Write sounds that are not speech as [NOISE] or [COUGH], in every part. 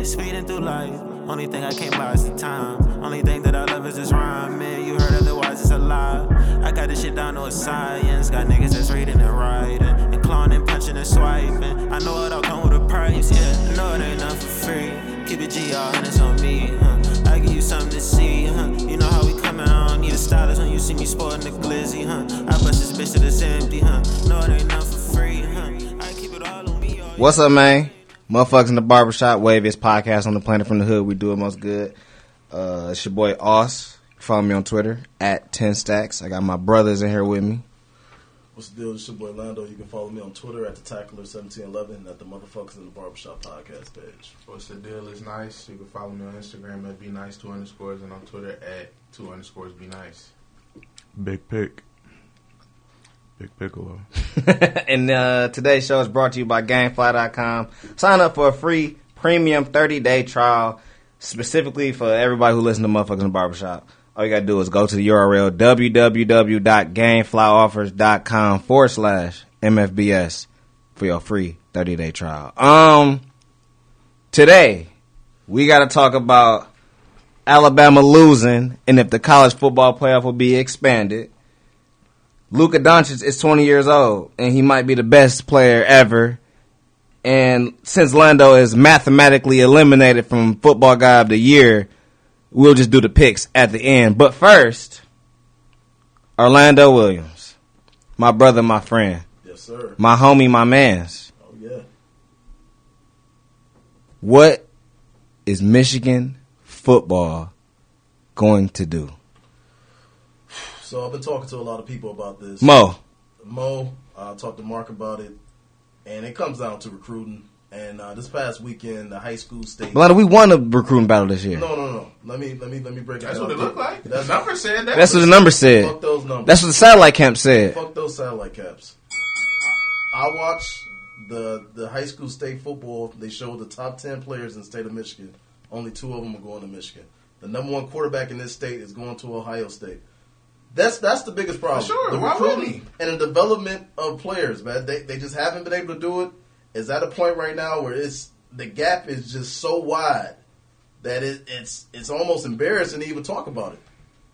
man. Speeding through life. Only thing I can't buy is the time. Only thing that I love is this rhyme, man. You heard otherwise, it's a lie. I got this shit down to a science. Got niggas that's reading and writing. And clawing and punching and swiping. I know it all come with a price, yeah. I know it ain't nothing for free. Keep it G, all hundreds on me, huh? I give you something to see, huh? You know how we coming, I don't need a stylist when you see me sporting the glizzy, huh? I bust this bitch till it's empty, huh? No, it ain't nothing for free, huh? I keep it all on me, all What's up, man? Motherfuckers in the barbershop, wave Waviest podcast on the planet from the hood. We do it most good. Uh, it's your boy Oss. Follow me on Twitter at 10 stacks. I got my brothers in here with me. What's the deal? It's your boy Lando. You can follow me on Twitter at the Tackler1711 and at the Motherfuckers in the Barbershop podcast page. What's the deal? It's nice. You can follow me on Instagram at be nice two underscores and on Twitter at two underscores be nice. Big pick. Big piccolo. [LAUGHS] and uh, today's show is brought to you by Gamefly.com. Sign up for a free premium 30 day trial specifically for everybody who listens to motherfuckers in the barbershop. All you gotta do is go to the URL www.gameflyoffers.com forward slash MFBS for your free 30 day trial. Um, today we gotta talk about Alabama losing and if the college football playoff will be expanded. Luka Doncic is 20 years old and he might be the best player ever. And since Lando is mathematically eliminated from Football Guy of the Year, we'll just do the picks at the end. But first, Orlando Williams, my brother, my friend, Yes, sir. my homie, my man's. Oh, yeah. What is Michigan football going to do? So I've been talking to a lot of people about this. Mo, Mo, I talked to Mark about it, and it comes down to recruiting. And uh, this past weekend, the high school state. Orlando, we won the recruiting battle this year. No, no, no. Let me let me let me break it That's down. what it looked like. That's, the number said that. That's what the number said. Fuck those numbers. That's what the satellite camp said. Fuck those satellite caps. I, I watched the the high school state football. They showed the top ten players in the state of Michigan. Only two of them are going to Michigan. The number one quarterback in this state is going to Ohio State. That's that's the biggest problem. sure, The why recruiting wouldn't and the development of players, man. They they just haven't been able to do. It's at a point right now where it's the gap is just so wide that it, it's it's almost embarrassing to even talk about it.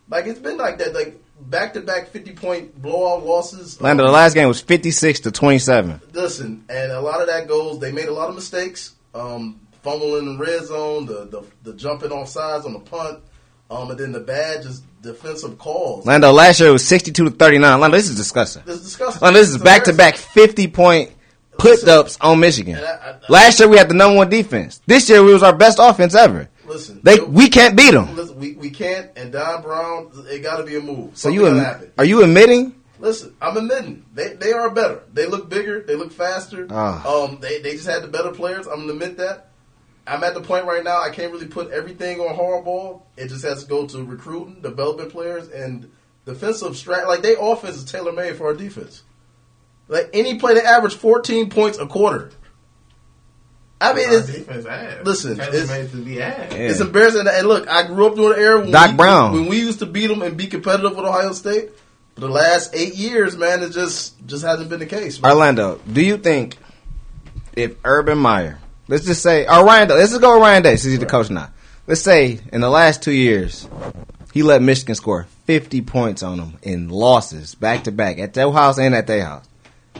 Like it's been like that, like back to back fifty point blowout losses. Orlando, the last game was 56 to 27. Listen, and a lot of that goes. They made a lot of mistakes, um, fumbling in the red zone, the, the the jumping off sides on the punt, um, and then the bad just defensive calls. Lando, last year it was 62 to 39. Lando, this is disgusting. This is disgusting. Lando, this is back to back 50 point put ups on Michigan. I- I- Last year we had the number one defense. This year it was our best offense ever. Listen, They, we can't beat them. listen, we, we can't. And Don Brown, it got to be a move. So Something you, admi- are you admitting? Listen, I'm admitting they they are better. They look bigger. They look faster. Ah. Um, they they just had the better players. I'm gonna admit that. I'm at the point right now. I can't really put everything on Harbaugh. It just has to go to recruiting, developing players, and defensive strat. Like they offense is tailor made for our defense. Like any play, they average 14 points a quarter. I mean, Our it's, ass. listen, it's- to be ass. Yeah. it's embarrassing. And look, I grew up during the era when Doc we, Brown. when we used to beat them and be competitive with Ohio State. For the last eight years, man, it just just hasn't been the case. Man. Orlando, do you think if Urban Meyer, let's just say, or Ryan, let's just go with Ryan Day since he's the coach now. Let's say in the last two years, he let Michigan score 50 points on them in losses back to back at their house and at their house.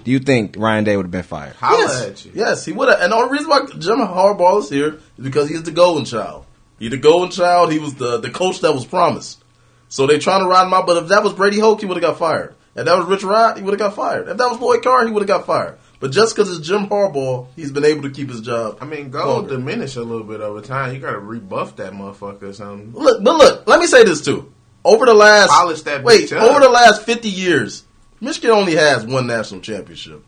Do you think Ryan Day would have been fired? Holla yes, at you. yes, he would have. And the only reason why Jim Harbaugh is here is because he's the golden child. He's the golden child. He was the the coach that was promised. So they're trying to ride him out. But if that was Brady Hoke, he would have got fired. If that was Rich Rod, he would have got fired. If that was Lloyd Carr, he would have got fired. But just because it's Jim Harbaugh, he's been able to keep his job. I mean, gold longer. diminish a little bit over time. You got to rebuff that motherfucker or something. Look, but look, let me say this too. Over the last Polish that wait, bitch up. over the last fifty years, Michigan only has one national championship.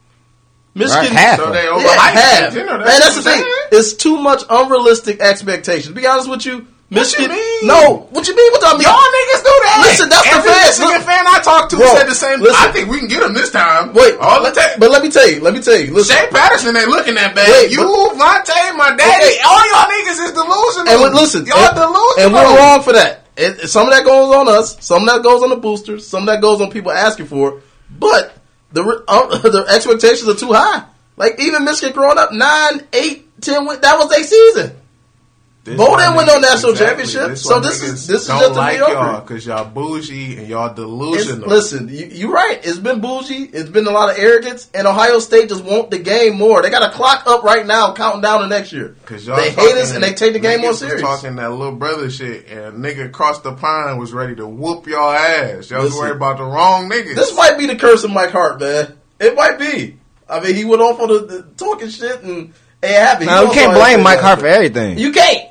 Michigan, Right, half. So they yeah, half. it. Man, that's the I'm thing. It's too much unrealistic expectations. To be honest with you, Michigan. you mean? No, what you mean? What I mean? Y'all niggas do that. Listen, that's the Every fans. Michigan Look- fan I talked to Bro, said the same. listen. I think we can get them this time. Wait, all let- the time. but let me tell you. Let me tell you. Listen, Shea Patterson ain't looking that bad. Wait, you, but- Vontae, my daddy, Okay. all y'all niggas is delusional. and listen, y'all and, delusional. and we're wrong for that. It, it- some of that goes on us. Some of that goes on the boosters. Some of that goes on people asking for it. But the um, [LAUGHS] the expectations are too high. Like even Michigan growing up, nine, eight, ten. That was their season. This Bo why didn't win no national exactly. championship, This so this is- this is don't just a like mediocre. y'all because y'all bougie and y'all It's- delusional. listen, you, you're right. It's been bougie. It's been a lot of arrogance, and Ohio State just want the game more. They got a clock up right now, counting down to next year. Cause y'all They hate us and they take the game more was serious. Talking that little brother shit, and a nigga across the pond was ready to whoop y'all ass. Y'all was Listen. worried about the wrong niggas. This might be the curse of Mike Hart, man. It might be. I mean, he went off on the, the talking shit and ain't happy. He Now, we can't blame State Mike Hart for everything. You can't.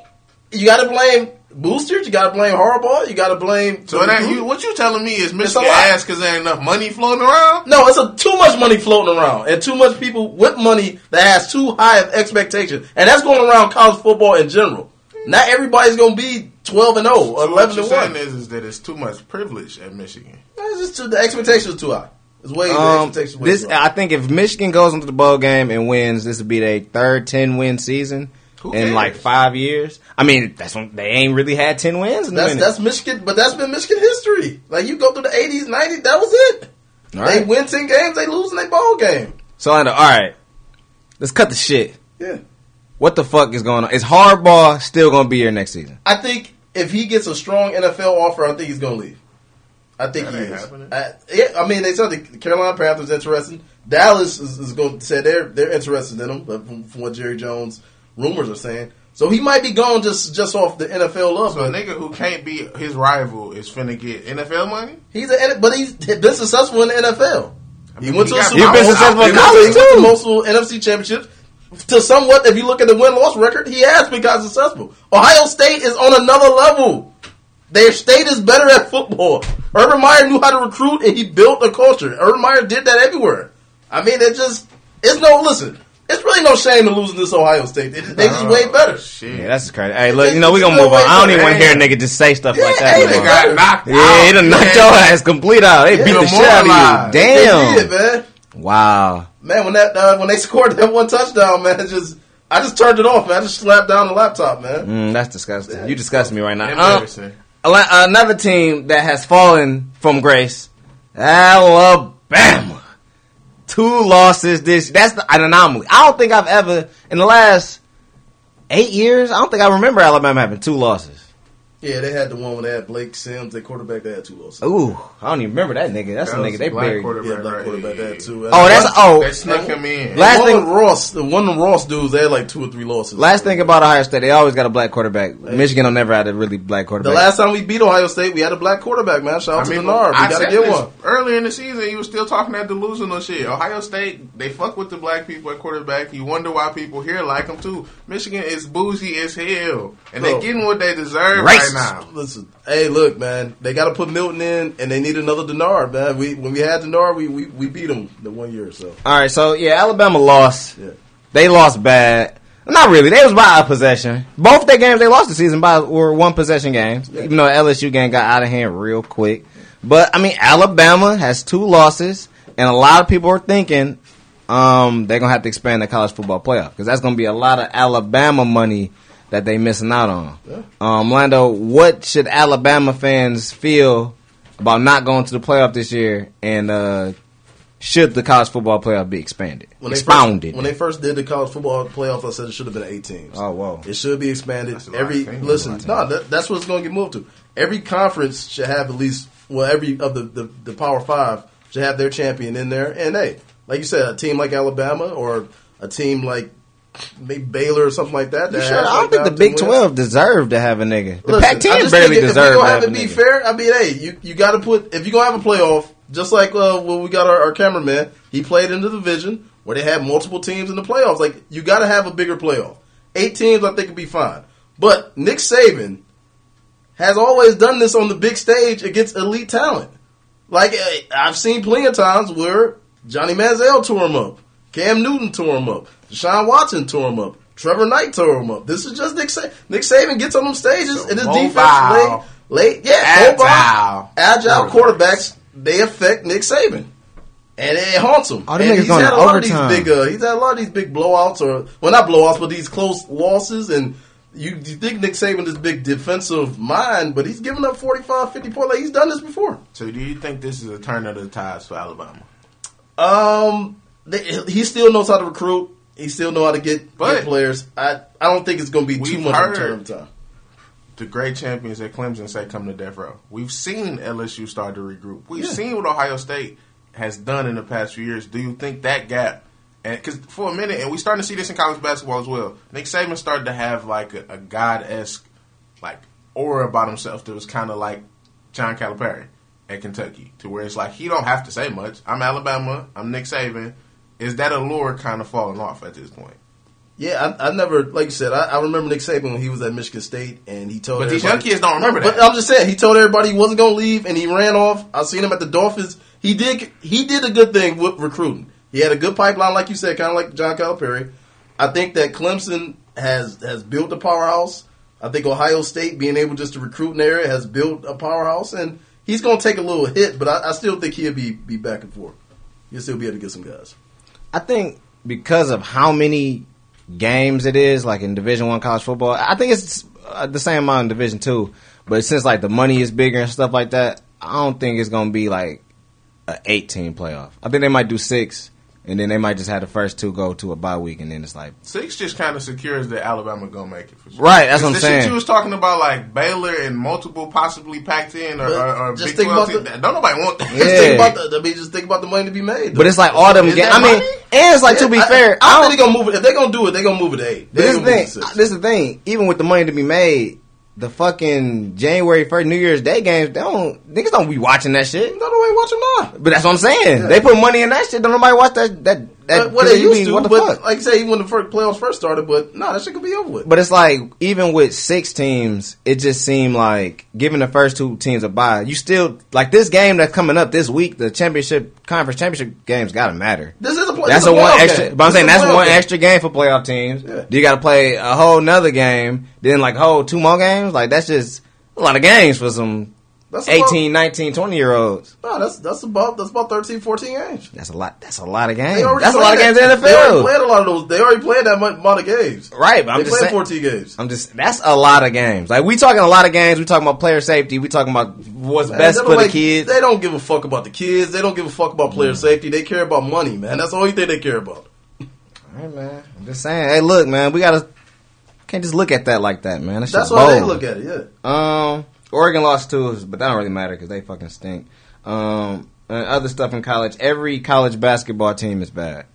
You got to blame boosters. You got to blame Harbaugh. You got to blame. so that you, what you telling me is Michigan lot. ass because there ain't enough money floating around? No, it's a, too much money floating around, and too much people with money that has too high of expectations, and that's going around college football in general. Not everybody's going to be twelve and 0, So what 11 you're and saying one. is, is that it's too much privilege at Michigan. It's just too, the expectations are too high. It's way the Um, expectations way this too high. I think if Michigan goes into the bowl game and wins, this would be their third ten win season Who in cares? like five years. I mean, that's when they ain't really had ten wins. That's minute. that's Michigan, but that's been Michigan history. Like you go through the eighties, nineties, that was it. All They right. win ten games, they lose in their ball game. So I know. All right, let's cut the shit. Yeah, What the fuck is going on? Is Harbaugh still going to be here next season? I think if he gets a strong NFL offer, I think he's gonna leave. I think That he is. I, yeah, I mean they said the Carolina Panthers interested. Dallas is, is going to say they're they're interested in him, but from, from what Jerry Jones rumors are saying, so he might be gone just just off the NFL love. So a nigga who can't be his rival is finna get NFL money? he's a, but he's been successful in the NFL. He mean, went he to a got- Super He's been successful in He went to- college, he to too. multiple NFC championships. To somewhat, if you look at the win loss record, he has been successful. Ohio State is on another level. Their state is better at football. Urban Meyer knew how to recruit and he built a culture. Urban Meyer did that everywhere. I mean, it just it's no listen. It's really no shame to losing this Ohio State. They, they just Oh, way better. Shit. Yeah, that's crazy. Hey, look, you know we gonna move on. I don't even want to hear a nigga just say stuff like that. hey, no they got- got knocked out. Yeah, he done knocked man. your ass complete out. They Yeah, beat the shit out of you. Damn. did, man. Wow. Man, when that uh, when they scored that one touchdown, man, just I just turned it off, man. I just slapped down the laptop, man. Mm, that's disgusting. You disgust me right now. Um, Embarrassing. Ala- another team that has fallen from grace, Alabama. Two losses this. That's an anomaly. I don't think I've ever in the last eight years. I don't think I remember Alabama having two losses. Yeah, they had the one when they had Blake Sims, their quarterback. They had two losses. Ooh, I don't even remember that nigga. That's That a nigga they black buried. quarterback. Yeah, black right. quarterback. They had two. Oh, that's oh. They snuck him in. Last one thing- with Ross, the one of the Ross dudes, they had like two or three losses. Last thing about Ohio State, they always got a black quarterback. Michigan don't never had a really black quarterback. the last time we beat Ohio State, we had a black quarterback. Man, shout out I to mean, Denard. We I got to said get this one. earlier in the season. You was still talking that delusional shit. Ohio State, they fuck with the black people at quarterback. You wonder why people here like them too. Michigan is bougie as hell, and Bro. they getting what they deserve Racist. Right now. Listen, hey, look, man, they got to put Milton in, and they need another Denard, man. We when we had Denard, we we, we beat them the one year. or So All right, so yeah, Alabama lost. yeah, They lost bad. Not really. They was by a possession. Both their games they lost the season by were one possession games. Even though LSU game got out of hand real quick. But I mean, Alabama has two losses, and a lot of people are thinking um, they're gonna have to expand the college football playoff because that's gonna be a lot of Alabama money that they missing out on. Um, Lando, what should Alabama fans feel about not going to the playoff this year, and uh, should the college football playoff be expanded, when they expounded? first, when they first did the college football playoff, I said it should have been eight teams. oh whoa. It should be expanded. That's Every listen, That's a lot no, that, that's what it's going to get moved to. Every conference should have at least well, every of the, the the Power Five should have their champion in there. And hey, like you said, a team like Alabama or a team like maybe Baylor or something like that. That sure? I don't like, think the Big Twelve deserved to have a nigga. The Pac-10 just barely if deserved we to gonna have have a it be nigga. fair, I mean, hey, you you got to put if you're gonna have a playoff, just like uh, when we got our, our cameraman, he played in the division where they had multiple teams in the playoffs. Like you got to have a bigger playoff. Eight teams, I think, would be fine. But Nick Saban has always done this on the big stage against elite talent. Like eh, I've seen plenty of times where Johnny Manziel tore him up, Cam Newton tore him up, Deshaun Watson tore him up, Trevor Knight tore him up. This is just Nick Saban. Nick Saban gets on them stages So and his mobile. defense late, late, yeah, mobile, Agile. agile quarterbacks. They affect Nick Saban. And it haunts him. Oh, and he's had a lot overtime. of these big, uh, he's had a lot of these big blowouts, or well, not blowouts, but these close losses. And you, you think Nick Saban is big defensive mind, but he's given up 45, 50 points. Like he's done this before. So, do you think this is a turn of the tides for Alabama? Um, they, he still knows how to recruit. He still know how to get, But- get players. I I don't think it's going to be too much a turn time. the great champions at Clemson say come to death row. We've seen LSU start to regroup. We've Yeah. seen what Ohio State has done in the past few years. Do you think that gap? And because for a minute, and we starting to see this in college basketball as well. Nick Saban started to have like a, a god esque like aura about himself that was kind of like John Calipari at Kentucky, to where it's like he don't have to say much. I'm Alabama. I'm Nick Saban. Is that allure kind of falling off at this point? Yeah, I, I never, like you said, I, I remember Nick Saban when he was at Michigan State, and he told. But these young kids don't remember But that. I'm just saying, he told everybody he wasn't going to leave, and he ran off. I seen him at the Dolphins. He did, he did a good thing with recruiting. He had a good pipeline, like you said, kind of like John Calipari. I think that Clemson has has built a powerhouse. I think Ohio State being able just to recruit in the area has built a powerhouse, and he's going to take a little hit, but I, I still think he'll be be back and forth. He'll still be able to get some guys. I think because of how many games it is, like in Division One college football, I think it's uh, the same amount in Division Two. But since like the money is bigger and stuff like that, I don't think it's gonna be like a eight team playoff. I think they might do six, and then they might just have the first two go to a bye week, and then it's like Six just kind of secures that Alabama gonna make it for sure. Right, that's what I'm the Shit saying. you was talking about like Baylor and multiple possibly packed in or, or, or just Big think Twelve. about teams. the- don't nobody want that. Yeah. Just think about the, I mean, just think about the money to be made. But it's like all them Is games. that I mean, money? and it's like to be I- fair, I, I think don't, they're gonna move it. If they're gonna do it, they're gonna move it to eight. But They this is the gonna thing. move it to six. This is the thing. Even with the money to be made, the fucking January first New Year's Day games, they don't niggas don't be watching that shit. No, nobody watch them now. But that's what I'm saying. Yeah. They put money in that shit. Don't nobody watch that. That, that But what they you used mean, to, What the but fuck? like I say, even when the first playoffs first started, but no, that shit could be over with. But it's like even with six teams, it just seemed like giving the first two teams a bye. You still like this game that's coming up this week. The championship conference championship games got to matter. this is a play. That's a is one extra. game. But I'm This saying that's one game. extra game for playoff teams. Yeah. You got to play a whole nother game, then like whole two more games. Like that's just a lot of games for some That's about- 18, 19, 20 year olds. No, that's that's about that's about 13, 14 games. That's a lot. That's a lot of games. That's a lot of games in the that- They already played a lot of those. They already played that much- amount of games. Right, but I'm they just saying. fourteen games. I'm just that's a lot of games. Like we talking a lot of games. We talking about player safety. We talking about what's Man, best for don't the kids. They don't give a fuck about the kids. They don't give a fuck about player safety. They care about money, man. That's the only thing they care about. Hey man, I'm just saying. Hey, look, man, we gotta can't just look at that like that, man. That's, That's why they look at it. Yeah. Um, Oregon lost too, but that don't really matter because they fucking stink. Um, and other stuff in college. Every college basketball team is bad.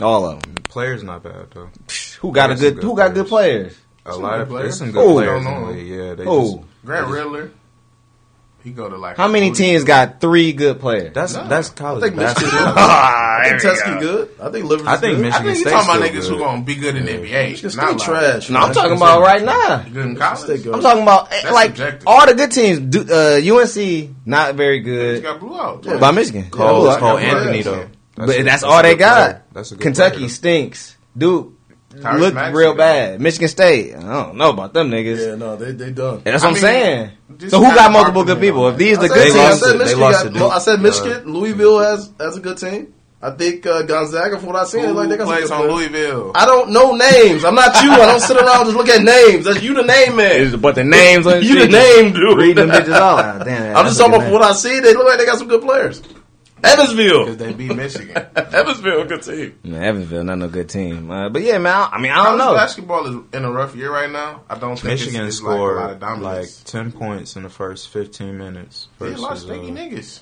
All of them. Players not bad though. Who got a good? good Who got good players? A Some lot of players. there's some Who? good players in Don't the know. league. Yeah, they Who? just Grant Riller. He go to like How many teams School. got three good players? that's No. that's I college think Michigan. basketball. [LAUGHS] I think there Tuskegee go. good. I think Liverpool's I think good. I think you State's talking about still niggas good. who gonna be good in the NBA. Michigan not State like trash. No, I'm man. talking about right now. Good in State college. good. I'm talking about eh, That's like subjective. all the good teams. Do, uh, UNC not very He good got blew out. Yeah. by Michigan. Cole, Yeah, it's Cole. Anthony Yeah. though. but a- that's a all they good player. got. That's a Kentucky player. stinks. Dude, Tyrese look Maxey, real though. bad. Michigan State. I don't know about them niggas. Yeah, no, they they done. And that's I what I'm saying. So who got multiple good people? If these I the said, good They I lost said they Michigan. lost got, to I said Uh, Michigan. Louisville has has a good team. I think uh, Gonzaga, from what I've seen, Who like they got some plays good on. Louisville? I don't know names. I'm not you. I don't sit around and just look at names. That's you, the name man. But the names [LAUGHS] You the name dude. Read them bitches all out. Damn, I'm just talking about from what I see. They look like they got some good players. Evansville. Because they beat Michigan. [LAUGHS] Evansville, a good team. Man, Evansville, not no good team. Uh, but yeah, man. I, I mean, I don't College know. Basketball is in a rough year right now. I don't think Michigan it's, it's like a scored lot of like, ten points in the first fifteen minutes. they Versus, lost stinky uh, niggas.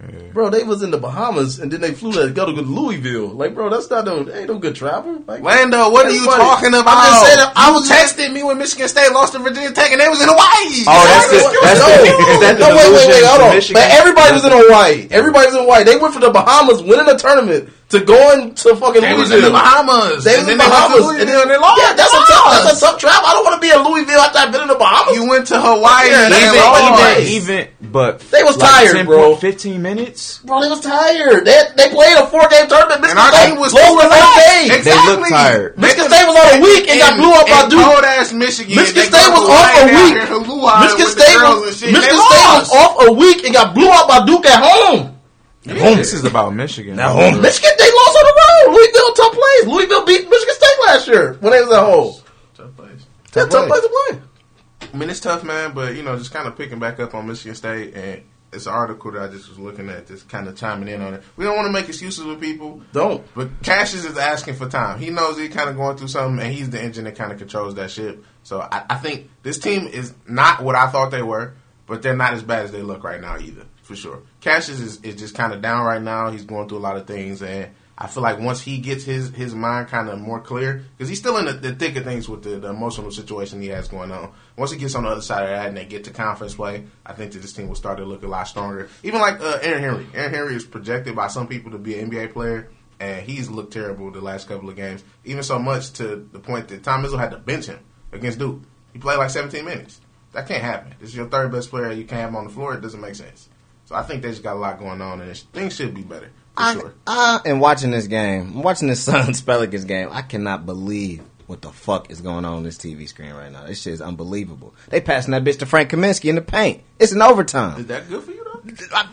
Yeah. Bro, they was in the Bahamas and then they flew to go to Louisville. Like, bro, that's not no ain't no good travel. Like, Lando, what are you Everybody- talking about? I'm just saying, I was you texted me when Michigan State lost to Virginia Tech and they was in Hawaii. Oh, that's the no, that's the is that no, wait, wait, wait, hold on. Michigan? But everybody was in Hawaii. Everybody was in Hawaii. They went for the Bahamas, winning a tournament, to going to fucking They was Louisville. in the Bahamas. They and was in then the they Bahamas. Louisville and they lost. Yeah, that's a tough, that's a tough travel. I don't want to be in Louisville after I've been in the Bahamas. You went to Hawaii Yeah, and they- they they- lost. they- even but They was like tired, 10 bro. point- Fifteen minutes. Bro, they was tired. They they played a four game tournament. Michigan our State was lost the cool first as day. Exactly. They look tired. Michigan State was on a week and got blew up by Duke. Cold ass Michigan. Michigan They State was off a week. here in Hawaii Michigan State was and shit. Michigan They State lost. was off a week and got blew up by Duke at home. This is about Michigan. At home. Michigan they lost on the road. Louisville tough place. Louisville beat Michigan State last year when they was at home. Tough place. Tough, tough place to play. I mean, it's tough, man. But you know, just kind of picking back up on Michigan State, and it's an article that I just was looking at, just kind of chiming in on it. We don't want to make excuses with people, Don't. but Cassius is asking for time. He knows he's kind of going through something, and he's the engine that kind of controls that ship. So I, I think this team is not what I thought they were, but they're not as bad as they look right now either, for sure. Cassius is, is just kind of down right now. He's going through a lot of things, and I feel like once he gets his, his mind kind of more clear, because he's still in the, the thick of things with the, the emotional situation he has going on. Once he gets on the other side of that and they get to conference play, I think that this team will start to look a lot stronger. Even like uh, Aaron Henry. Aaron Henry is projected by some people to be an NBA player, and he's looked terrible the last couple of games. Even so much to the point that Tom Izzo had to bench him against Duke. He played like 17 minutes. That can't happen. This is your third best player. You can't have him on the floor. It doesn't make sense. So I think they just got a lot going on, and things should be better for I, sure. I am watching this game. I'm watching this [LAUGHS] Suns Pelicans game. I cannot believe what the fuck is going on on this TV screen right now. This shit is unbelievable. They passing that bitch to Frank Kaminsky in the paint. It's an overtime. Is that good for you though?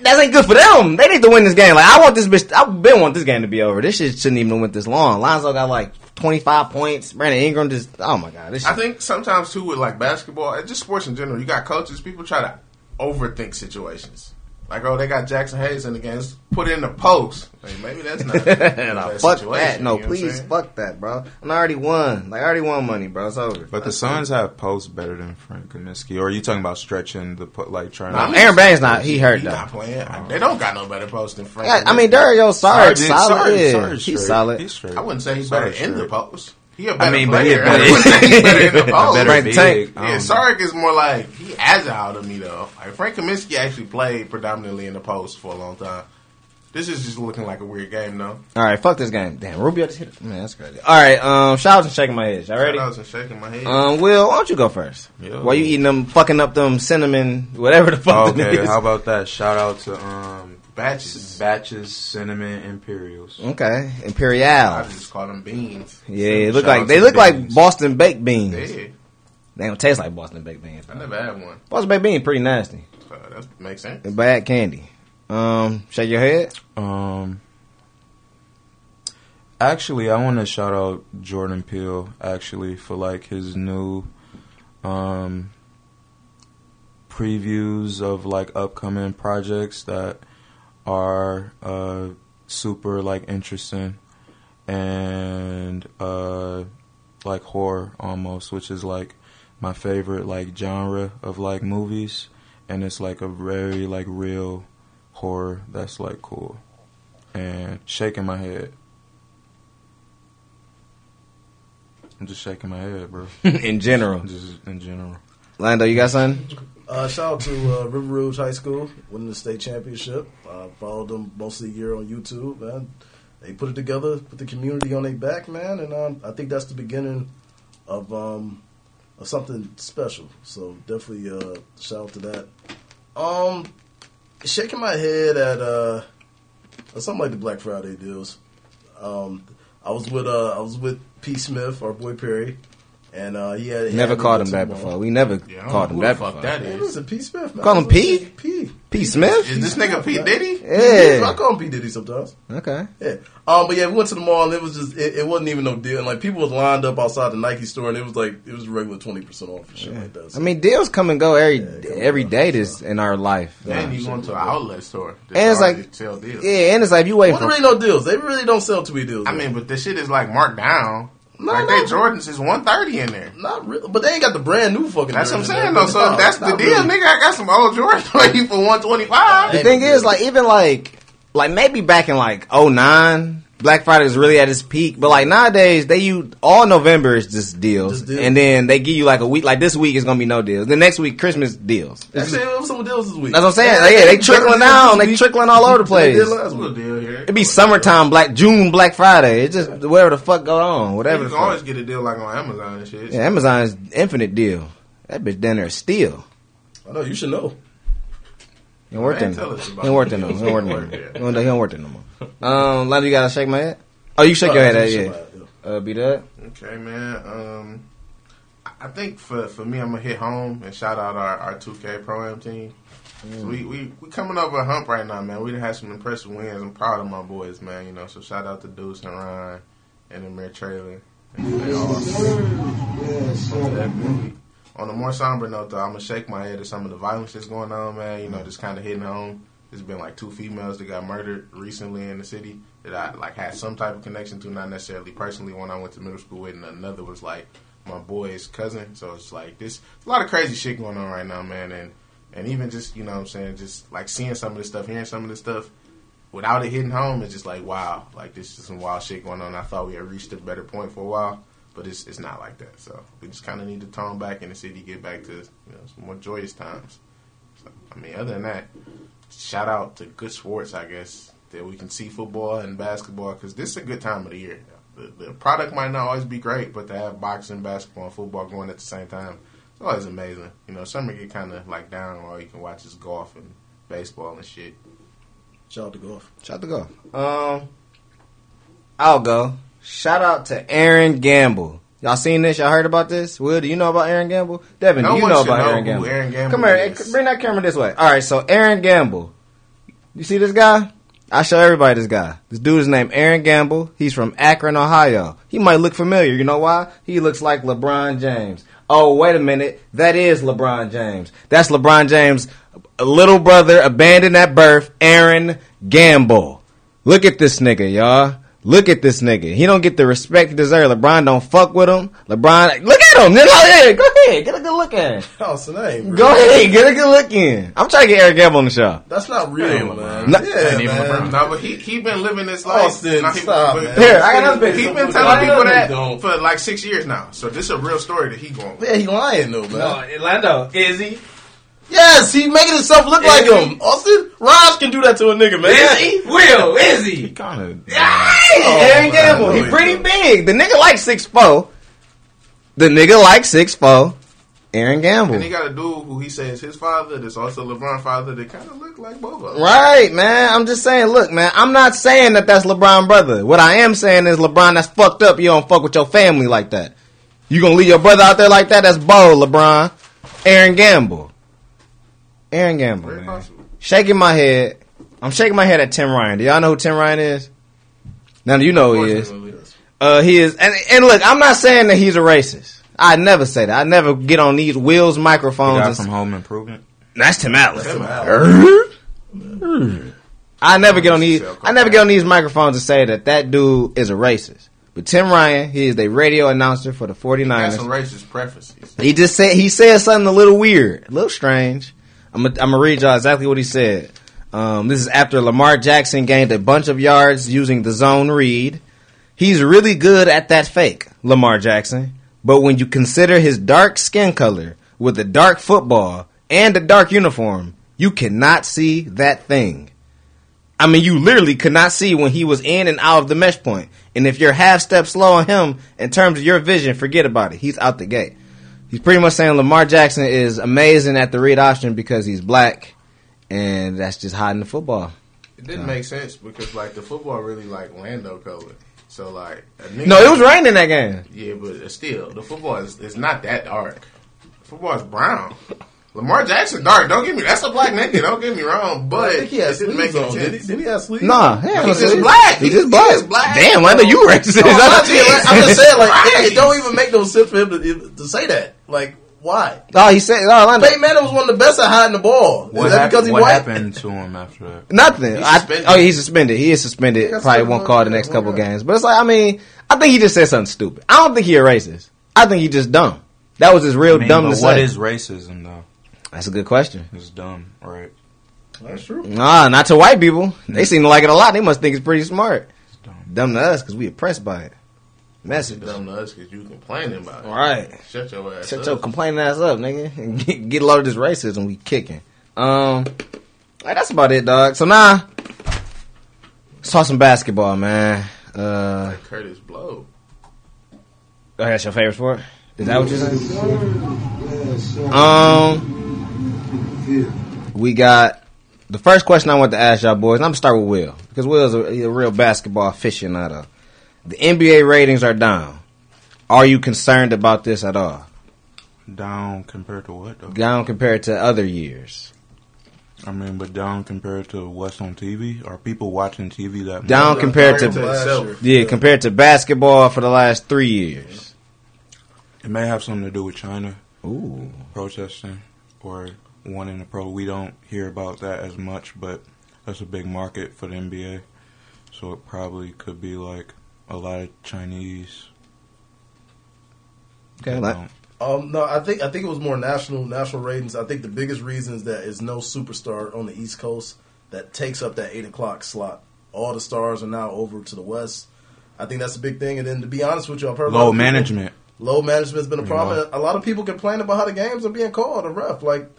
That ain't good for them. They need to win this game. Like I want this bitch. I've been want this game to be over. This shit shouldn't even have went this long. Lonzo got like 25 points. Brandon Ingram just. Oh my god. This I think sometimes too with like basketball and just sports in general, you got coaches. People try to overthink situations. Like, oh, they got Jaxson Hayes in the game. Let's put it in the post. Like, maybe that's not. [LAUGHS] Nah, the fuck situation, that. No, you know please, fuck that, bro. And I already won. Like I already won money, bro. It's over. But the Suns have posts better than Frank Kaminsky. Or are you talking about stretching the put like trying Nah, to? I Aron Baynes not. He hurt He though. not playing. They don't got no better post than Frank. Yeah, I mean, Dario Saric, Sarge- solid. Sarge- Sarge he's straight. solid. He's straight. I wouldn't say he's Sarge better in the post. He a better I mean, but he a better- [LAUGHS] I he's better in the post. better Frank. Tank. Yeah, know. Sark is more like he agile to me though. Like Frank Kaminsky actually played predominantly in the post for a long time. This is just looking like a weird game though. All right, fuck this game. Damn, Rubio just hit it. Man, that's crazy. All right, um, shouts and shaking my head. Y'all ready? I was shaking my head. Um, Will, why don't you go first? Yeah. While you eating them, fucking up them cinnamon, whatever the fuck Okay, is. how about that? Shout out to um Brach's. Brach's Cinnamon Imperials. Okay, imperial. I just call them beans. Yeah, it look like they look the like. Boston baked beans. Yeah, They don't taste like Boston baked beans. I never had one. Boston baked beans pretty nasty. So that makes sense. Bad candy. Um, shake your head. Um, actually, I want to shout out Jordan Peele actually for like his new um previews of like upcoming projects that are uh super like interesting and uh like horror almost which is like my favorite like genre of like movies. And it's like a very like real horror that's like cool. And shaking my head. I'm just shaking my head bro. [LAUGHS] In general, just in general. Lando, you got something? Uh, shout out to uh, River Rouge High School winning the state championship. I followed them most of the year on YouTube, man. They put it together, put the community on their back, man, and um, I think that's the beginning of um, of something special. So definitely uh, shout out to that. Um, shaking my head at uh, something like the Black Friday deals. Um, I was with uh, I was with P. Smith, our boy Perry, and uh, he had he Never had called him to that before. We never Yeah, called him who that before. that Man, is. listen, P. Smith, man. Call him P? P. P. Smith? Is this nigga P Diddy? Yeah. I call him P Diddy sometimes. Okay. Yeah. Um, but yeah, we went to the mall and it was just it, it wasn't even no deal. And like people was lined up outside the Nike store and it was like it was regular twenty percent off and shit like that. So, I mean, deals come and go every Yeah, come and every this in our life. And you going to an outlet store? And it's like- sell deals. Yeah, and it's like you wait what for really no deals? They really don't sell two deals. I mean, but the shit is like marked down. No, like no. they Jordans is one thirty in there. not real, but they ain't got the brand new fucking. That's what I'm saying though. So No, that's the deal, really. nigga. I got some old Jordans for you for one twenty five. The thing is, like, even like, like maybe back in like '09, Black Friday is really at its peak. But like nowadays, they use all November is just deals, Just deals. and then they give you like a week. Like this week is gonna be no deals. The next week, Christmas deals. That's Actually, it was some deals this week. what I'm saying. Like, yeah, they trickling down. They trickling all over the place. last Little deal here. It be summertime, Black June, Black Friday. It's just whatever the fuck go on, whatever. You can always get a deal like on Amazon and shit. Yeah, Amazon's infinite deal. That bitch down there steal. I know you should know. He ain't worth it. He ain't worth it. it no. more. He ain't worth it no He ain't worth it no more. Um, Lando, you gotta shake my head. Oh, you shake your head. At, yeah. my head, Uh, be that. Okay, man. Um, I- I think for for me, I'm gonna hit home and shout out our our 2K Pro Am team. So we, we we coming over a hump right now, man. We done had some impressive wins. I'm proud of my boys, man. You know, so shout out to Deuce and Ryan and Amir Trailer. And they all definitely. on a more somber note, though, I'm gonna shake my head at some of the violence that's going on, man. You know, just kind of hitting home. There's been like two females that got murdered recently in the city that I like had some type of connection to, not necessarily personally. One I went to middle school with, and another was like my boy's cousin. So it's like this, a lot of crazy shit going on right now, man. And and even just you know what I'm saying, just like seeing some of this stuff, hearing some of this stuff without it hitting home, it's just like wow, like this is some wild shit going on. I thought we had reached a better point for a while, but it's it's not like that. So we just kind of need to tone back in the city, get back to you know some more joyous times. So I mean, other than that, shout out to good sports, I guess that we can see football and basketball because this is a good time of the year. The, the product might not always be great, but to have boxing, basketball, and football going at the same time, it's always amazing. You know, summer get kind of like down, or you can watch is golf and baseball and shit. Shout out to golf. Shout out to golf. Um, I'll go. Shout out to Aaron Gamble. Y'all seen this? Y'all heard about this? Will, do you know about Aaron Gamble? Devin, No do you know about know Aaron Gamble? Aaron Gamble Come here, is. bring that camera this way. All right, so Aaron Gamble. You see this guy? I show everybody this guy. This dude is named Aaron Gamble. He's from Akron, Ohio. He might look familiar. You know why? He looks like LeBron James. Oh, wait a minute. That is LeBron James. That's LeBron James' little brother abandoned at birth, Aaron Gamble. Look at this nigga, y'all. Look at this nigga. He don't get the respect he deserves. LeBron don't fuck with him. LeBron, look at him. Go ahead. Go ahead. Get a good look at him. [LAUGHS] Oh, it's the name. bro. Go ahead. Get a good look in. I'm trying to get Aaron Gamble on the show. That's not real, That man. No- yeah, That even man. LeBron. No, but he he been living this life. Austin, he- stop, but- man. Here, I got another picture. He been telling people that don't. for like six years now. So this is a real story that he going. with. Yeah, he lying though, man. No, Orlando. Is he? Yes, he making himself look like him. Austin Raj can do that to a nigga, man. Is he? Will, is he? He kind of. Aaron man, Gamble. He pretty big. The nigga like six four. The nigga like six four. Aaron Gamble. And he got a dude who he says his father, that's also LeBron's father, that kind of look like both of them. Right, man. I'm just saying, look, man, I'm not saying that that's LeBron brother. What I am saying is LeBron that's fucked up. You don't fuck with your family like that. You gonna leave your brother out there like that? That's bold, LeBron. Aaron Gamble. Aaron Gamble, Very man. possible. Shaking my head. I'm shaking my head at Tim Ryan. Do y'all know who Tim Ryan is? Now you know who he is. Uh, he is, and and look, I'm not saying that he's a racist. I never say that. I never get on these wheels The microphones. guy and from Home Improvement. that's Tim Allen. Tim Allen. [LAUGHS] I never get on these. I never get on these microphones and say that that dude is a racist. But Tim Ryan, he is the radio announcer for the 49ers. some racist preferences. He just said he said something a little weird, a little strange. I'm gonna read y'all exactly what he said. Um, this is after Lamar Jackson gained a bunch of yards using the zone read. He's really good at that fake, Lamar Jackson. But when you consider his dark skin color with a dark football and a dark uniform, you cannot see that thing. I mean, you literally could not see when he was in and out of the mesh point. And if you're half step slow on him in terms of your vision, forget about it. He's out the gate. He's pretty much saying Lamar Jackson is amazing at the read option because he's black, and that's just hiding the football. It didn't uh, make sense because like the football really like Lando color. So like a nigga, No, it was raining that game. Yeah, but still, the football is, is not that dark. Football is brown. [LAUGHS] Lamar Jackson dark. Don't get me. That's a black nigga. Don't get me wrong. But I think he had it didn't make on. Did he, did he have sleeves? Nah, yeah, He's no, just black. He's He- just he black. is black. Damn, Lando, you racist. No, I'm, not being like- I'm just saying, like, [LAUGHS] Right. it don't even make no sense for him to, to say that. Like, why? oh, he said, oh, Lando. Peyton Manning was one of the best at hiding the ball. What, Is that hap- because he what white? happened to him after that? [LAUGHS] Nothing. He's I, oh, he's suspended. He is suspended. That's Probably what won't call the next couple Why games. But it's like, I mean, I think he just said something stupid. I don't think he a racist. I think he just dumb. That was his real I mean, dumb but to what say. is racism though? That's a good question. It's dumb, right? That's true. Nah, not to white people. They seem to like it a lot. They must think it's pretty smart. It's dumb. Dumb to us because we oppressed by it. It's Message. dumb to us because you complaining about it. Right. Shut your ass Shut up. your complaining ass up, nigga. And [LAUGHS] get, get a load of this racism we kicking. Um, alright, that's about it, dog. So now, let's talk some basketball, man. Uh, Like Kurtis Blow. oh, that's your favorite sport? Is that what you're saying? Um, we got the first question I want to ask y'all boys. And I'm gonna start with Will because Will's a, he a real basketball aficionado. The NBA ratings are down. Are you concerned about this at all? Down compared to what though? Down compared to other years. I mean, but down compared to what's on TV? Are people watching TV that much? Down compared to to itself. yeah, compared to basketball for the last three years. It may have something to do with China, Ooh. protesting or wanting to pro. We don't hear about that as much, but that's a big market for the NBA. So it probably could be like a lot of Chinese. Okay, don't- Um, no, I think I think it was more national national ratings. I think the biggest reason is that is no superstar on the East Coast that takes up that eight o'clock slot. All the stars are now over to the West. I think that's a big thing. And then to be honest with you, I've heard Low of people- management. Load management's been a You problem. know. A lot of people complain about how the games are being called. A rough like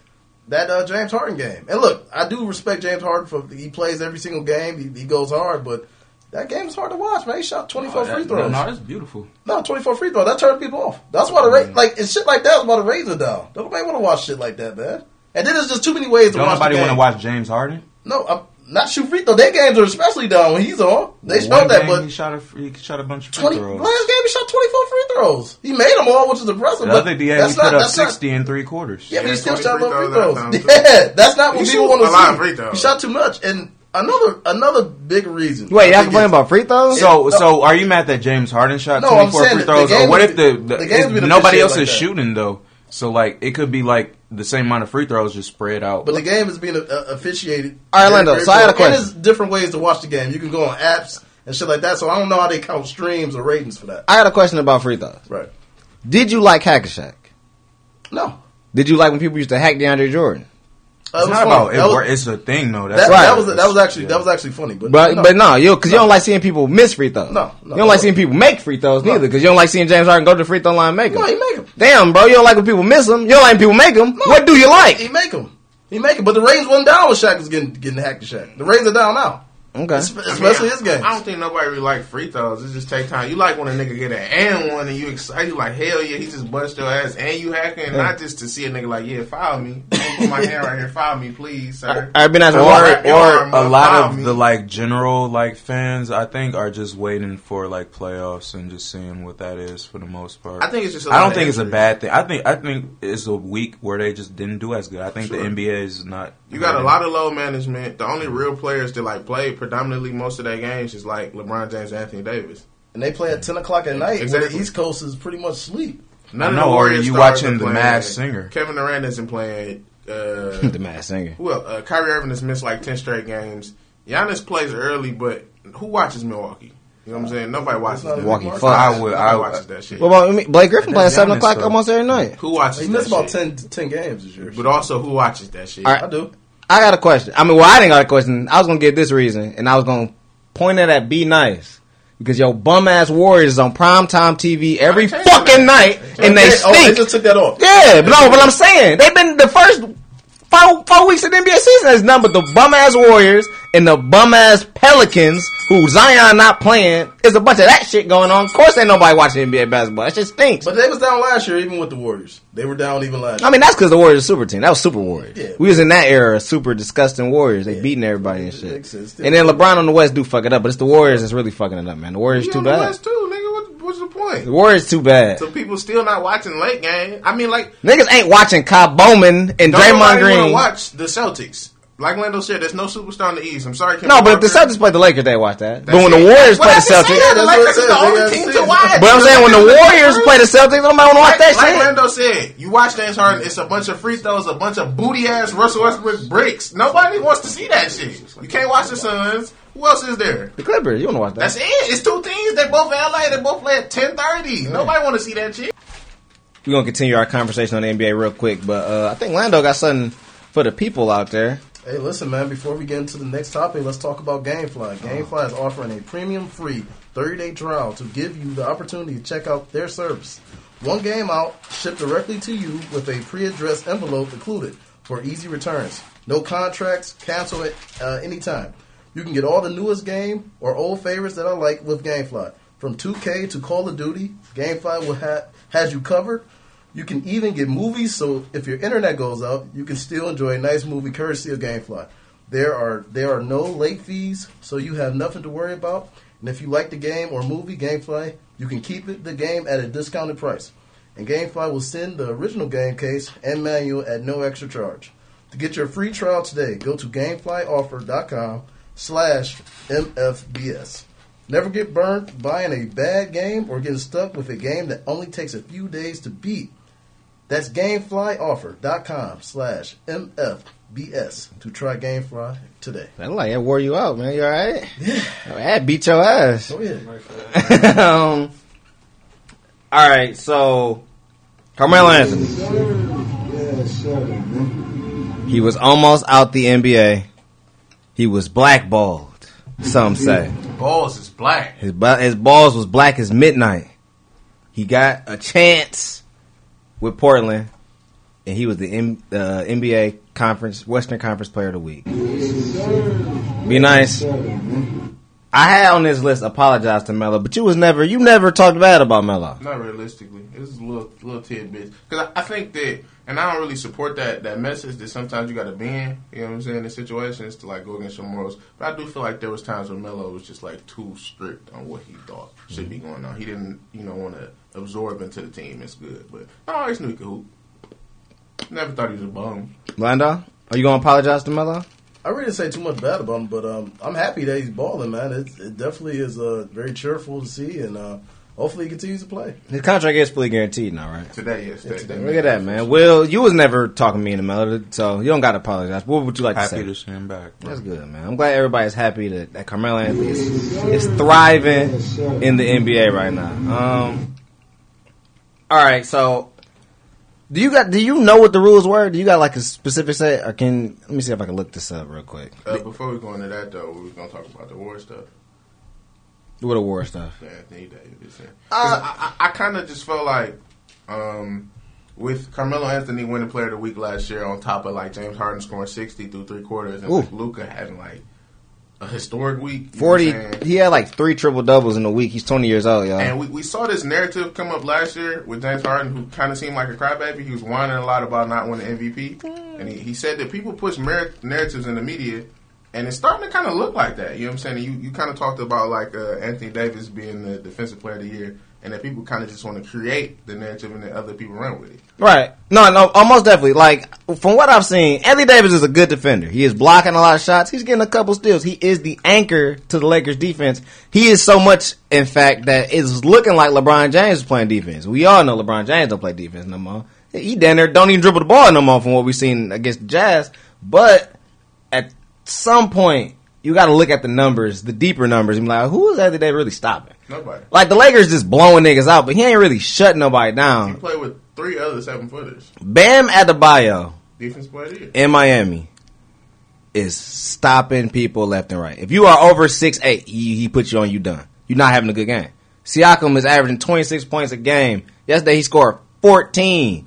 that uh, James Harden game. And look, I do respect James Harden for he plays every single game. He, he goes hard, but that game's hard to watch, man. He shot 24 free that- throws. No, that's beautiful. No, 24 free throws. That turned people off. That's why the rate, like, it's shit like that is why the ratings are down. Don't nobody want to watch shit like that, man. And then there's just too many ways to Don't watch nobody want to watch James Harden? No, I'm not shoot free throw. Their games are especially down when he's on. They One showed that, game but he shot a he shot a bunch of free 20, throws. last game he shot 24 free throws. He made them all, which is impressive. The but other day that's he put not, up that's not- sixty in three quarters. yeah, but he still 20 shot free low free throws throws. that time, too. Yeah, that's not what He people shoots want a lot of to free see. throws. He shot too much. And another another big reason. Wait, y'all think complaining about free throws? So, no. so are you mad that James Harden shot No, twenty four free throws? game Or what is- if the, the the, game's nobody else like is that. shooting though? So like it could be like the same amount of free throws just spread out. But the game is being uh, officiated. All right, very, Lando, so I got a question. there's different ways to watch the game. You can go on apps and shit like that. So I don't know how they count streams or ratings for that. I had a question about free throws. Right? Did you like Hack a Shaq? No. Did you like when people used to hack DeAndre Jordan? It's not funny. about it. Was- it's a thing though. that, right. that was that was actually Yeah. that was actually funny. But But no. but no, you because you don't like seeing people miss free throws. No, no. you don't like seeing people make free throws No. neither because you don't like seeing James Harden go to the free throw line and make them. No, he make 'em. Damn, bro, you don't like when people miss them. You don't like when people make them. What do you like? he make them. He make them. But the ratings wasn't down when Shaq was getting getting hacked to Shaq. The ratings are down now, Okay. Es- especially his game. I don't think nobody really like free throws. It just take time. You like when a nigga get an and one and you excited. You like hell yeah, he just bust your ass and you hacking, not just to see a nigga like yeah, file me. Don't put my hand right here, file me, please, sir. I've been asking. or Or, Wrap or a lot of me. the like general like fans, I think, are just waiting for like playoffs and just seeing what that is for the most part. I think it's just. I I don't think it's a bad thing. I think I think it's a week where they just didn't do as good. I think Sure. the NBA is not. You got a lot of load management. The only real players that like play predominantly most of their games is like LeBron James, and Anthony Davis. and they play at ten o'clock at night. Where Exactly. the East Coast is pretty much sleep. None I of know, the or Warriors you watching The Masked Singer. Kevin Durant isn't playing. [LAUGHS] Uh, the masked singer. Well, uh, Kyrie Irving has missed like ten straight games. Giannis plays early, but who watches Milwaukee? You know what I'm saying? Nobody watches not a that. Milwaukee Nobody fuck. I would- I would- watches that shit. What about me? Blake Griffin playing seven o'clock though. almost every night. who watches He that missed about shit? 10, 10 games this year. But also, who watches that shit? All right. I do. I got a question. I mean, well, I didn't got a question. I was gonna give this reason, and I was gonna point it at Be Nice because your bum ass Warriors is on primetime TV every fucking that. night, and they Okay, Oh, they just took that off. Yeah, but no, but I'm saying they've been the first four, four weeks of the NBA season has nothing but the bum ass Warriors and the bum ass Pelicans, who Zion not playing. There's a bunch of that shit going on. Of course, ain't nobody watching NBA basketball. That shit stinks. But they was down last year, even with the Warriors. They were down even last year. I mean, that's because the Warriors are super team. That was super Warriors. Yeah. We was in that era, super disgusting Warriors. They Yeah. beating everybody and shit. And then LeBron on the West do fuck it up, but it's the Warriors that's really fucking it up, man. The Warriors too bad. West too, nigga. What, the point? The Warriors too bad. So people still not watching late game. I mean, like Niggas ain't watching Kyle Bowman and don't Draymond Green. watch the Celtics. Like Lando said, there's no superstar in the East. I'm sorry, Kemba No, but if the Celtics play the Lakers, they watch that. but That's when the. Warriors Well, play the that's what I'm Celtics, saying. The what Lakers I is the said. only They team gotta to see. watch. but I'm saying when the Warriors play the Celtics, nobody wanna watch Like, that like shit. Lando said, you watch James Harden, it's a bunch of free throws, a bunch of booty ass Russell Westbrook bricks. Nobody wants to see that shit. You can't watch the Suns. Who else is there? The Clippers, you wanna watch that? That's it. It's two teams. They both in LA. They both play at ten thirty. Nobody want to see that shit. We're gonna continue our conversation on the NBA real quick, but uh, I think Lando got something for the people out there. Hey, listen, man, before we get into the next topic, let's talk about Gamefly. Gamefly is offering a premium free 30 day trial to give you the opportunity to check out their service. One game out, shipped directly to you with a pre addressed envelope included for easy returns. No contracts, cancel it uh, anytime. You can get all the newest game or old favorites that I like with Gamefly. From 2K to Call of Duty, Gamefly will ha- has you covered. You can even get movies, so if your internet goes out, you can still enjoy a nice movie courtesy of GameFly. There are there are no late fees, so you have nothing to worry about. And if you like the game or movie, GameFly, you can keep it, the game at a discounted price. And GameFly will send the original game case and manual at no extra charge. To get your free trial today, go to GameflyOffer.com slash MFBS. Never get burned buying a bad game or getting stuck with a game that only takes a few days to beat. That's GameFlyOffer.com slash MFBS to try GameFly today. That like that wore you out, man. You all right? Yeah. That beat your ass. Go ahead. [LAUGHS] um, all right, so Carmelo Anthony. He was almost out the NBA. He was blackballed. Some say Balls is black. his his balls was black as midnight. He got a chance with Portland, and he was the M- uh, NBA Conference Western Conference Player of the Week. Be nice. I had on this list apologize to Melo, but you was never you never talked bad about Melo. Not realistically. it's a little little tidbits. Because I, I think that, and I don't really support that that message that sometimes you got to be in. You know what I'm saying? In situations to like go against your morals. But I do feel like there was times when Melo was just like too strict on what he thought should be going on. He didn't, you know, want to absorb into the team. It's good, but I always knew he could hoop. Never thought he was a bum. Lando, are you gonna apologize to Melo? I really didn't say too much bad about him, but um, I'm happy that he's balling, man. It, it definitely is uh, very cheerful to see, and uh, hopefully he continues to play. His contract is fully guaranteed now, right? Today, yes. That, today. that Look at that, man. Will, you was never talking mean to Melo, so you don't got to apologize. What would you like to say? Happy say? to see him back. bro. That's good, man. I'm glad everybody's happy that, that Carmelo Anthony is, is thriving in the NBA right now. Um, all right, so do you got? Do you know what the rules were? Do you got like a specific set, or can let me see if I can look this up real quick? Uh, before we go into that, though, we was gonna talk about the war stuff. What war stuff? Yeah, Anthony Davis. Uh, I, I, I kind of just felt like um, with Carmelo Anthony winning Player of the Week last year, on top of like James Harden scoring sixty through three quarters, and like Luka having like a historic week. you know what Forty. He had like three triple doubles in a week. He's 20 years old, y'all. And we, we saw this narrative come up last year with James Harden, who kind of seemed like a crybaby. He was whining a lot about not winning MVP, and he, he said that people push merit narratives in the media, and it's starting to kind of look like that. You know what I'm saying? And you you kind of talked about like uh, Anthony Davis being the defensive player of the year, and that people kind of just want to create the narrative, and then other people run with it. Right. No, no, oh, almost definitely. Like, from what I've seen, Anthony Davis is a good defender. He is blocking a lot of shots. He's getting a couple steals. He is the anchor to the Lakers defense. He is so much, in fact, that it's looking like LeBron James is playing defense. We all know LeBron James don't play defense no more. He down there don't even dribble the ball no more from what we've seen against the Jazz. But at some point, you got to look at the numbers, the deeper numbers, and be like, who is Anthony Davis really stopping? Nobody. Like, the Lakers just blowing niggas out, but he ain't really shutting nobody down. He played with three other seven footers. Bam Adebayo Defense player in Miami is stopping people left and right. If you are over six eight, he, he puts you on you done. You're not having a good game. Siakam is averaging 26 points a game. Yesterday he scored 14.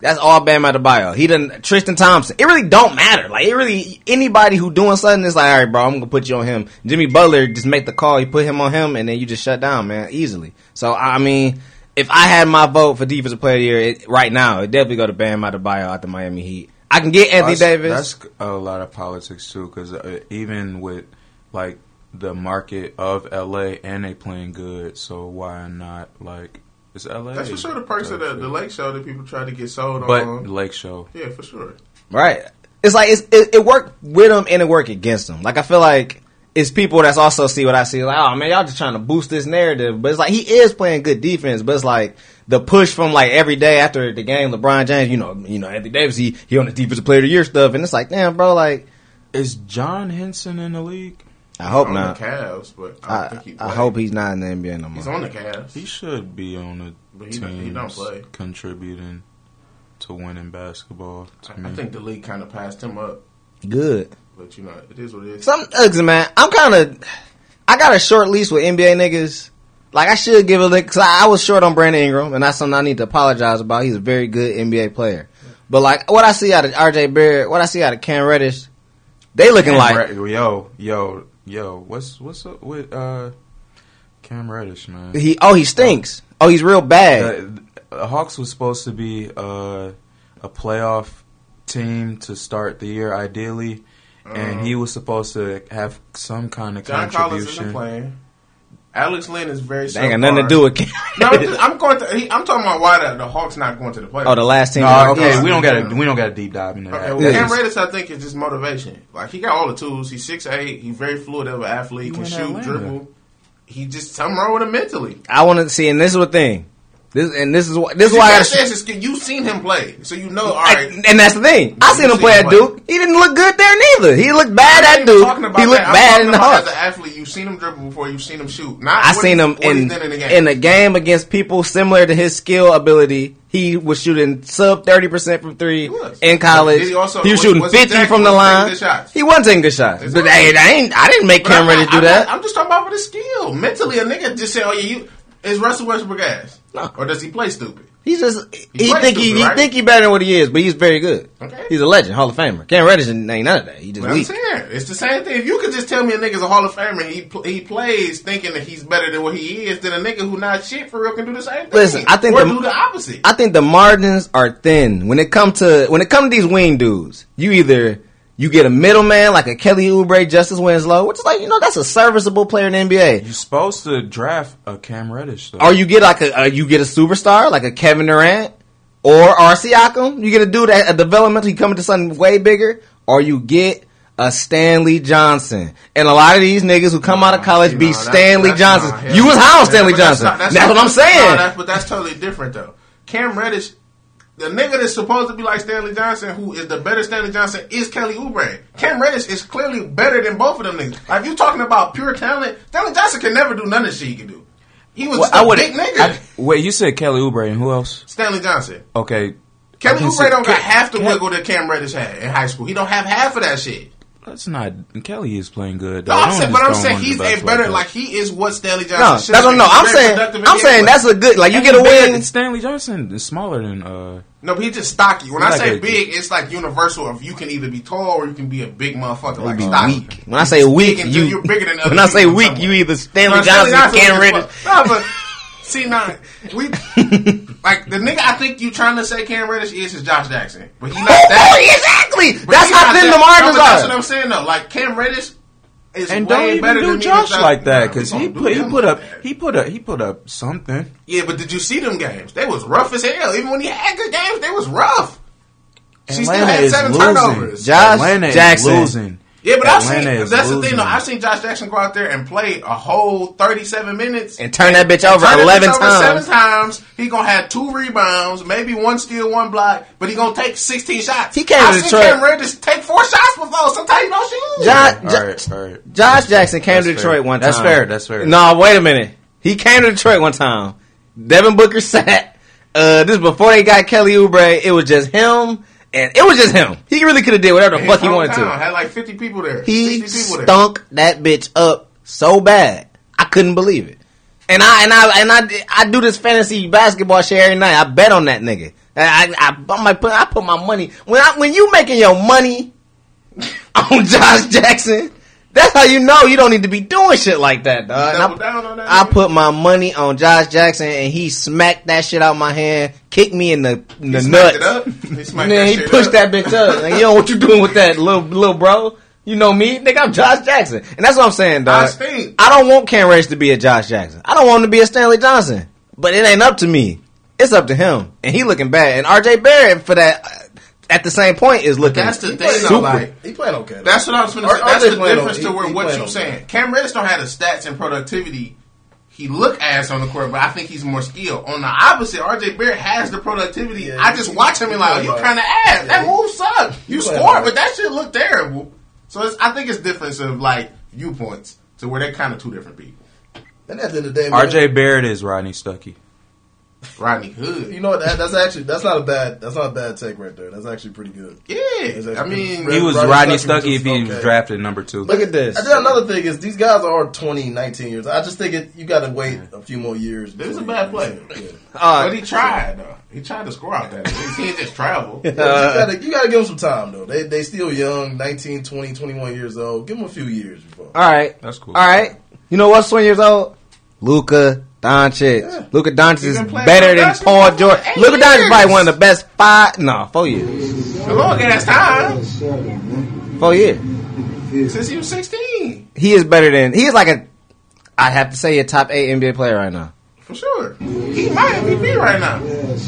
That's all Bam Adebayo. He didn't Tristan Thompson. It really don't matter. Like it really anybody who doing something is like, all right, bro, I'm gonna put you on him. Jimmy Butler just make the call. You put him on him, and then you just shut down, man, easily. So I mean, if I had my vote for defensive player of the year it, right now, it definitely go to Bam Adebayo out the Miami Heat. I can get Anthony That's- Davis. That's a lot of politics too, because uh, even with like the market of LA and they playing good, so why not like it's LA? That's for sure the perks of the, the Lake Show that people try to get sold on. but. Lake Show. Yeah, for sure. Right. It's like it's, it, it worked with them and it worked against them. Like I feel like it's people that's also see what I see. Like, oh man, y'all just trying to boost this narrative. But it's like he is playing good defense. But it's like the push from like every day after the game, LeBron James, you know, you know Anthony Davis, he he on the defensive player of the year stuff, and it's like, damn, bro, like Is John Henson in the league? I hope on not. the Cavs, but I I, think he I hope he's not in the NBA no he's on the Cavs. He should be on the But he don't- team he don't play. contributing to winning basketball. To I. I think the league kind of passed him up, Good. but you know it is what it is. Some listen, man. I'm kind of. I got a short lease with NBA niggas. Like I should give a lick because I, I was short on Brandon Ingram, and that's something I need to apologize about. He's a very good NBA player. But like what I see out of RJ Barrett, what I see out of Cam Reddish, they looking Cam like Red- yo, yo, yo. What's what's up with uh, Cam Reddish, man? he. Oh, he stinks. Oh, he's real bad. The, the Hawks was supposed to be uh, a playoff team to start the year, ideally, and he was supposed to have some kind of John Collins contribution. Isn't playing. Alex Len is very. They ain't got nothing to do with Cam. No, I'm, just, I'm going to. He, I'm talking about why the, the Hawks not going to the playoffs. oh, the last team. No, okay, Yeah. we don't got to we don't got to deep dive into Okay, that. well, Cam Reddish, I think, is just motivation. Like he got all the tools. He's six eight. He's very fluid of an athlete. He Can shoot, Atlanta. dribble. He just something wrong with him mentally. I want to see, and this is the thing. This and this is why this is why I gotta gotta say it's his- you've seen him play, so you know. All I- and that's the thing. I seen him play at. Duke. He didn't look good there neither. He looked bad at Duke. He looked that. Bad in the about As an athlete, you've seen him dribble before. You've seen him shoot. Not I seen him in in the game. in a game against people similar to his skill ability. He was shooting sub thirty percent from three in college. He also- was was- shooting was fifty from the he line. He wasn't taking good shots. But hey, I ain't. I didn't make But Cam I'm ready to do I'm that. not- I'm just talking about for the skill. Mentally, a nigga just say, "Oh yeah, you." Is Russell Westbrook ass, No. or does he play stupid? He's just he, plays think he, stupid, he right? think he better than what he is, but he's very good. Okay. He's a legend, Hall of Famer. Cam Reddish ain't none of that. He just But I'm saying it's the same thing. If you could just tell me a nigga's a Hall of Famer, and he pl- he plays thinking that he's better than what he is, then a nigga who not shit for real can do the same thing. Listen, I think or the- do the opposite. I think the margins are thin when it come to when it come to these wing dudes. You either you get a middleman like a Kelly Oubre, Justice Winslow, which is like you know that's a serviceable player in the NBA. You're supposed to draft a Cam Reddish though. Or you get like a, uh you get a superstar like a Kevin Durant or R. Siakam. You get a dude at a developmental, he coming to something way bigger. Or you get a Stanley Johnson. And a lot of these niggas who come out of college be no, that's- Stanley that's Johnson. You was high on Yeah, Stanley but that's Johnson. not- That's, not- what I'm no, saying. that's, but that's totally different though. Cam Reddish, the nigga that's supposed to be like Stanley Johnson, who is the better Stanley Johnson, is Kelly Oubre. Cam Reddish is clearly better than both of them niggas. Like if you talking about pure talent, Stanley Johnson can never do none of the shit he can do. He was Well, a would- big nigga. I- wait, you said Kelly Oubre and who else? Stanley Johnson. Okay, Kelly I Oubre see- don't got half the wiggle that Cam Reddish had in high school. He don't have half of that shit. That's not Kelly is playing good. No. I'm saying, but I'm saying he's a better, that. like he is what Stanley Johnson. No, should that's what, no. I'm saying, I'm the saying that's a good. Like you get a Bigger- wing. Stanley Johnson is smaller than uh. No, but he's just stocky. When I Like say a- big, it's like universal. If you can either be tall or you can be a big motherfucker like be stocky. weak. When I say weak, Big you you're bigger than [LAUGHS] other when I say people weak, some you either Stanley No, Johnson, Stanley Cam is Reddish. fuck. No, but see now we [LAUGHS] like the nigga. I think you trying to say Cam Reddish is is Josh Jackson, but he's not that. Oh, exactly. But That's how not thin that- the no, margins but That's what. I'm saying though. Like Cam Reddish is And way don't even better do than Josh than like that because he put he put up he put up he put up something. Yeah, but did you see them games? They was rough as hell. Even when he had good games, they was rough. She still Atlanta had is seven losing. turnovers. Josh Atlanta Jackson. is losing. Yeah, but I've seen is that's the thing losing. though. I've seen Josh Jackson go out there and play a whole thirty-seven minutes And turn that bitch over eleven bitch over times. Seven times. He gonna have two rebounds, maybe one steal, one block, but he gonna take sixteen shots. He came I've to seen Detroit- Cam Reddish take four shots before. Sometimes you don't shoot. Josh, All right, all right. Josh Jackson came That's to Detroit fair. one time. That's fair, that's fair. No, wait a minute. He came to Detroit one time. Devin Booker [LAUGHS] sat. Uh, this is before they got Kelly Oubre. It was just him, and it was just him. He really could have did whatever the His fuck he wanted to. Had like fifty people there. He 60 people there. stunk that bitch up so bad. I couldn't believe it. And I and I and I I do this fantasy basketball shit every night. I bet on that nigga. I I, I might put I put my money when I when you making your money [LAUGHS] on Josh Jackson. That's how you know you don't need to be doing shit like that, dog. I, down on that I put my money on Josh Jackson, and he smacked that shit out my hand, kicked me in the in the He nuts. smacked it up. He [LAUGHS] And then he pushed up. that bitch up. Like, you know what you doing with that little little bro? You know me, nigga. I'm Josh Jackson, and that's what I'm saying, dog. I. I don't want Cam Reddish to be a Josh Jackson. I don't want him to be a Stanley Johnson. But it ain't up to me. It's up to him, and he looking bad. And R.J. Barrett for that at the same point is looking. That's the He thing, super. Like He playing okay. though. That's what I was going to say. That's the difference on- to where he what playing you on. saying. Cam Reddish don't have the stats and productivity. He look ass on the court, but I think he's more skilled. On the opposite, RJ Barrett has the productivity. Yeah, I just he- watch him and he like, oh, you kind of ass. Yeah, that he- move sucked. You playing scored, hard. but that shit looked terrible. So it's, I think it's difference of like viewpoints to where they're kind of two different people. And at the end of the day, man, RJ Barrett is Rodney Stuckey. Rodney Hood. You know what? That, that's actually that's not a bad that's not a bad take right there. That's actually pretty good. Yeah, I mean, He was Rodney Rodney Stuckey if just he was drafted number two. Look at this. And then another thing is these guys are 20, 19 years. I just think it, you got to wait a few more years. This is a bad you- player. Yeah. [LAUGHS] Uh, but he tried though. He tried to score out that. He didn't just travel. [LAUGHS] Yeah, you gotta, you gotta give them some time though. They they still young, 19, 20, 21 years old. Give them a few years before. all right, That's cool. All right, you know what's twenty years old? Luka Doncic. Yeah. Luka Doncic is better than Paul George. Luka Doncic is probably one of the best five. No, four years. A long ass time Four years. since he was sixteen, He is better than. He is like a. I have to say a top eight NBA player right now. for sure. He my MVP right now.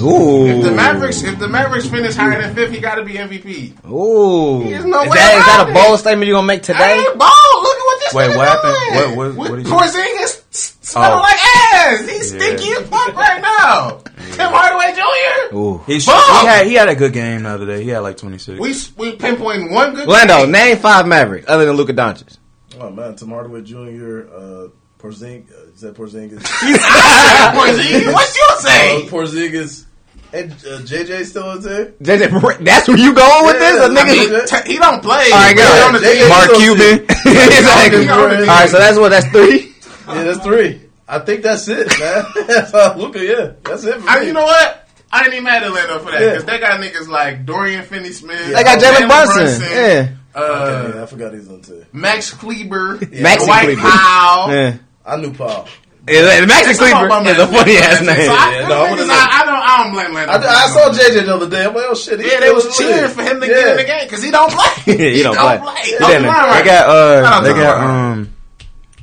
Ooh. If the Mavericks, if the Mavericks finish higher than fifth, he got to be MVP. Ooh. There's no is way that, is that a bold statement you're gonna make today? ball! Look at what this Wait, what happened? doing. What- what- what did you- Porzingis s- Smelling Oh. like ass. He's Yeah. stinky as fuck right now. Tim Hardaway Jr. Ooh. He, sh- he had he had a good game the other day. He had like 26. We we pinpointing one good. Lando, game. name five Mavericks other than Luka Doncic. Oh man, Tim Hardaway Jr., uh, Porzingis, uh, is that Porzingis? [LAUGHS] Porzingis, What you uh, say? Porzingis, and uh, JJ still in there. JJ, that's where you going with this? A nigga. I mean, T- he don't play. All right, He's go on the ahead. Mark Mark Cuban. [LAUGHS] exactly. He on the All team. right, so that's what. That's three. Yeah, that's three. I think that's it, man. that's [LAUGHS] uh, Luka. Yeah, that's it. For I, me. you know what? I ain't even mad at Lando for that Yeah. because they got niggas like Dorian Finney-Smith. They got Jalen Brunson. Yeah. Uh, Okay, yeah, I forgot he's on too. Max Kleber. Maxi Dwight Kleber. Powell. Yeah. I knew Paul. Yeah, Maxi That's all about Kleber is a Max funny Kleber. ass name. So I, Yeah, no, I I, I don't. I don't blame Lando. I, I saw JJ the other day. I'm like, oh shit. he's Yeah, they still was cheering league. for him to yeah. get in the game because he don't play. [LAUGHS] He don't play. He Don't play. They got uh they got um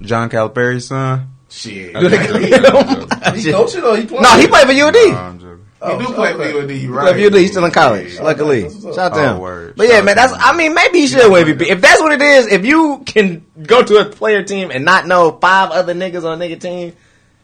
John Calipari's son. Shit. Do they get him? He coaching or he playing? No, he played for UD. No, I'm. Oh, He do play for okay. UD, you He right? played for UD. He's still in college. Yeah. Luckily, that's what's shout out to Oh, him. word. But yeah, Shout man, that's. I mean, maybe he should win MVP. If that's what it is, if you can go to a player team and not know five other niggas on a nigga team,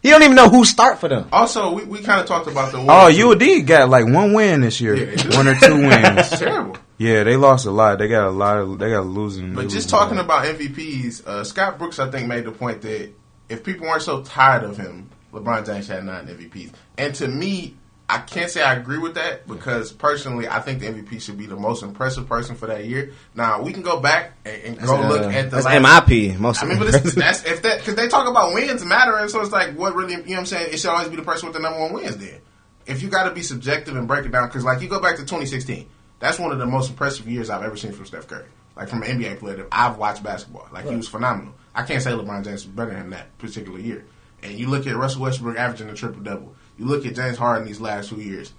he don't even know who start for them. Also, we, we kind of talked about the Oh, Warriors. UD got like one win this year, Yeah, [LAUGHS] one or two It's [LAUGHS] wins. terrible. Yeah, they lost a lot. They got a lot of. They got losing. But just losing talking about MVPs, uh, Scott Brooks, I think, made the point that if people weren't so tired of him, LeBron James had nine MVPs. And to me, I can't say I agree with that because personally, I think the MVP should be the most impressive person for that year. Now we can go back and, and go That's, look uh, at the that's last. MIP. Most I mean, but them. it's, that's if that because they talk about wins mattering, so it's like what really you know what I'm saying. It should always be the person with the number one wins. Then, if you got to be subjective and break it down, because like you go back to 2016, that's one of the most impressive years I've ever seen from Steph Curry, like from an NBA player that I've watched basketball. Like he was phenomenal. I can't say LeBron James was better than that particular year. And you look at Russell Westbrook averaging a triple double. You look at James Harden these last two years,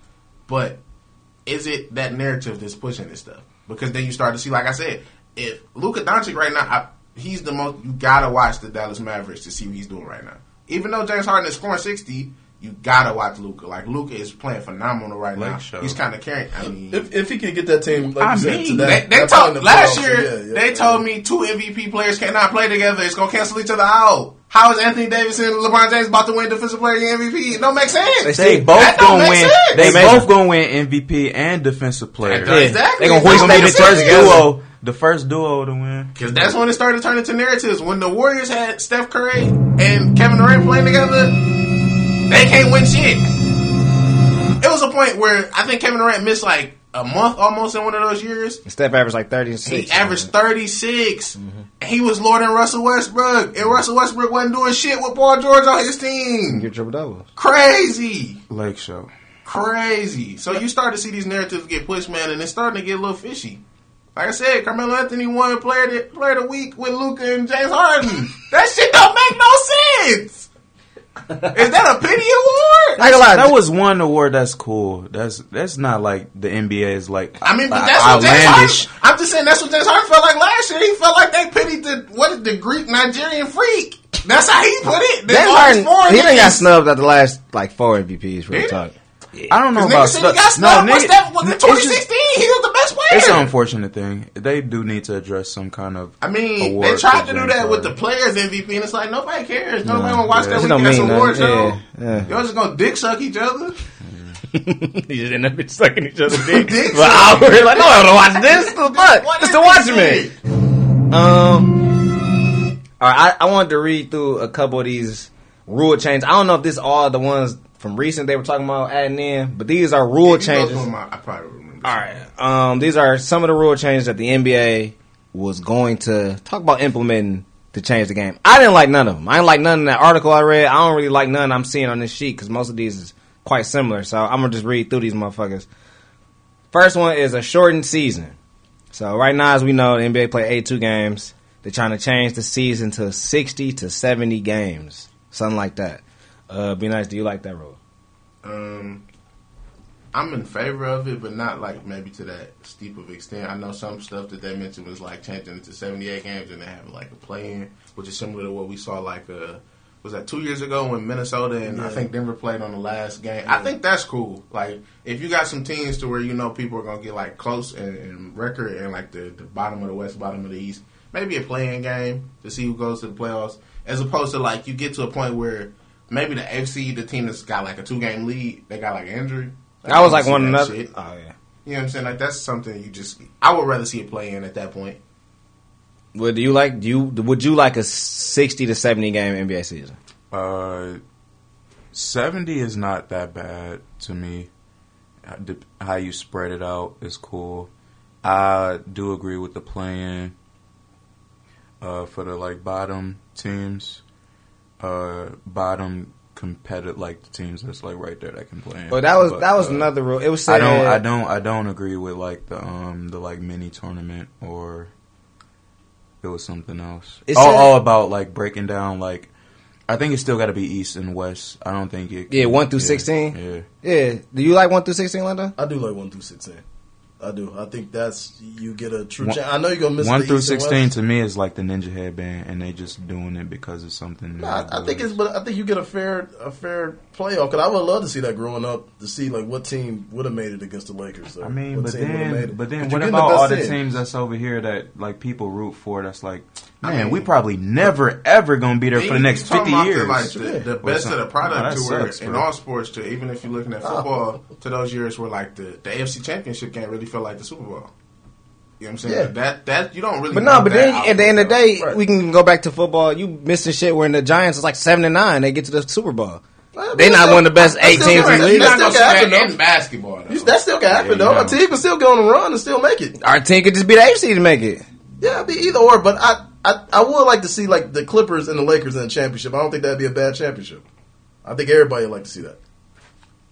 but is it that narrative that's pushing this stuff? Because then you start to see, like I said, if Luka Doncic right now, I, he's the most. You gotta watch the Dallas Mavericks to see what he's doing right now. Even though James Harden is scoring sixty, you gotta watch Luka. Like Luka is playing phenomenal right Like now. show. He's kind of carrying. I mean, If, if he can get that team, like I you said, mean, to they, that, they that told point in the last playoffs, year. yeah, yeah, they yeah. told me two MVP players cannot play together. It's gonna cancel each other out. How is Anthony Davis and LeBron James about to win Defensive Player of the MVP? It don't make sense. They See, both gonna win. sense. They Amazing. both gonna win MVP and defensive player. Yeah, exactly. They gonna It's hoist gonna the first sense. duo, the first duo to win. Because that's when it started turning to narratives. When the Warriors had Steph Curry and Kevin Durant playing together, they can't win shit. It was a point where I think Kevin Durant missed like a month almost in one of those years. Steph averaged like thirty and six. He averaged 36. Mm-hmm. And he was Lord and Russell Westbrook. And Russell Westbrook wasn't doing shit with Paul George on his team. Your triple double. Crazy. Lake show. Crazy. So you start to see these narratives get pushed, man, and it's starting to get a little fishy. Like I said, Carmelo Anthony won player of the, player of the week with Luka and James Harden. [LAUGHS] that shit don't make no sense. Is that a pity award? I ain't gonna. That was one award that's cool. That's that's not like the NBA is like. I mean, but uh, that's what James outlandish. Harden. I'm just saying that's what James Harden felt like last year. He felt like they pitied the what is the Greek Nigerian freak. That's how he put it. They James all Harden, foreign he done got niggas. snubbed at the last like four MVPs. Real Did he? talk. I don't know about stuff. got snubbed. What's that? Was it it's just- 2016? He was the best player. It's an unfortunate thing. They do need to address some kind of. I mean, award they tried to do James that with the players MVP, and it's like nobody cares. Nobody want to watch yeah. that It don't weekend mean award show. Yeah, yeah. Y'all just gonna dick suck each other. [LAUGHS] he just end up sucking each other's dick [LAUGHS] Dick for hours. Like, no, I don't want to watch this. [LAUGHS] The fuck? What Just is to watch me. Um. All right, I, I wanted to read through a couple of these rule changes. I don't know if this all the ones from recent they were talking about adding in, but these are rule changes. 'em, I probably remember. All right. Um, these are some of the rule changes that the NBA was going to talk about implementing to change the game. I didn't like none of them. I didn't like none in that article I read. I don't really like none I'm seeing on this sheet because most of these is quite similar. So I'm gonna just read through these motherfuckers. First one is a shortened season. So right now, as we know, the NBA play 82 games. They're trying to change the season to 60 to 70 games, something like that. Uh, be nice. Do you like that rule? Um, I'm in favor of it, but not like maybe to that steep of extent. I know some stuff that they mentioned was like changing it to 78 games and they have like a play-in, which is similar to what we saw like uh was that two years ago when Minnesota and I think Denver played on the last game. I think that's cool. Like if you got some teams to where you know people are gonna get like close and, in record and like the, the bottom of the West, bottom of the East, maybe a playing game to see who goes to the playoffs, as opposed to like you get to a point where maybe the AFC, the team that's got like a two game lead, they got like an injury. I was like don't one another. shit. Oh yeah. You know what I'm saying? Like that's something you just. I would rather see it play in at that point. Would you like do you would you like a sixty to seventy game NBA season? Uh, seventy is not that bad to me. How- you spread it out is cool. I do agree with the plan uh, for the like bottom teams, uh, bottom competitive like the teams that's like right there that can play. in. But that was that was uh, another rule. It was I said don't I don't I don't agree with like the um the like mini tournament or it was something else. It all, all about like breaking down like I think it's still got to be East and West. I don't think it. Yeah, one through yeah, 16? Yeah, Yeah. Do you like one through sixteen, Linda? I do like one through sixteen. I do. I think that's you get a true. One- chance. I know you're gonna miss one the through sixteen to me is like the Ninja Headband, and they just doing it because it's something. Nah, I, I think it's, but I think you get a fair, a fair playoff. Because I would love to see that growing up to see like what team would have made it against the Lakers. or I mean, but team would've then, but then, you're what getting about all the teams that's over here that like people root for? That's like, man, we probably never ever gonna be there for the next fifty about years. The, like, the, the Or best of the product that to where sucks, in all sports to even if you're looking at Oh. football to those years where like the, the AFC Championship game really felt like the Super Bowl. You know what I'm saying? Yeah. That that you don't really. But no, but then at the end of the day, Right. we can go back to football. You missing shit when the Giants is like seven and nine, they get to the Super Bowl. Well, They not one of the best eight teams in the league. That still can happen, in basketball. Though. That still can happen Yeah, though. you A team can still go on a run and still make it. Our team could just be the AFC to make it. Yeah, it'd be either or. But I, I, I would like to see like the Clippers and the Lakers in the championship. I don't think that'd be a bad championship. I think everybody would like to see that.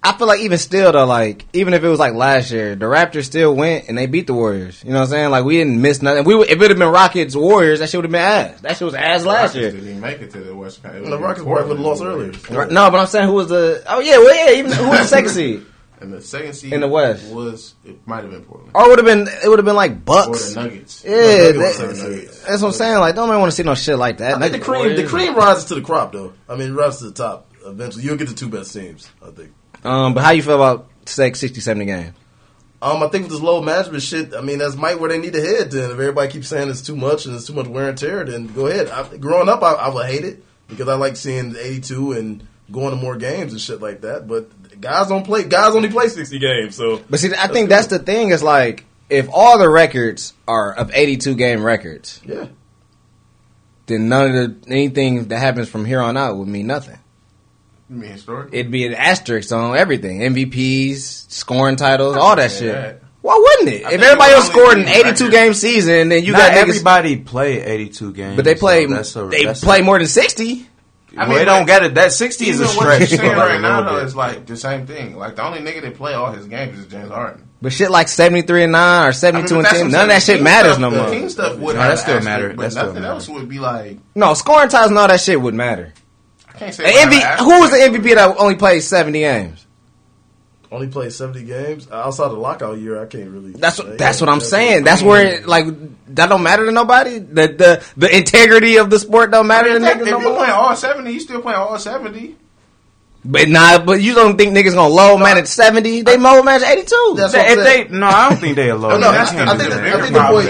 I feel like even still though, like even if it was like last year, the Raptors still went and they beat the Warriors. You know what I'm saying? Like we didn't miss nothing. We would- if it had been Rockets Warriors, that shit would have been ass. That shit was ass last Rockets year. didn't even make it to the West. It the Rockets probably would have lost earlier. Right- No, but I'm saying who was the? Oh yeah, well yeah, even who was the second [LAUGHS] seed? And the second seed In the West. was it might have been Portland Or would have been it would have been like or Bucks. the Nuggets. Yeah, Nuggets that- was second that's what I'm saying. Like, don't nobody want to see no shit like that. I think the cream, the cream rises to the crop though. I mean, it rises to the top eventually. You'll get the two best teams. I think. Um, but how you feel about say 60, 70 game? Um, I think with this load management shit, I mean, that's might where they need to head. Then if everybody keeps saying it's too much and it's too much wear and tear, then go ahead. I, growing up, I, I would hate it because I like seeing 82 and going to more games and shit like that. But guys don't play. Guys only play 60 games, so But see, I think that's the thing. Is like if all the records are of 82 game records, yeah. then none of the anything that happens from here on out would mean nothing. You mean historic? It'd be an asterisk on everything: MVPs, scoring titles, all that shit. that. Why wouldn't it? I if everybody else scored an 82 record. game season, then you Not got niggas, everybody play eighty-two games, but they play so that's a, they that's play a, more than 60. I well, mean, they don't like, get it. That sixty is Even a what you're stretch. saying right now, little though, bit. like the same thing. Like the only nigga that play all his games is James Harden. But shit like 73 and 9 or I mean, 72 and 10, none of that shit The matters stuff- no the more. Team stuff would No, have that still matter. but That still nothing matter. else would be like. No, scoring titles and all that shit would matter. I can't say. The it would MV, who was the. MVP that only played 70 games? Only played 70 games outside the lockout year. I can't really. That's what, that's what I'm saying. That's where it, like that don't matter to nobody. The the the integrity of the sport don't matter I mean, to if niggas if no you more. playing all seventy, you still playing all seventy. But nah, but you don't think niggas gonna load manage 70? They load manage 82. That's what if they, no, I don't think they low. no, no, That's I- not I the think bigger that- I think the problem.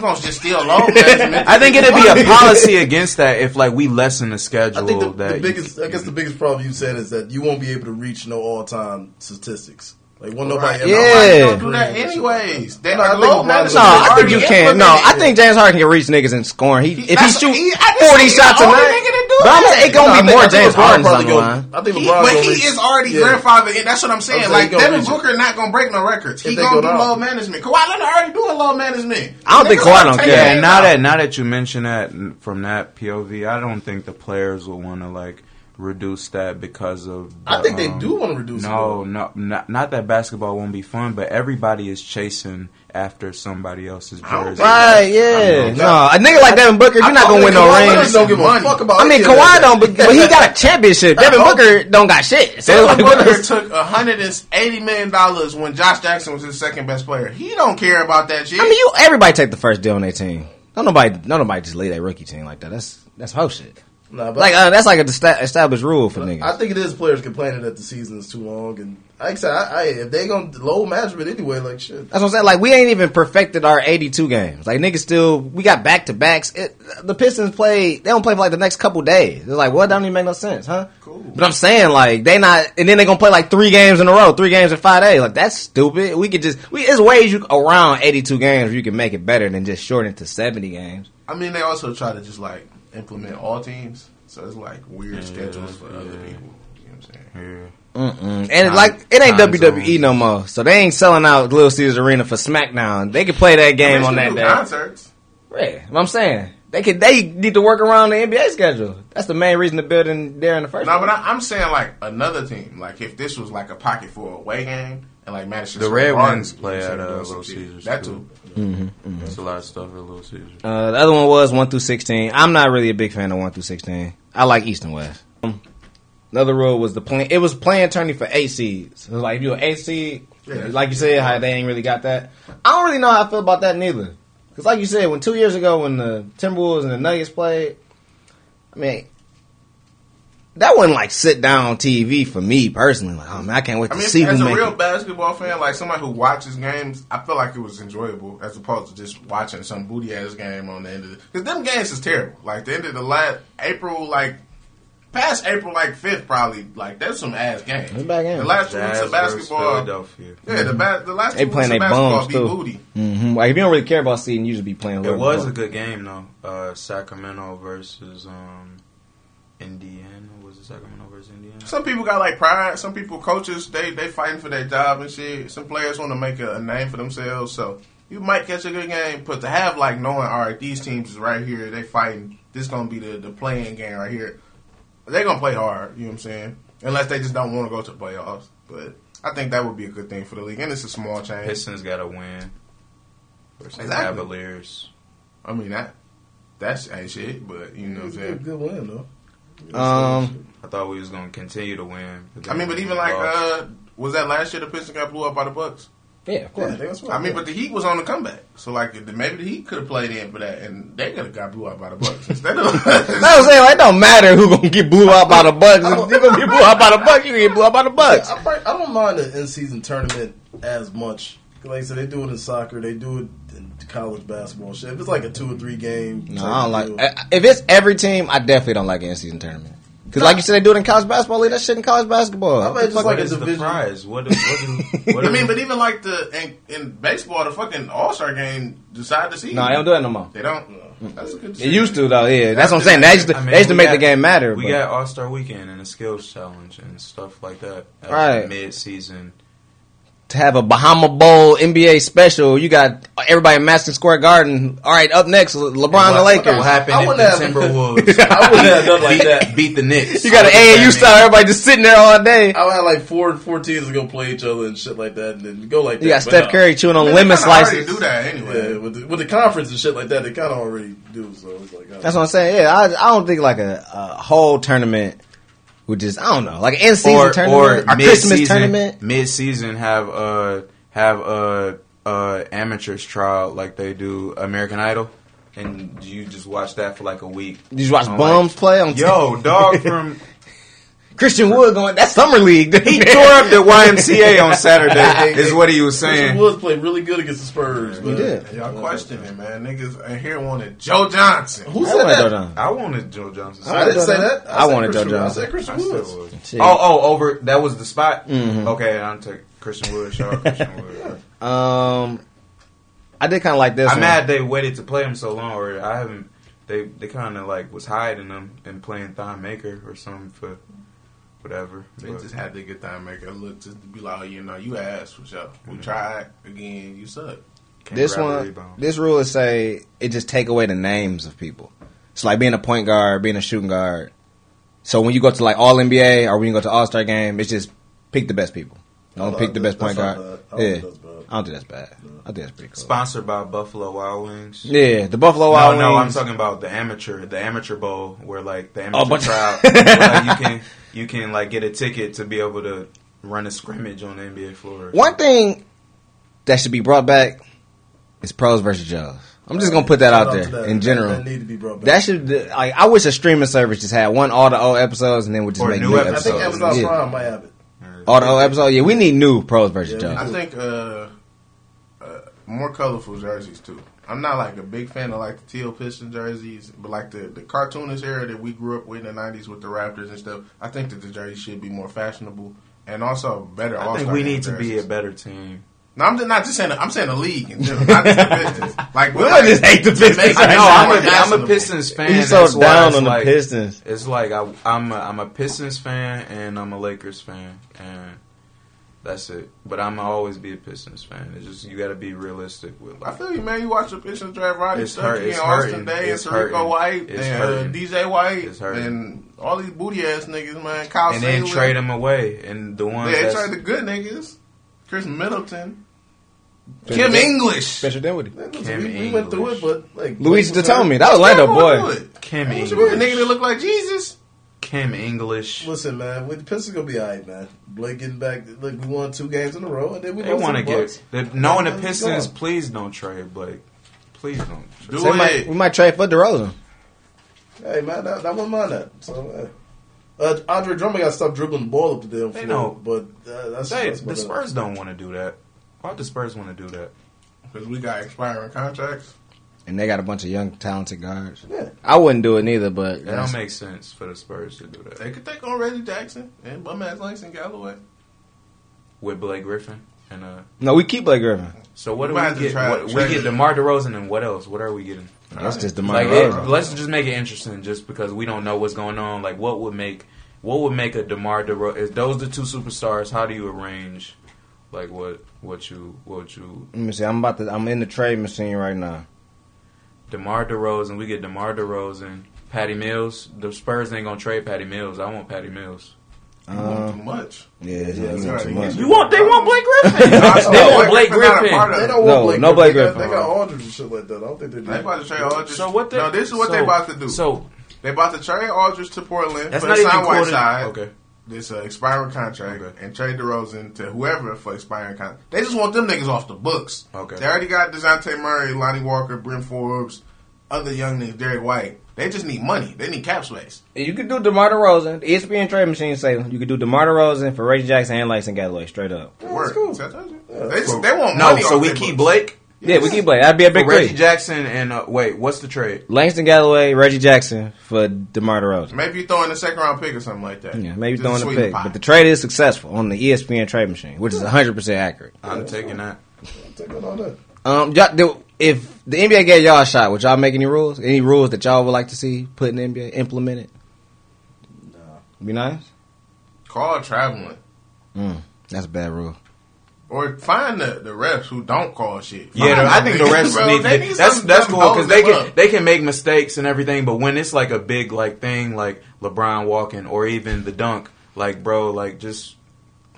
Point- Yeah, if you gonna just steal load management, [LAUGHS] I think it'd be a [LAUGHS] policy against that if like we lessen the schedule. I think the, that the you- biggest, I guess the biggest problem you said is that you won't be able to reach no all time statistics. Like, won't nobody ever. Yeah. Nobody don't do that anyways. That No, I think load management. No, I think you can. No. I think James Harden can reach niggas in scoring. He, if he That's- shoot he- I 40 shots a night, nigga that do but I'm saying it No, gonna I be think- more James LeBron Harden's probably on the go- line. I think He, LeBron but he reach- is already yeah. grandfathered in. That's what I'm saying. I'm saying like he Devin. Booker not gonna break no records. He gonna go do load management. Kawhi Leonard already doing load management. I don't think Niggas Kawhi gonna don't care. Yeah, and now that now that you mention that from that POV, I don't think the players will want to like reduce that because of. I think they um, do want to reduce. No, though. no, not, not that basketball won't be fun, but everybody is chasing after somebody else's I don't jersey. Right, yeah. No, a nigga like Devin Booker, you're not gonna win no Kawhi Leonard rings. don't give a fuck about I mean, any that. Kawhi don't, but, but he got a [LAUGHS] championship. Devin Booker don't got shit. So Devin like, Booker [LAUGHS] took hundred and eighty million dollars when Josh Jackson was his second best player. He don't care about that shit. I mean, you everybody take the first deal on their team. Don't nobody, don't nobody just leave their rookie team like that. That's that's hoe shit. Nah, but Like uh, that's like a established rule for niggas. I think it is players complaining that the season is too long, and like I said, I, I, if they gonna load management anyway, like shit. That's what I'm saying. Like we ain't even perfected our 82 games. Like niggas still, we got back to backs. The Pistons play. They don't play for like the next couple days. It's like, what? That don't even make no sense, huh? Cool. But I'm saying like they not, and then they gonna play like three games in a row, three games in five days. Like that's stupid. We could just, we there's ways you around 82 games where you can make it better than just shorten it to 70 games. I mean, they also try to just like implement all teams, so it's like weird schedules for other people. You know what I'm saying? Yeah. Mm-mm. And it, like it ain't WWE zones. no more, so they ain't selling out Little Caesars Arena for SmackDown. They can play that game on that do day. Concerts. Yeah, what I'm saying. They could they need to work around the NBA schedule. That's the main reason to build in there in the first No, place. but I, I'm saying like another team. Like if this was like a pocket for a away game and like Madison The Square Red Garden, Wings play what I'm at, uh, Little shit. Caesars, That too. too. There's a lot of stuff at Little Caesars. Uh, the other one was one through sixteen. I'm not really a big fan of one through sixteen. I like East and West. Um, Another rule was the plan. It was playing tourney for eight seeds. So like if you're an eight seed, Yeah. like you said, how they ain't really got that. I don't really know how I feel about that neither. Because like you said, when two years ago when the Timberwolves and the Nuggets played, I mean. That wasn't like sit down TV for me personally. Like, oh man, I can't wait I to mean, see as who a make real it. basketball fan, like somebody who watches games, I feel like it was enjoyable as opposed to just watching some booty ass game on the end of the. Because them games is terrible. Like the end of the last April, like past April, like fifth, probably. Like there's some ass games. It's a bad game. The last two weeks Jazz of basketball. Philadelphia. Yeah, the ba- the last They two playing weeks of they basketball bums, be too. booty. hmm Like if you don't really care about seeding, you should be playing. a It was more. a good game though. Uh, Sacramento versus um, Indiana. Was it Sacramento versus Indiana? Some people got like pride. Some people, coaches, they they fighting for their job and shit. Some players want to make a, a name for themselves. So you might catch a good game, but to have like knowing, all right, these teams is right here. They fighting. This gonna be the the playing game right here. They gonna play hard. You know what I'm saying? Unless they just don't want to go to the playoffs. But I think that would be a good thing for the league, and it's a small change. Pistons got to win versus Exactly. Cavaliers. I mean that that's ain't shit, but you know what I'm a saying. good, good win though. Um, I thought we was gonna continue to win. I mean, but even like uh, was that last year the Pistons got blew up by the Bucks? yeah, of Yeah, course. that's what I mean, but the Heat was on the comeback, so like maybe the Heat could have played in for that, and they could have got blew out by the Bucks instead of. [LAUGHS] That's what I'm saying. Like, it don't matter who gonna get blew out by the Bucks. If you gonna get blew out by the Bucks, you gonna get blew out by the Bucks. I, probably- I don't mind the in season tournament as much. Like I said, they do it in soccer, they do it in college basketball. Shit, if it's like a two or three game, No, I don't like. deal, If it's every team, I definitely don't like an in-season tournament. Because, like you said, they do it in college basketball. League that shit in college basketball. I mean, just like a is the prize? What do, what do, [LAUGHS] what I mean, but even like the in, in baseball, the fucking All Star game decide the season. no, they don't do that no more. They don't. That's a good. It used to though. Yeah, that's what I'm saying. They used to, I mean, they used to make got- the game matter. We but- got All Star Weekend and a skills challenge and stuff like that. Right. Mid season. To have a Bahama Bowl NBA special. You got everybody in Madison Square Garden. All right, up next, LeBron the What Lakers. happened I if wouldn't the have- Timberwolves [LAUGHS] I wouldn't have done like beat, that. beat the Knicks? You got an AAU style. Everybody just sitting there all day. I would have like four four teams to go play each other and shit like that, and then go like that. You got But Steph no. Curry chewing on I mean, lemon they already slices. do that anyway. Yeah, with the, with the conference and shit like that, they kind of already do. So it's like, uh, That's what I'm saying. Yeah, I, I don't think like a, a whole tournament would is I don't know like an in season or tournament, or a Christmas mid-season, tournament. mid-season have uh have uh uh amateurs trial like they do American Idol, and you just watch that for like a week. You just watch I'm bums play on Like, Yo, dog [LAUGHS] from Christian Wood going. That's summer league. he [LAUGHS] tore up the YMCA on Saturday. [LAUGHS] Is what he was saying. Christian. Woods played really good against the Spurs. He but- did. Y'all questioning, him, man. Niggas in here wanted Joe Johnson. Who I said wanted that? Joe Johnson. I wanted Joe Johnson. I didn't say that. I said wanted Joe Christian Woods. I said Christian I Woods. Oh, oh, over that was the spot. Mhm. Okay, I'm take Christian Wood. Shout out Christian [LAUGHS] Wood. Um, I did kind of like this. I'm one. mad they waited to play him so long. Or I haven't. They they kind of like was hiding him and playing Thon Maker or something for whatever. They But just had to get that make a look just to be like, oh, you know, you asked for sure. We mm-hmm. tried again. You suck. can't This one, this rule is say it just take away the names of people. It's like being a point guard, being a shooting guard. So when you go to like All NBA or when you go to All Star game, it's just pick the best people. Don't Oh, pick the that- best point guard. not bad. I don't Yeah, think that's bad. I don't think that's bad. I think that's pretty cool. Sponsored by Buffalo Wild Wings. Yeah, the Buffalo No, Wild no, I'm talking about the amateur, the amateur bowl, where like the Oh, amateur but- trial, [LAUGHS] where, like, you can you can like get a ticket to be able to run a scrimmage on the NBA floor. One thing that should be brought back is pros versus Joes. I'm just gonna put that Shout out to there that. in general. That need to be brought back. That should like I wish a streaming service just had one all the old episodes and then would just Or make new new, I episodes. think Amazon yeah. Prime might have it. All the old episodes. Yeah, we need new pros versus Yeah, Jones. I think uh, uh, more colorful jerseys too. I'm not like a big fan of like the teal piston jerseys, but like the the cartoonist era that we grew up with in the '90s with the Raptors and stuff. I think that the jerseys should be more fashionable and also better. I think we game need to be a better team. No, I'm just, not just saying. I'm saying the league in general, not just the Pistons. [LAUGHS] Like We but, like, just hate the Pistons. make I No, know, I'm a, I'm a. Pistons fan. He's so that's why down it's on the Pistons. It's like I, I'm a, I'm a Pistons fan and I'm a Lakers fan, and that's it. But I'm always be a Pistons fan. It's just you got to be realistic with. I feel you, man. You watch the Pistons draft Rodney It's hurt- Stuckey it's and Austin hurting. Daye and It's Tariq hurting. White It's and uh, hurting. DJ White It's hurting. and all these booty ass niggas, man. Kyle and then trade them away, and the ones Yeah, they that's tried the good niggas. Khris Middleton, Spencer Kim English. Spencer Dinwiddie. Kim we, we went through it, but like Luigi Blake was Datome. That was Orlando Yeah, boy. do it. Kim What you mean, English. nigga that look like Jesus. Kim English. Listen, man, with the Pistons gonna be alright, man. Blake getting back. Look, we won two games in a row, and then we They want to to the Bucks. get the, knowing the Pistons. Please don't trade Blake. Please don't. Do So we, it. might, we might trade for DeRozan. Hey, man, that, that wasn't mine. That so. Uh, uh, Andre Drummond got to stop dribbling the ball up the damn They know. but uh, that's, They, that's the about it. Spurs don't want to do that. Why the Spurs want to do that? Because we got expiring contracts. And they got a bunch of young, talented guards. Yeah. I wouldn't do it neither, but That that's- don't make sense for the Spurs to do that They could take on Reggie Jackson and bum ass Langston Galloway. with Blake Griffin. And uh, no, we keep Blake Griffin. so what We do might we get? try- What, we get to- DeMar DeRozan, and what else? What are we getting? That's just DeMar Like, DeRozan. it, let's just make it interesting, just because we don't know what's going on. Like, what would make what would make a DeMar DeRozan? Is those the two superstars? How do you arrange? Like, what what you what you Let me see. I'm about to. I'm in the trade machine right now. DeMar DeRozan? We get DeMar DeRozan, Patty Mills. The Spurs ain't gonna trade Patty Mills. I want Patty Mills. You want too um, much. yeah, yeah, Yeah, you want too much. You want? They want [LAUGHS] Blake Griffin. They they want Blake Griffin. They don't want No, Blake no Griffin. Blake They got- Griffin. They got Aldridge and shit like that. I don't think they do. They about to trade Aldridge. So what? They, no, this is what so, they about to do. So they about to trade Aldridge to Portland. that's for not the even sign. Whiteside. Okay. This uh, expiring contract Okay. and trade DeRozan to whoever for expiring contract. They just want them niggas off the books. Okay. They already got Dejounte Murray, Lonnie Walker, Bryn Forbes, other young niggas, Derrick White. They just need money. They need cap space. You could do DeMar DeRozan. The ESPN trade machine say you could do DeMar DeRozan for Reggie Jackson and Langston Galloway straight up. Yeah, Work. that's cool. See, I told you. Yeah, they, just, they want No, money. so off we keep books. Blake. Yeah, we keep Blake. That'd be a big For Reggie three. Jackson and uh, wait, what's the trade? Langston Galloway, Reggie Jackson for DeMar DeRozan. Maybe you throw in a second round pick or something like that. Yeah, maybe Just throwing to a pick. pot. But the trade is successful on the ESPN trade machine, which is 100% accurate. I'm taking that. Take on all that. Um, y'all, if the NBA gave y'all a shot, would y'all make any rules? Any rules that y'all would like to see put in the NBA, implemented? Nah. Be nice? Call traveling. Mm, that's a bad rule. Or find the, the refs who don't call shit. Yeah, Find the- I think the refs bro. need They to. That's that's cool because they can up. they can make mistakes and everything, but when it's like a big like thing like LeBron walking or even the dunk, like bro, like just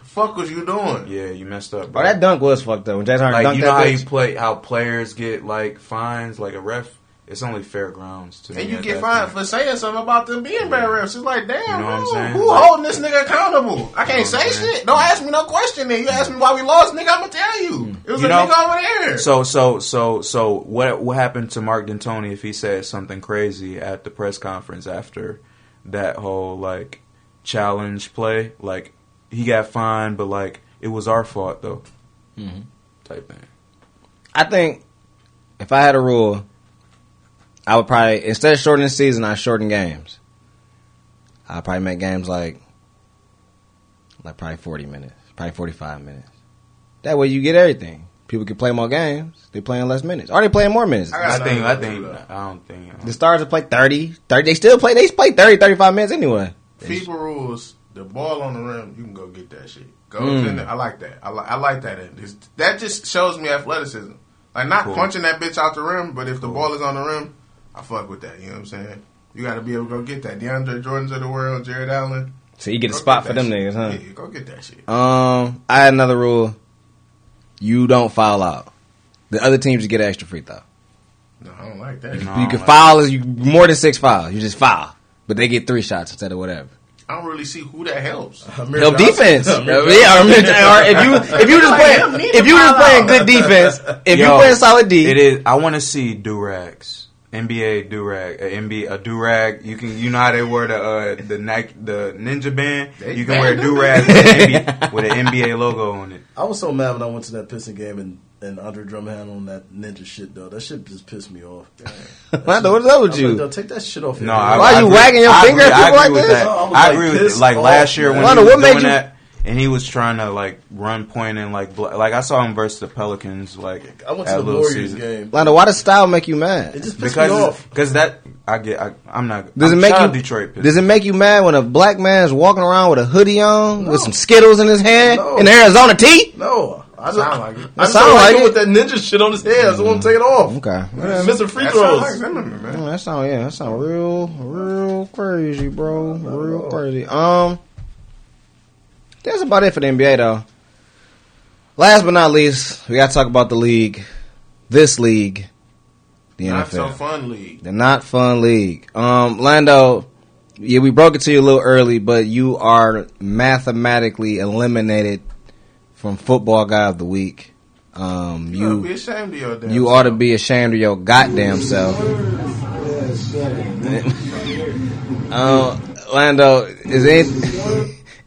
fuck was you doing? yeah, you messed up. Bro. Oh, that dunk was fucked up. When Jason Harden like dunked you know that how bitch. you play how players get like fines like a ref. It's only fair grounds to And me you get that fined for saying something about them being bad refs. It's like, damn, You know what I'm who, saying? who Like- holding this nigga accountable? I can't You know say saying? shit. Don't ask me no question. Then you ask me why we lost, nigga. I'm gonna tell you. Hmm. It was You a know- nigga over there. So so so so what what happened to Mark D'Antoni if he said something crazy at the press conference after that whole like challenge play? Like he got fined, but like it was our fault though. Mm-hmm. Type thing. I think if I had a rule, I would probably instead of shortening the season, I shorten games. I'd probably make games like like probably forty minutes, probably forty five minutes. That way you get everything. People can play more games. They playing less minutes. Are they playing more minutes. I I think I nothing to think do with I don't think The stars will play 30, 30. They still play. They play 30, 35 minutes anyway. FIBA rules. The ball on the rim, you can go get that shit. Go Mm. to the, I like that. I, li- I like that. It's- that just shows me athleticism. Like not Cool. punching that bitch out the rim, but if the ball is on the rim, I fuck with that. You know what I'm saying? You got to be able to go get that. DeAndre Jordan's of the world, Jarrett Allen. So you get a spot get for them shit. niggas, huh? Yeah, go get that shit. Um, I had another rule. You don't foul out. The other teams get an extra free throw. No, I don't like that. No. you can like- foul as you more than six fouls. You just foul, but they get three shots instead of whatever. I don't really see who that helps. [LAUGHS] Amir Help Johnson. defense. Amir yeah, or, or if you [LAUGHS] if you just playing if you just playing good defense, if you Yo, playing solid D, It is. I want to see durags. NBA durag, a NBA a durag. You can, you know how they wear the uh, the Nike, the Ninja band. They you can wear banned them. durag with, an NBA, [LAUGHS] with an NBA logo on it. I was so mad when I went to that Piston game and, and Andre Drummond on that ninja shit though. That shit just pissed me off. [LAUGHS] Lando, what's up with you? like, "Yo, take that shit off. your No, head." I, Why I you agree- wagging your finger at agree- I people like this? that. I was I like agree with pissed. Like last year when man. Lando, he what made doing you- that, and he was trying to like run point and like bl- like I saw him versus the Pelicans. Like I went to the Little Warriors Caesar. game. Lando, why does style make you mad? It mad? just pissed me because off. because that I get I, I'm not. Does I'm it make you out Detroit? Does it make you mad when a black man is walking around with a hoodie on No. with some Skittles in his hand No. in Arizona tee? No, I just, Sound like it. I just Sound don't like like it. with that ninja shit on his head. so I just want to take it off. Okay, Missing free That throws. sound like Zimmerman, man. Mm, that sound yeah, that sound real, real crazy, bro. Real crazy. Um, that's about it for the NBA though. Last but not least, we got to talk about the league. This league, the Not NFL. so fun league. The not fun league. Um, Lando, yeah, we broke it to you a little early, but you are mathematically eliminated from football guy of the week. Um, You, ought to be you ashamed of your damn you ought to be ashamed of your goddamn self. [LAUGHS] uh, Lando, is any,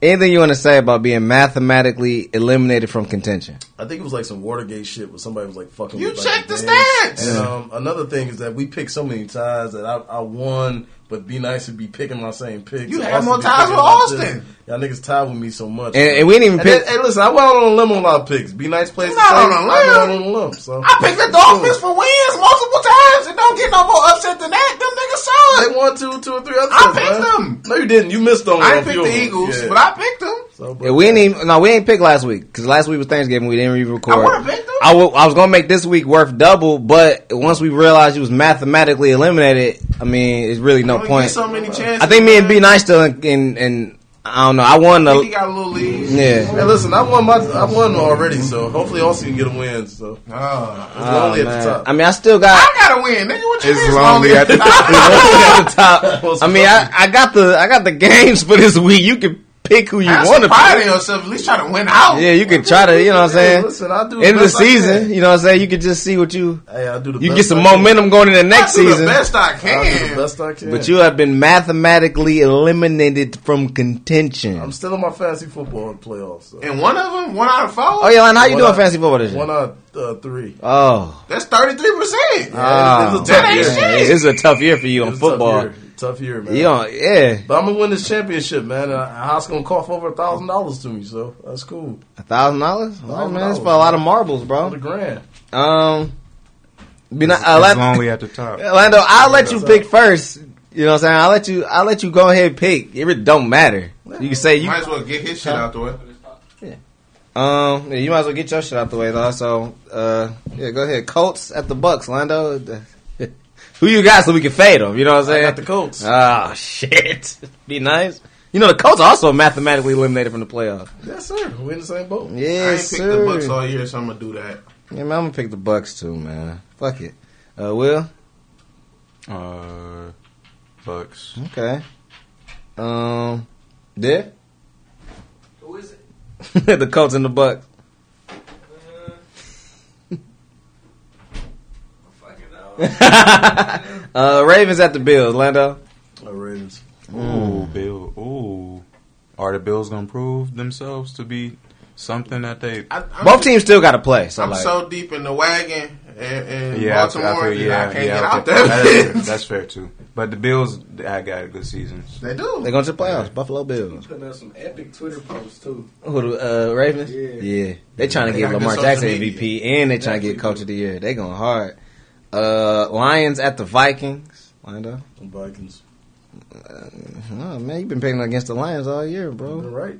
anything you want to say about being mathematically eliminated from contention? I think it was like some Watergate shit where somebody was like fucking. You with, like, checked the stats. And um, another thing is that we picked so many ties that I, I won, but be nice to be picking my same picks. You And had more ties with my Austin. Y'all niggas tied with me so much. And, and we didn't even pick. hey, listen, I went out on a limb on a lot of picks. Be nice place to Not say. on a I limb. went on a limb. So I picked the Dolphins for wins multiple times and don't get no more upset than that. Them niggas They suck. won two, two or three other. I picked man. them. No, you didn't. You missed on. I ain't few picked the. Eagles, Yeah. but I picked them. So, but- Yeah, we didn't even no, we ain't pick last week because last week was Thanksgiving. We didn't even record. I would've picked them. I was gonna make this week worth double, but once we realized you was mathematically eliminated, I mean, it's really no point. so many chances. I think me and man. B Nice still in, in, in I don't know. I won I think he got a little lead. yeah. Hey, listen, I won my, I won already. So hopefully, Austin can get a win. So Oh. it's ah, lonely Oh, at the top. I mean, I still got I gotta win, nigga. What you It's mean? [LAUGHS] [LAUGHS] lonely at the top. at the top. I mean, I, I got the I got the [LAUGHS] games for this week. You can pick who you want to pride pick. in yourself. At least try to win out. Yeah, you can try to. You know what I'm saying? Hey, listen, I do the End of the best I can. season, you know what I'm saying? You can just see what you Hey, I do the you best get some I can. momentum going into the next I do season. the best I I do the can. best I can. But you have been mathematically eliminated from contention. I'm still in my fantasy football playoffs. So. And one of them, one out of four. oh yeah, and how you One doing out- fantasy football this year? One out uh, three. Oh, That's thirty three percent. Ah, it's a tough that ain't year. shit. It's a tough year for you on It's a football. Year. Tough year, man. You don't, yeah, But I'm gonna win this championship, man. And House gonna cough over a thousand dollars to me, so that's cool. a thousand dollars. All right, man, it's $1,000. for a lot of marbles, bro. the bro. grand. Um, be not, uh, It's let, lonely at the top. Lando, I'll let you That's pick first. You know what I'm saying? I'll let you. I'll let you go ahead and pick. It really don't matter. You can say you. Might as well get his shit out the way. Um, yeah, you might as well get your shit out the way though. So, uh, yeah, go ahead. Colts at the Bucks, Lando. Who you got so we can fade them? You know what I'm I saying? got the Colts. Oh shit! [LAUGHS] Be nice. You know the Colts are also mathematically eliminated from the playoffs. yes, sir. We're in the same boat. I Yes, ain't picked the Bucks all year, so I'm gonna do that. Yeah, man, I'm gonna pick the Bucks too, man. Fuck it. Uh, Will. Uh, Bucks. Okay. Um, there. Who is it? [LAUGHS] the Colts and the Bucks. Fucking know. [LAUGHS] uh, Ravens at the Bills, Lando. Oh, Ravens. Ooh, Bill. Ooh, are the Bills gonna prove themselves to be something that they? I, Both teams still got to play. So I'm like, so deep in the wagon in, in Yeah, I feel- Baltimore, I feel- that I can't get okay. out there. That is fair. [LAUGHS] That's fair too. But the Bills, I got a good season. they do. They're going to the playoffs. Buffalo Bills. Putting up some epic Twitter posts too. Who the uh, Ravens? Yeah. yeah. They trying to They get Lamar good Jackson social MVP, and they trying to get Coach of the Year. They going hard. Uh, Lions at the Vikings. Lando. Vikings. Oh man, you've been picking against the Lions all year, bro. You're bro. right.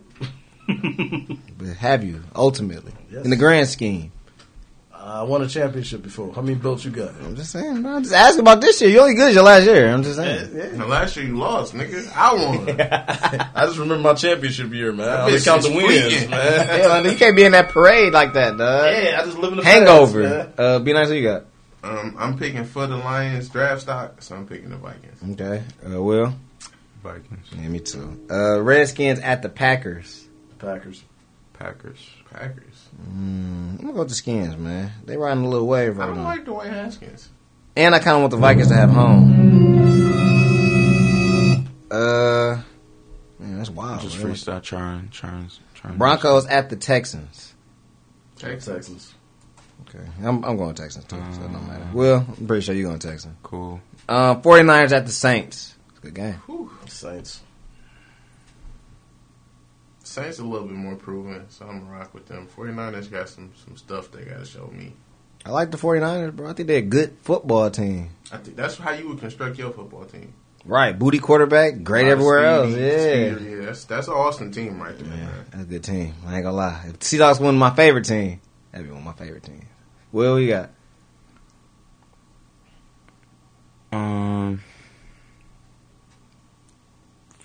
[LAUGHS] But have you ultimately Yes. in the grand scheme? I won a championship before. How many belts you got? I'm just saying, bro. I'm just asking about this year. You only good as your last year. I'm just saying. And last year you lost, nigga. I won. [LAUGHS] I just remember my championship year, man. I only count the wins, man. Yeah, Lando, you can't be in that parade like that, dog. Yeah, I just live in the Hangover. past, uh, be nice. Who you got? Um, I'm picking for the Lions draft stock, so I'm picking the Vikings. Okay. Uh, Will. Vikings. Yeah, me too. Uh, Redskins at the Packers. Packers. Packers. Packers. Mm, I'm gonna go with the Skins, man. They riding a little wave I right don't now. like Dwayne Haskins. And I kind of want the Vikings to have home. Uh, man, that's wild. Just man. freestyle trying, trying, trying. Broncos at the Texans. Texas. Texans. Okay, I'm, I'm going Texans too, so it don't matter. Uh. Well, I'm pretty sure you're going Texans. Cool. Um, 49ers at the Saints. It's a good game. Saints. Saints a little bit more proven, so I'm gonna rock with them. 49ers got some some stuff they gotta show me. I like the 49ers, bro. I think they're a good football team. I think that's how you would construct your football team. Right, booty quarterback, great A lot of everywhere speedy- else. Yeah. speedy, yeah. That's that's an Austin team right there. Yeah, man. that's a good team. I ain't gonna lie. If one of my favorite team, that'd be one of my favorite teams. Well, we got Um,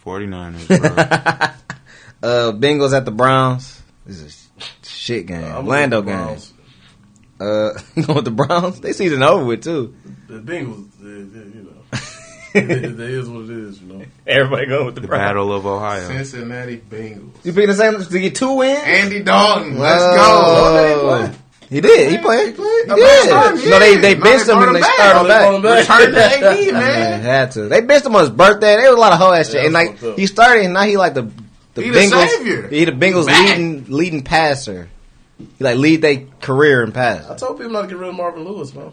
49ers, bro. [LAUGHS] uh Bengals at the Browns. This is a shit game. Uh, I'm Lando game. with the Uh, [LAUGHS] you going with the Browns? They season over with too. The Bengals, they, they, you know, it, it is what it is, you know. [LAUGHS] Everybody going with the, the Battle of Ohio. Cincinnati Bengals. You pick the same to get two wins. Andy Dalton, let's Whoa. go. Oh, he did. He played. He, played? did. I bet No, they they yeah. benched No, him they and they brought started him him back. back. [LAUGHS] Oh, they brought him back. Return to AD, Yeah, man. had to. They benched him on his birthday. There was a lot of whole ass shit. Yeah, and like he started, and now he like the the He the Bengals. savior. He the Bengals Back. leading leading passer. He like lead their career in pass. I told people not to get rid of Marvin Lewis, man.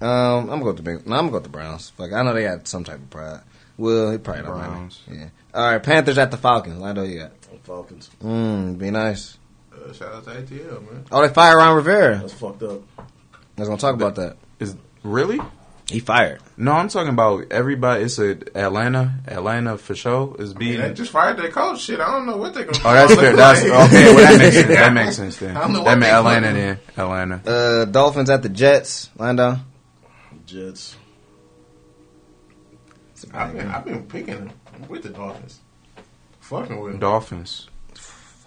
Um, I'm gonna go with the Bengals. No, I'm gonna go with the Browns. Fuck, I know they got some type of pride. Well, he probably don't matter. Browns. Yeah. All right, Panthers at the Falcons. I know you got. Falcons. Mm, be nice. Uh, shout out to ATL, man. Oh, they fired Ron Rivera. That's fucked up. I was gonna talk about that. Is really? He fired. No, I'm talking about everybody. It's a Atlanta, Atlanta for sure is Yeah, beating. they just fired their coach. Shit, I don't know what they're gonna. Oh, that's fair. That's [LAUGHS] okay. Well, that makes sense. [LAUGHS] That makes sense then. I don't know That what meant they Atlanta fucking- then. Atlanta. Uh, Dolphins at the Jets. Lando. Jets. I've been, I've been picking them with the Dolphins. Fucking with them. Dolphins.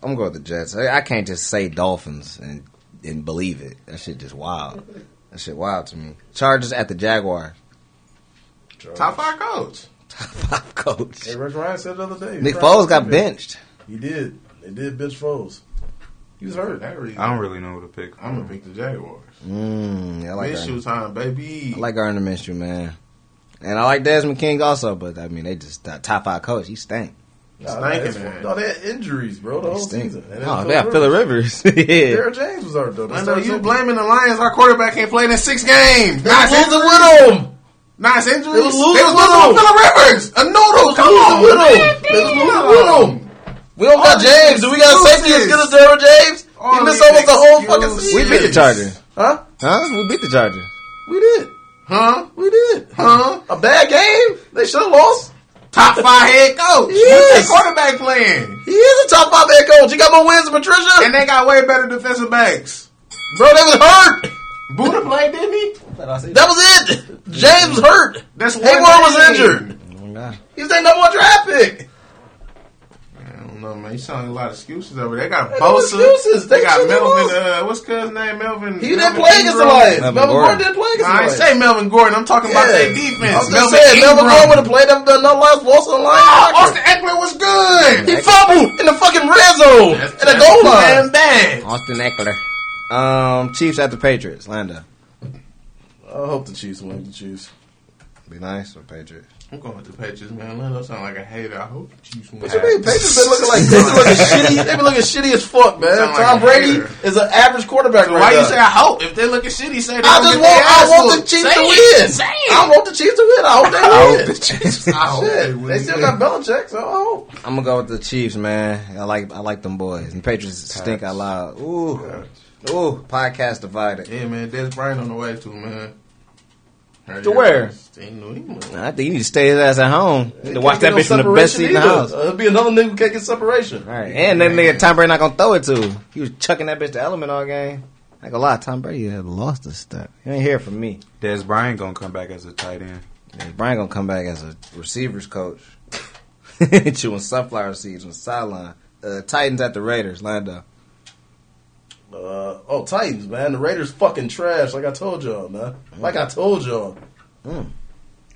I'm going with the Jets. I, I can't just say Dolphins and and believe it. That shit just wild. That shit wild to me. Chargers at the Jaguars. Top five coach. Top five [LAUGHS] coach. Hey, Rex Ryan said the other day. Nick Ryan Foles got said- benched. He did. They did bench Foles. He was hurt. That reason, I don't really know who to pick. I'm gonna pick the Jaguars. Mm, yeah, I like Minshew Gardner. time, baby. I like Gardner Minshew, man. And I like Desmond King also, but I mean, they just uh, top five coach. He stank. Nah, Stinking, man. No, they had injuries, bro, the He whole stink. season. And Oh, Philip they got Philip Rivers. [LAUGHS] yeah. Derwin James was hurt, though. I know you saying- blaming the Lions. Our quarterback ain't played in six games. They Nice was losing injuries. with him. Nice injuries. They was losing with losing him. with Philip Rivers. A noodle. They Come was on, losing with man. him. They was losing with him. We don't got James. Do we got safety as good as Derwin James? He missed almost the whole fucking season. We beat the Chargers. Huh? Huh? We beat the Chargers. We did. Huh? We did. Huh? A bad game? They should have lost. Top five head coach. Yes. What's their quarterback playing? He is a top five head coach. He got more wins than Patricia. And they got way better defensive backs. Bro, they was hurt. Buddha played, didn't he? That was it. James hurt. That's one Hayward was injured. Oh, He's their number one draft pick. I know, man. You sounding a lot of excuses over there. They got Ain't no Bosa. excuses. They They got Melvin. lost. Uh, what's cousin's name? Melvin. He didn't Melvin play against the Ingram. Lions. Melvin Melvin Gordon. Gordon didn't play against I the ain't Lions. say Melvin Gordon. I'm talking about Yeah. their I defense. was just Melvin saying, Melvin Ingram. Gordon would have played them done no last loss on the line. Austin Ekeler was good. He fumbled in the fucking red zone in the goal line. Bad. Austin Ekeler. Um, Chiefs at the Patriots. Landa. I hope the Chiefs win. The Chiefs. Be nice or Patriots. I'm going with the Patriots, man. Lando sound like a hater. I hope the Chiefs win. What you mean? Patriots been looking like they been looking [LAUGHS] shitty. They been looking shitty as fuck, man. Sound like Tom a Brady hater. is an average quarterback. So right why you say I hope? If they're looking shitty, say they I don't just get want, their I want the. Chiefs Say to it. win. Say I it. want the Chiefs to win. I hope they [LAUGHS] I win. hope the Chiefs. [LAUGHS] I hope they win. they still got Belichick, so I hope. I'm gonna go with the Chiefs, man. I like I like them boys. And Patriots stink out loud. Ooh, ooh. Podcast divided. Yeah, man. Dez Bryant on the way too, man. Heard To it. where? In New England. I think you need to stay his ass at home. You to watch that get bitch from the best seat in the house. Uh, It'll be another nigga who can't get separation. All right, and that nigga Tom Brady not gonna throw it to. He was chucking that bitch to Edelman all game. I ain't gonna lie, Tom Brady had lost this step. You ain't hear from me. Dez Bryant gonna come back as a tight end. Yeah, Brian gonna come back as a receivers coach, [LAUGHS] chewing sunflower seeds on the sideline. Uh, Titans at the Raiders. Lando. Uh, oh, Titans, man. The Raiders fucking trash, like I told y'all, man. Mm. Like I told y'all. Mm.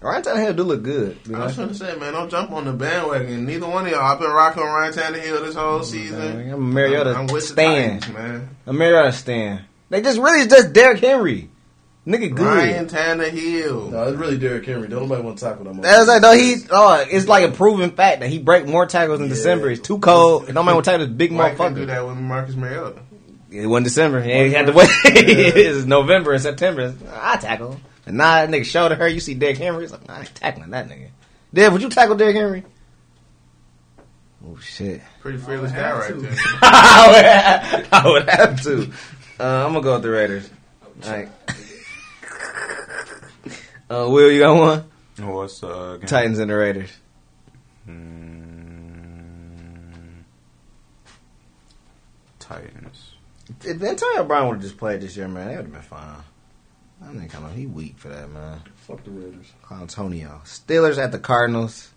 All Ryan Tannehill do look good. you I know? was trying to say, man, don't jump on the bandwagon. Neither one of y'all. I've been rocking Ryan Tannehill this whole mm, season. Man, I'm a Mariota I'm, I'm with the stan. Titans, man. A Mariota stand. They just really just Derrick Henry. Nigga good. Ryan Tannehill. No, it's really Derrick Henry. Don't nobody want to tackle that. That's like, no, he, oh, it's like a proven fact that he break more tackles in Yeah. December. It's too cold. [LAUGHS] Nobody want to tackle this big Why can't do motherfucker. that with Marcus Mariota? It wasn't December. He ain't had to wait. [LAUGHS] it's November and September. I tackle him. And now that nigga shoulder her, you see Derrick Henry. It's like, nah, I ain't tackling that nigga. Dev, would you tackle Derrick Henry? Oh, shit. Pretty fearless guy right to. there. [LAUGHS] I, would have, I would have to. Uh, I'm gonna go with the Raiders. All right. uh, Will, you got one? What's uh, game? Titans and the Raiders. Mm, Titans. If Antonio Brown would have just played this year, man, they would have been fine. I think kind of he weak for that, man. Fuck the Raiders. Antonio. Steelers at the Cardinals.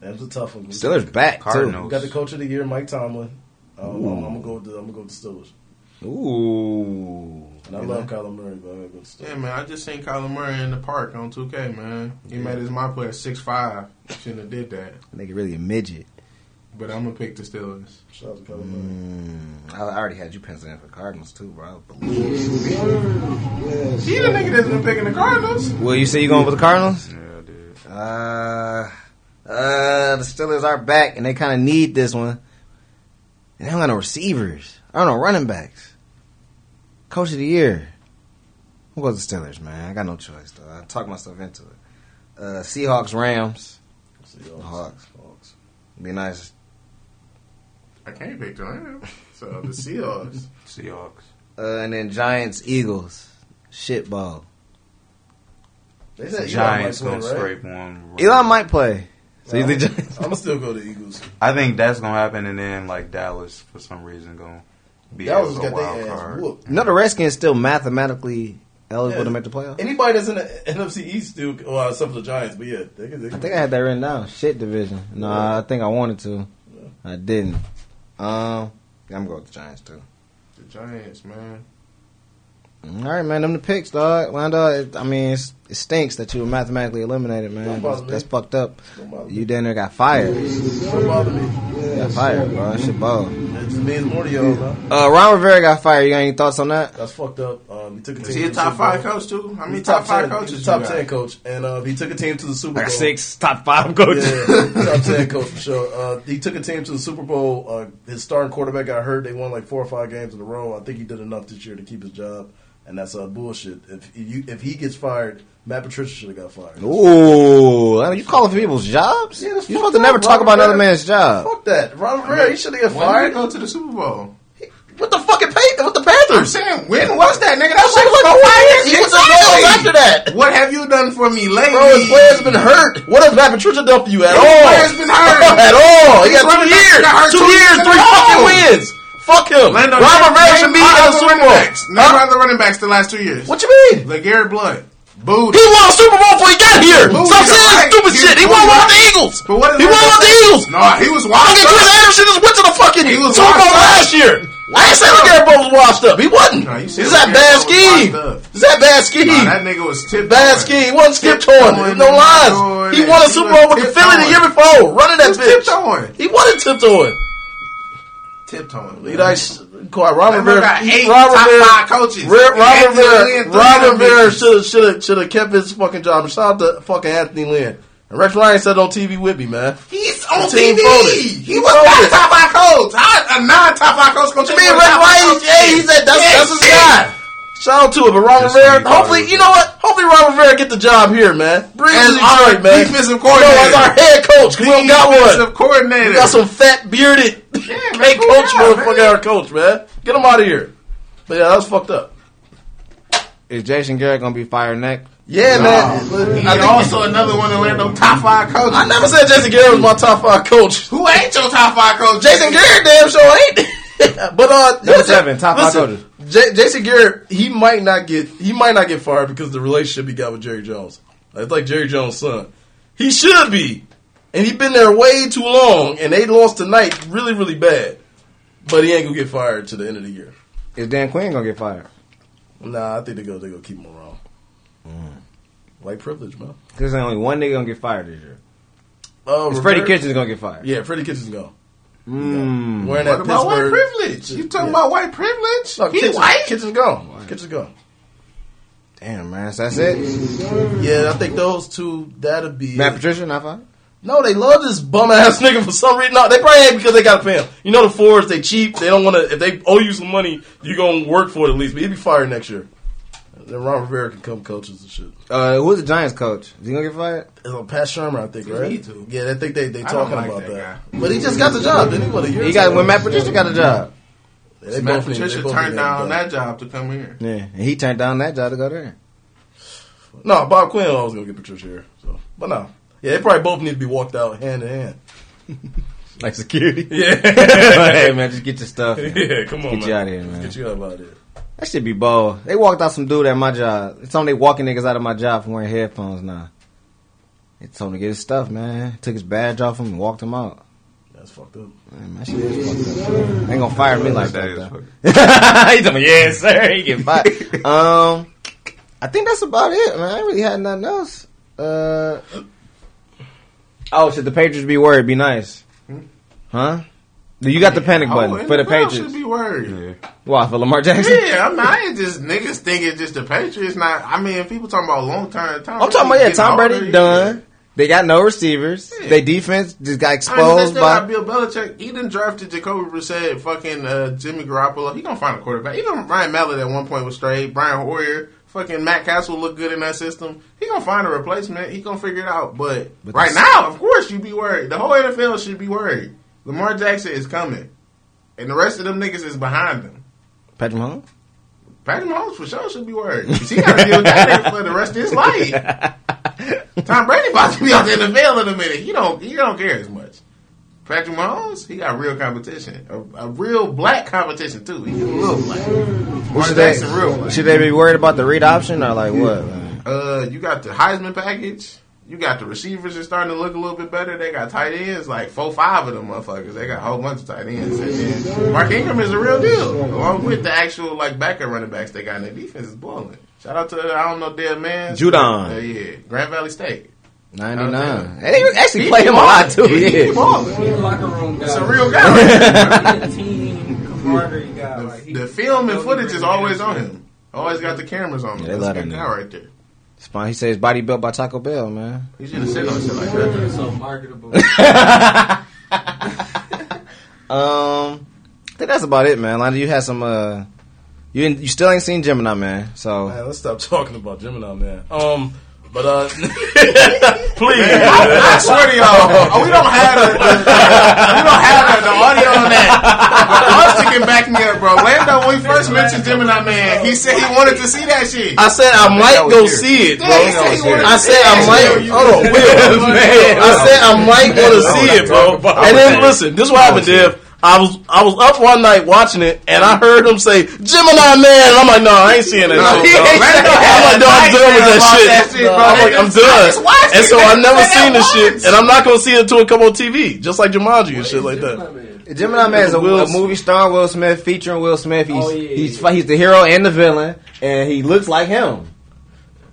That was a tough one. Steelers back Cardinals. We got the coach of the year, Mike Tomlin. Um, I'm, I'm gonna go with the I'm gonna go with the Steelers. Ooh. And I love Kyler Murray, but I'm gonna go with the Yeah, man, I just seen Kyler Murray in the park on 2K, man. He made his my player 6'5". Shouldn't have did that. Nigga really a midget. But I'm going to pick the Steelers. Shout to Kyler Mm, I I already had you penciled in for Cardinals too, bro. He the nigga that's been picking the Cardinals. Well, you say you going with the Cardinals? Yeah, I did. Uh, uh, the Steelers are back, and they kind of need this one. And they don't got no receivers. I don't know running backs. Coach of the year. Who goes the Steelers, man? I got no choice though. I talked myself into it. Uh, Seahawks, Rams. Seahawks. Hawks. Hawks. Be nice. I can't pick the So the Seahawks. [LAUGHS] Seahawks. Uh, and then Giants, Eagles. Shitball. They said Giants gonna right? scrape one. Elon might play. So you I'm, think Giants? I'm gonna still go to Eagles. I think that's gonna happen, and then like Dallas for some reason gonna be Dallas a got wild their ass card. whooped. No, the Redskins still mathematically eligible Yeah. to make the playoffs. Anybody that's in the [LAUGHS] NFC East still, well, except for the Giants, but yeah, they can. They I think I had that written down. Shit division. No, Yeah. I think I wanted to. I didn't. Um, yeah, I'm going with the Giants too. The Giants, man. All right, man. Them the picks, dog. Dog, it, I mean, it's, it stinks that you were mathematically eliminated, man. Don't That's, me. that's fucked up. Don't bother You down there got fired. Don't bother me. Got fired, bro. That shit ball. It just means more to y'all, man. Uh, Ron Rivera got fired. You got any thoughts on that? That's fucked up. Um, he took a team. Is he to a the top Super five Bowl. coach too? How many He's top, five 10, coaches? He's a top ten coach, and uh, he took a team to the Super Bowl. got six top five coaches. Yeah, [LAUGHS] top ten coach for sure. Uh, he took a team to the Super Bowl. Uh, his starting quarterback got hurt. They won like four or five games in a row. I think he did enough this year to keep his job, and that's uh, bullshit. If you if he gets fired, Matt Patricia should have got fired. Ooh, you calling for people's jobs? Yeah, You're supposed to never up, talk Ron about another Rivera. man's job. Fuck that, Ron Rivera. He should have got When did fired. go to the Super Bowl? With the fucking pay, with the Panthers. I'm saying, when was that, nigga? That was Shit like was four, like five years He was exactly. after that. What have you done for me lately? Bro, his players been hurt. What has Matt Patricia done for you at His all? players been hurt. [LAUGHS] at all. He His got two years. Two two years, years three fucking wins. Fuck him. Lando, name- Rivera should be in the Super Bowl. backs. Name Huh? other running backs the last two years. What you mean? LeGarrette Blount. Booed. He won a Super Bowl before he got here. Booed Stop saying right? stupid He shit. He won one with the Eagles. But what He won gonna with the? Eagles. No, he was Fucking washed Chris. Anderson just went to the fucking He was Super Bowl last year. I ain't saying LeGarrette Blount was washed up. He wasn't. No, Is that bad scheme? Is that bad scheme? Nah, that nigga was tipped Bad scheme. He wasn't skip. There's no lies. He won a Super Bowl with the Philly the year before. Running that bitch. He wasn't tiptoeing. Tiptoeing. He like Ron That man Rivera. got eight Ron top Rivera- five coaches. Ron And Anthony Rivera, Lynn, three Ron of them Rivera bitches. should have should have should have kept his fucking job. And shout out to fucking Anthony Lynn. And Rex Ryan said on TV with me, man. He's on The TV. voted. He He was voted. not a top five coach. How uh, a non-top five coach coach? What you mean, Rex Ryan? Yeah, he said that's, that's his guy. Shout out to him, but Ron Just Rivera. when you thought Hopefully, you know what? Hopefully, Ron Rivera get the job here, man. Bring him As to our Detroit, man. defensive No, coordinator. as our head coach. 'cause We don't got one. Defensive coordinator. We got some fat bearded man, head cool coach, motherfucker, our coach, man. Get him out of here. But yeah, that was fucked up. Is Jason Garrett gonna be fired next? Yeah, man. He I, also another one of Orlando top five coaches. I never said Jason Garrett was my top five coach. Who ain't your top five coach? Jason Garrett, damn sure ain't. [LAUGHS] but uh, Number listen, seven, top five coaches. J- Jason Garrett, he might not get he might not get fired because of the relationship he got with Jerry Jones. It's like Jerry Jones' son. He should be, and he been there way too long, and they lost tonight really really bad. But he ain't gonna get fired to the end of the year. Is Dan Quinn gonna get fired? Nah, I think they go they gonna keep him around. White privilege, man. There's only one nigga gonna get fired this year. Uh, Freddie Kitchens gonna get fired. Yeah, Freddie Kitchens go. Mm. Wearing What that about white privilege? You talking Yeah. about white privilege? No, he Kitchens, white? Kitchens go. Kitchens go. Damn, man. So that's it. Yeah, I think those two. That'll be. Matt. Patricia, not fired. No, they love this bum ass [LAUGHS] nigga for some reason. No, they probably ain't because they gotta pay him. You know the Fords, they cheap. They don't want to. If they owe you some money, you gonna work for it at least. But he'll be fired next year. Then Ron Rivera can come coaches and shit. Uh, who's the Giants coach? Is he gonna get fired? It's on Pat Shurmur, I think, right? need to. Yeah, I think they they talking like about that that. But he just got the job, didn't he? What, a year He got so? when Matt Patricia got a job. Yeah, they Matt both they Patricia turned down that. that job to come here. Yeah, and he turned down that job to go there. No, Bob Quinn always gonna get Patricia here. So, but no, yeah, they probably both need to be walked out hand in hand. [LAUGHS] Like security. Yeah, [LAUGHS] hey man, just get your stuff. [LAUGHS] yeah. Come on, Get man. you out of here, man. Get you out of here. That should be bold. They walked out some dude at my job. It's only walking niggas out of my job from wearing headphones now. They told him to get his stuff, man. Took his badge off him and walked him out. That's fucked up. Man, my shit is fucked up. They ain't gonna fire me like That that. is though. fucking- he told me, yes, sir. He get fired. um, I think that's about it, man. I ain't really had nothing else. Uh, oh, should the Patriots be worried? Be nice, huh? You got the panic button Oh, for the Patriots. should be worried. Yeah. Why for Lamar Jackson? Yeah, I mean, I ain't just niggas thinking just the Patriots. Not, I mean, people talking about long term. Tom I'm talking about yeah, Tom Brady older, done. They got no receivers. Yeah. They defense just got I mean, they exposed still got by. Bill Belichick. He done drafted Jacoby Brissett, fucking uh, Jimmy Garoppolo. He gonna find a quarterback. Even Ryan Mallett at one point was straight. Brian Hoyer, fucking Matt Cassel look good in that system. He gonna find a replacement. He gonna figure it out. But, But right now, of course, you be worried. The whole NFL should be worried. Lamar Jackson is coming, and the rest of them niggas is behind him. Patrick Mahomes. Patrick Mahomes for sure should be worried. He got to deal with that for the rest of his life. [LAUGHS] Tom Brady about to be out there in the field in a minute. He don't he don't care as much. Patrick Mahomes, he got real competition, a, a real black competition too. He a little black. Lamar Should they, black. should they be worried about the read option or like what? Uh, you got the Heisman package. You got the receivers are starting to look a little bit better. They got tight ends, like four, five of them motherfuckers. They got a whole bunch of tight ends. And then Mark Ingram is a real deal, along with the actual like backup running backs they got in their defense is balling. Shout out to I don't know dead man, Judon. Uh, yeah, Grand Valley State. Ninety Okay. They actually He play him a lot too. He, he Yeah. balling. He a locker guy. It's a real guy. He a team guy. Like, the film and footage is always on him. Always got the cameras on him. Yeah, That's a him good guy right there. Spawn, he says body built by Taco Bell, man. He should have said on shit like that. He's so marketable. [LAUGHS] Um, I think that's about it, man. Lonnie, you had some. uh You didn't, you still ain't seen Gemini, man. So Man, let's stop talking about Gemini, man. Um, but uh, [LAUGHS] please, I swear to y'all, we don't have the, we don't have the, the audio on that. But Austin can back me up, bro. Lando, when we first mentioned Gemini Man, he said he wanted to see that shit. I said I might go here. see it, bro. Yeah, he said he [LAUGHS] I said I might. Hold on, Will. I said I might want to see it, bro. And then listen, this is what happened, Dev. I was I was up one night watching it, and I heard him say Gemini Man. And I'm like, no, I ain't seeing that. No, shit, no, I'm like, no, I'm done with that shit. that shit, bro. I'm like, I'm done. And it. so I They never seen that the shit, and I'm not gonna see it until it come on TV, just like Jumanji and shit like that. Gemini Man is a, Will a movie star, Will Smith, featuring Will Smith. He's Oh, yeah, he's yeah. he's the hero and the villain, and he looks like him.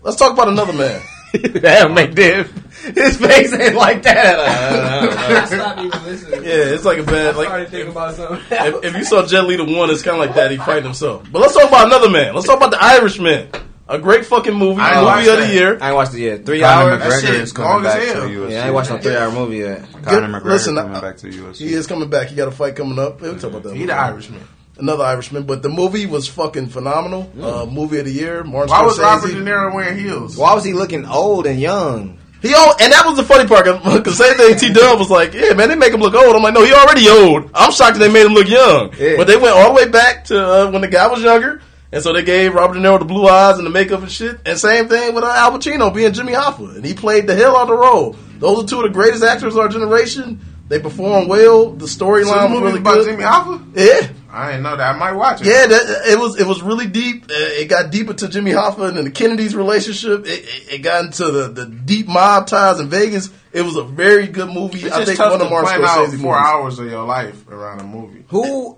Let's talk about another man. That'll make Div. His face ain't like that. [LAUGHS] I stopped even listening. Yeah, it's like a bad I like. started thinking about something. If, if you saw Jet Li the one, it's kind of like that. He fighting himself. But let's talk about another man. Let's talk about the Irishman. A great fucking movie, I ain't movie watched of the that. year. I ain't watched it yet. Three Conor hours. That shit is is coming long as back hell. to UFC. Yeah, I ain't watched no three hour movie yet. Conor Good- McGregor listen, coming I- back to UFC. He is coming back. He got a fight coming up. We'll talk about that. He the Irishman. Another Irishman, but the movie was fucking phenomenal. Uh, movie of the year. Martin Why was Robert De Niro wearing heels? Why was he looking old and young? He all, and that was the funny part because same thing. T Dub was like, "Yeah, man, they make him look old." I'm like, "No, he already old." I'm shocked that they made him look young, Yeah. but they went all the way back to uh, when the guy was younger, and so they gave Robert De Niro the blue eyes and the makeup and shit. And same thing with uh, Al Pacino being Jimmy Hoffa, and he played the hell out of the role. Those are two of the greatest actors of our generation. They performed well. The storyline the was movie really about good. Jimmy Hoffa? Yeah, I didn't know that. I might watch it. yeah, that, it was it was really deep. Uh, it got deeper to Jimmy Hoffa and the Kennedys' relationship. It, it, it got into the, the deep mob ties in Vegas. It was a very good movie. It's I just think tough one of Martin plan out Scorsese four hours of your life around a movie. Who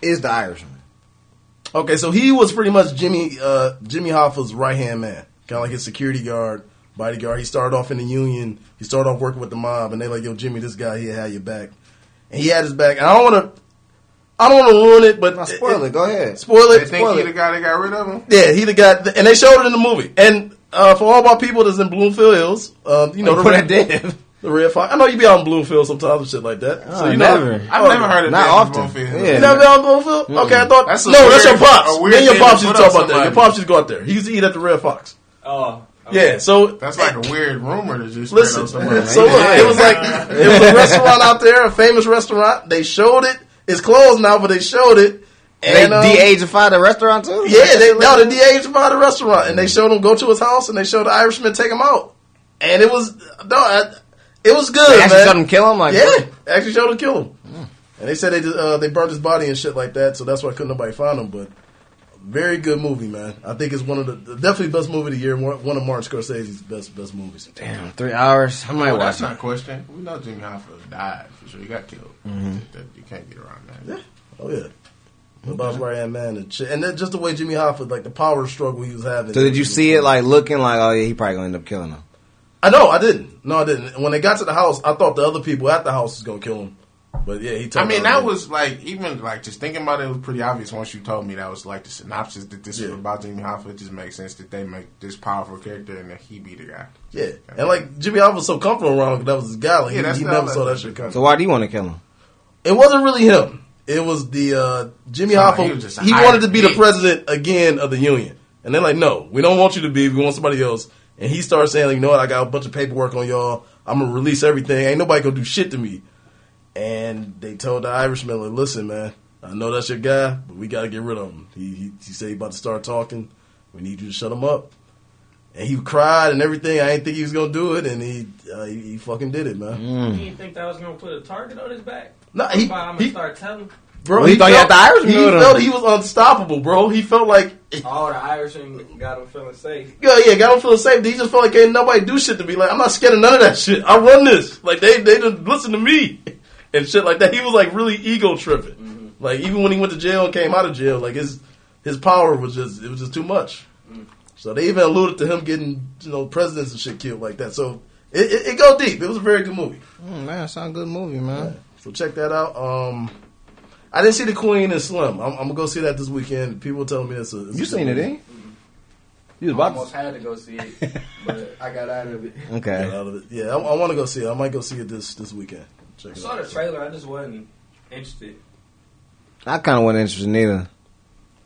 is the Irishman? Okay, so he was pretty much Jimmy uh, Jimmy Hoffa's right hand man. kind of like his security guard, bodyguard. He started off in the union. He started off working with the mob, and they like, yo, Jimmy, this guy here had your back, and he had his back. And I don't want to, I don't want to ruin it, but Now, spoil it. Go ahead. Spoil it. They it. think Spoil he it. the guy that got rid of him. Yeah, he the guy, and they showed it in the movie. And uh, for all my people that's in Bloomfield Hills, um, you know, the, put red, it [LAUGHS] the red fox. I know you be out in Bloomfield sometimes and shit like that. Oh, you never. Know, I've never heard of Not that. often. Bloomfield. Yeah. You never been out in Bloomfield? Okay, I thought That's a no, that's your pops. a weird Me and your thing pops to used to talk on about that. Your somebody. pops used to go out there. He used to eat at the Red Fox. Oh. Yeah, so That's like a weird rumor to just Listen, spread on somebody. so look, it was like it was a [LAUGHS] restaurant out there, a famous restaurant. They showed it. It's closed now, but they showed it. They And um, de-ageified the restaurant too. yeah, they no, the DA's by the restaurant, and they showed him go to his house, and they showed the Irishman take him out, and it was no, I, it was good, They actually man. showed him kill him. Like yeah, actually showed him kill him, and they said they uh, they burned his body and shit like that, so that's why couldn't nobody find him. But very good movie, man. I think it's one of the definitely best movie of the year. One one of Martin Scorsese's best best movies. Damn, three hours. I might Well, watch that's it. not a question. We know Jimmy Hoffa died for sure. He got killed. Mm-hmm. You can't get around that. Yeah. Oh yeah. The Bob's right hand man and shit. And then just the way Jimmy Hoffa, like the power struggle he was having. So did you see it like looking like oh yeah he probably gonna end up killing him? I know, I didn't. No, I didn't. When they got to the house, I thought the other people at the house was gonna kill him. But yeah, he told I mean, me that was like even like just thinking about it, it was pretty obvious once you told me that was like the synopsis that this Yeah. was about Jimmy Hoffa. It just makes sense that they make this powerful character and that he be the guy. Yeah. And like Jimmy Hoffa was so comfortable around him, that was his guy. Like Yeah, he, he never saw that shit coming. So why do you want to kill him? It wasn't really him. It was the uh, Jimmy Sound like Hoffa. he just He, wanted to be the president again of the union, and they're like, "No, we don't want you to be. We want somebody else." And he started saying, like, "You know what? I got a bunch of paperwork on y'all. I'm gonna release everything. Ain't nobody gonna do shit to me." And they told the Irishman, like, "Listen, man, I know that's your guy, but we got to get rid of him. He, he he said he about to start talking. We need you to shut him up." And he cried and everything. I didn't think he was gonna do it, and he uh, he, he fucking did it, man. Mm. You didn't think that was gonna put a target on his back? No, he- I'm gonna he- start telling. Bro, Well, he thought he had the Irishman He with him. felt he was unstoppable, bro. He felt like, [LAUGHS] Oh, the Irishman got him feeling safe. yeah, yeah, got him feeling safe. He just felt like ain't nobody do shit to me. Like I'm not scared of none of that shit. I run this. Like they they just listen to me [LAUGHS] and shit like that. He was like really ego tripping. Mm-hmm. Like even when he went to jail and came out of jail, like his his power was just it was just too much. Mm. So they even alluded to him getting you know presidents and shit killed like that. So it it, it go deep. It was a very good movie. Mm, man, sound a good movie, man. So check that out. Um, I didn't see the Queen and Slim. I'm, I'm gonna go see that this weekend. People telling me it's a. it's You good seen it, movie. eh? You was about Almost to. had to go see it, [LAUGHS] but I got out of it. Get Okay. out of it. Yeah, I, I want to go see it. I might go see it this this weekend. Check I saw the trailer. I just wasn't interested. I kind of wasn't interested neither.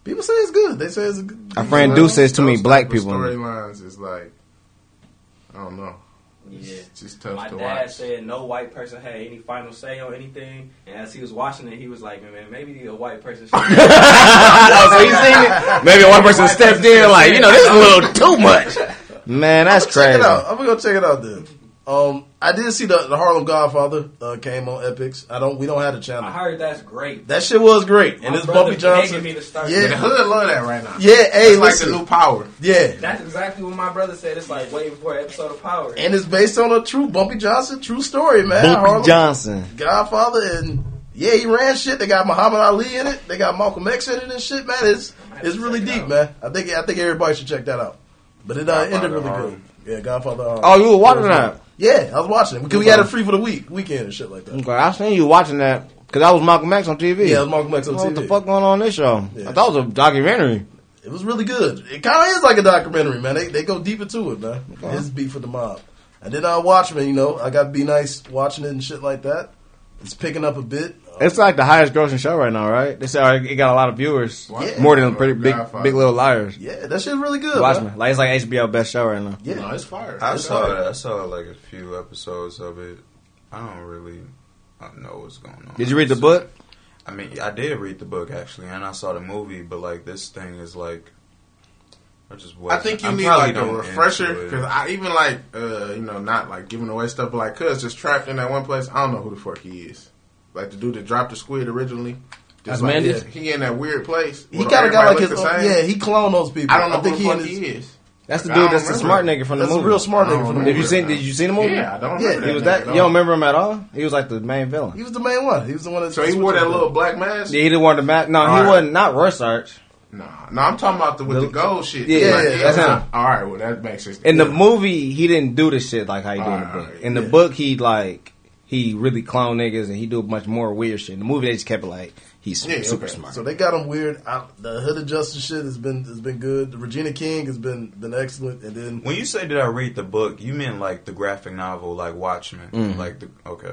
People say it's good. They say it's a good. Our friend Deuce says too many black people. in it. Storylines is like, I don't know. Yeah. Just tough My to dad watch. said no white person had any final say on anything, and as he was watching it, he was like, "Man, maybe a white person." Should so you seen it? Maybe one person stepped in like, you know, this is a little too much. Man, that's Check crazy. it out. I'm gonna go check it out then. Um, I did see the, the Harlem Godfather uh, came on Epix. I don't. We don't have the channel. I heard that's great. That shit was great. And it's Bumpy Johnson. me to start. Yeah. Yeah, the hood love that right now. Yeah, hey, it's like listen. the new power. Yeah, That's exactly what my brother said. It's like way before episode of Power. and it's based on a true Bumpy Johnson true story, man. Bumpy Harlem Johnson. Godfather, and yeah, he ran shit. They got Muhammad Ali in it. They got Malcolm X in it and shit, man. It's it's really check it deep, out. man. I think I think everybody should check that out. But it uh, ended Godfather really Harlem. good. Yeah, Godfather. Harlem. Oh, you were watching that? Yeah, I was watching it because we had it free for the week, weekend and shit like that. Okay, I seen you watching that because I was Malcolm X on TV. Yeah, it was Malcolm X on what TV. the fuck going on in this show? Yeah. I thought it was a documentary. It was really good. It kind of is like a documentary, man. They they go deep into it, man. His beef for the mob. And then I Watchmen, you know, I got to be nice watching it and shit like that. It's picking up a bit. It's like the highest grossing show right now, right? They said it got a lot of viewers, Yeah. more than pretty big, Godfather. Big Little Liars. Yeah, that shit's really good. Watch man. me, like it's like HBO best show right now. Yeah, No, it's fire. I It's saw hard. it. I saw like a few episodes of it. I don't really I don't know what's going on. Did you read the book? I mean, I did read the book actually, and I saw the movie. But like this thing is like, I just I wasn't- think you I'm need like a refresher because I even like uh you know not like giving away stuff, but like cuz just trapped in that one place. I don't know who the fuck he is. Like the dude that dropped the squid originally. Just like, Ozymandias? he in that weird place. he where kind of got like his. Own, yeah, he cloned those people. I don't know I think who the and fuck his- he is. That's the dude. don't That's the smart nigga from the That's a movie. real smart nigga from the movie. Did you see? Did you see the movie? Yeah, I don't Yeah, remember. He was that. You don't remember him at all? He was like the main villain. He was the main one. He was the one that. So he wore that little black mask. Yeah, he didn't wear the mask. No, he Alright. wasn't. Not Rorschach. Nah, no, I'm talking about the with the, The- gold shit. Yeah, Like, yeah, that's him. All right, well that makes sense. In the movie, he didn't do the shit like how he do in the book. In the book, he like he really clone niggas and he do a bunch more weird shit. In the movie, they just kept it like he's Yeah, super okay. smart. So they got him weird. I, the Hooded Justice shit has been has been good. The Regina King has been been excellent. And then When you say did I read the book, you mean like the graphic novel, like Watchmen, Mhm. like the okay,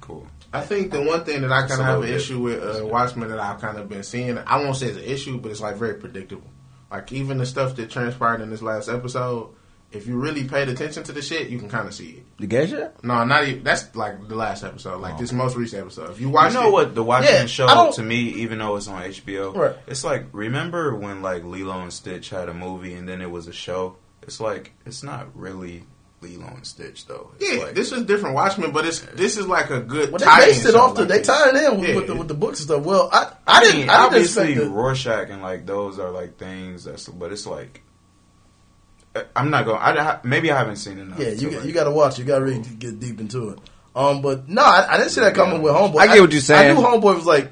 cool. I think the one thing that I kind of have an bit. issue with uh, Watchmen that I've kind of been seeing, I won't say it's an issue, but it's like very predictable. Like even the stuff that transpired in this last episode, if you really paid attention to the shit, you can kind of see it. the shit? No, not even. That's like the last episode, like oh. this most recent episode. If you watch, you know it, what the Watchmen Yeah, show to me, even though it's on HBO, Right. it's like remember when like Lilo and Stitch had a movie and then it was a show. It's like it's not really Lilo and Stitch though. It's Yeah, like, this is different Watchmen, but it's this is like a good. well, they based it off the like they tied it in with, Yeah. with, the, with the books and stuff. Well, I I, I didn't mean, I didn't obviously expect. Rorschach and like those are like things that's, but it's like I- I'm not going. I maybe I haven't seen enough. Yeah, you got, you got to watch. You got to really get deep into it. Um, but no, I, I didn't see that coming with Homeboy. I get what you're saying. I knew Homeboy was like,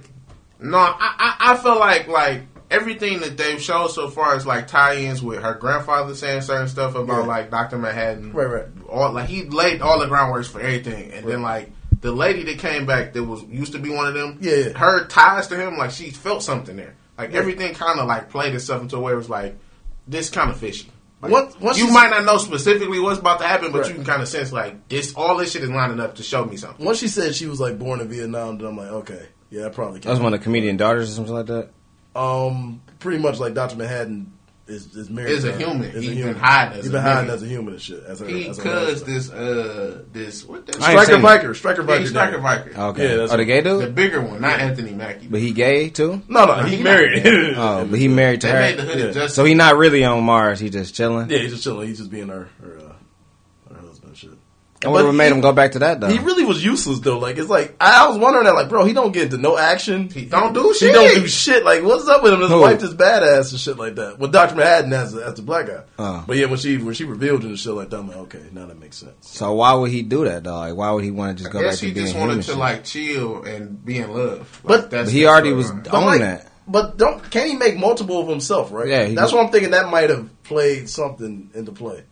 No, I, I I feel like like everything that they've shown so far is like tie-ins with her grandfather saying certain stuff about Yeah. like Doctor Manhattan. Right, right. All like he laid all the groundworks for everything, and then like the lady that came back that was used to be one of them. Yeah, yeah. her ties to him like she felt something there. Like Yeah. everything kind of like played itself into a way it was like this kind of fishy. Like, Once- once you might not know specifically what's about to happen, but Right. you can kind of sense like this. All this shit is lining up to show me something. once she said she was like born in Vietnam, then I'm like, okay, yeah, that probably. That was one of the comedian daughters or something like that. Um, pretty much like Doctor Manhattan is is married. Is a human. Is a He's been hiding as He's a been hiding as a human and shit. As her, He as cuz this uh this what the I ain't Striker seen it. Viker, Striker Yeah, Striker nigga. Viker. Okay. Yeah, that's oh, the gay dude, The bigger one, not Anthony Mackie. But he gay too? No, no, He he married. Oh, [LAUGHS] but he married to they made the her. hood Yeah. So he not really on Mars. He just chilling. yeah, he's just chilling. He's just being her her, uh, her husband and shit. I wonder But what made he- him go back to that though. He really was useless though. Like it's like I was wondering that. Like, bro, he don't get into no action. He don't do shit. He shit. don't do shit. Like, what's up with him? His Who? wife is badass and shit like that. With Doctor Manhattan as as the black guy. Oh. But yeah, when she when she revealed it and shit like that, I'm like, okay, now that makes sense. so why would he do that though? Like why would he want to just I go back guess to he being just human? wanted to shit? like chill and be in love. But- Like, that's But he already was storyline. But on like, that. But don't can he make multiple of himself? Right? Yeah, that's would- what I'm thinking. That might have played something into play.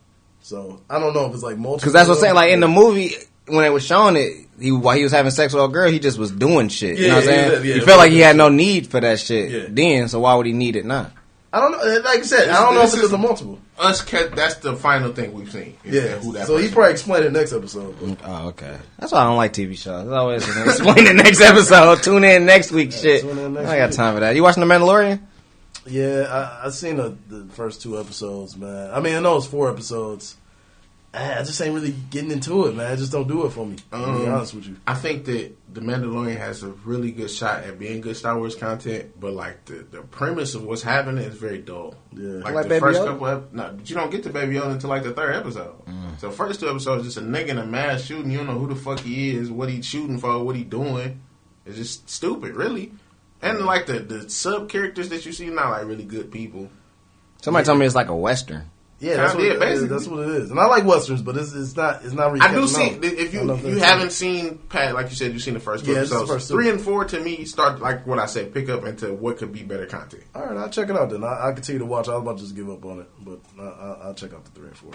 So I don't know if it's like multiple. Because that's what I'm saying. Like in the movie, when it was showing it, he while he was having sex with a girl, he just was doing shit. you Yeah, know what I'm yeah, saying? yeah, he felt like he had no need for that shit Yeah. then. So why would he need it now? I don't know. Like I said, This- I don't know if this it's a multiple. Us, ca- that's the final thing we've seen. Yeah. that- who that So he probably is. explained it next episode. But Oh, okay. That's why I don't like TV shows. It's always [LAUGHS] explain the next episode. Tune in next week. Shit. tune in next I ain't got week. time for that. You watching The Mandalorian? Yeah, I, I seen the, the first two episodes, man. I mean, I know it's four episodes. Ah, I just ain't really getting into it, man. I just don't do it for me. to be Um, honest with you. I think that The Mandalorian has a really good shot at being good Star Wars content, but like the, the premise of what's happening is very dull. Yeah. Like, Like the Baby first Yoda? couple, ep- no, but you don't get to Baby Yoda until like the third episode. So first two episodes, just a nigga in a mask shooting. You don't know who the fuck he is, what he's shooting for, what he doing. It's just stupid, really. And like the the sub characters that you see, not like really good people. Somebody told me it's like a western. Yeah, that's what, yeah, basically. that's what it is. And I like westerns, but it's, it's not it's not really. I do see on. if you don't know if you haven't seen Pat, like you said, you've seen the first two Yeah, this the episodes. first two. Three and four to me start like what I said, pick up into what could be better content. All right, I'll check it out then. I, I'll continue to watch. I was about to just give up on it, but I, I, I'll check out the three and four.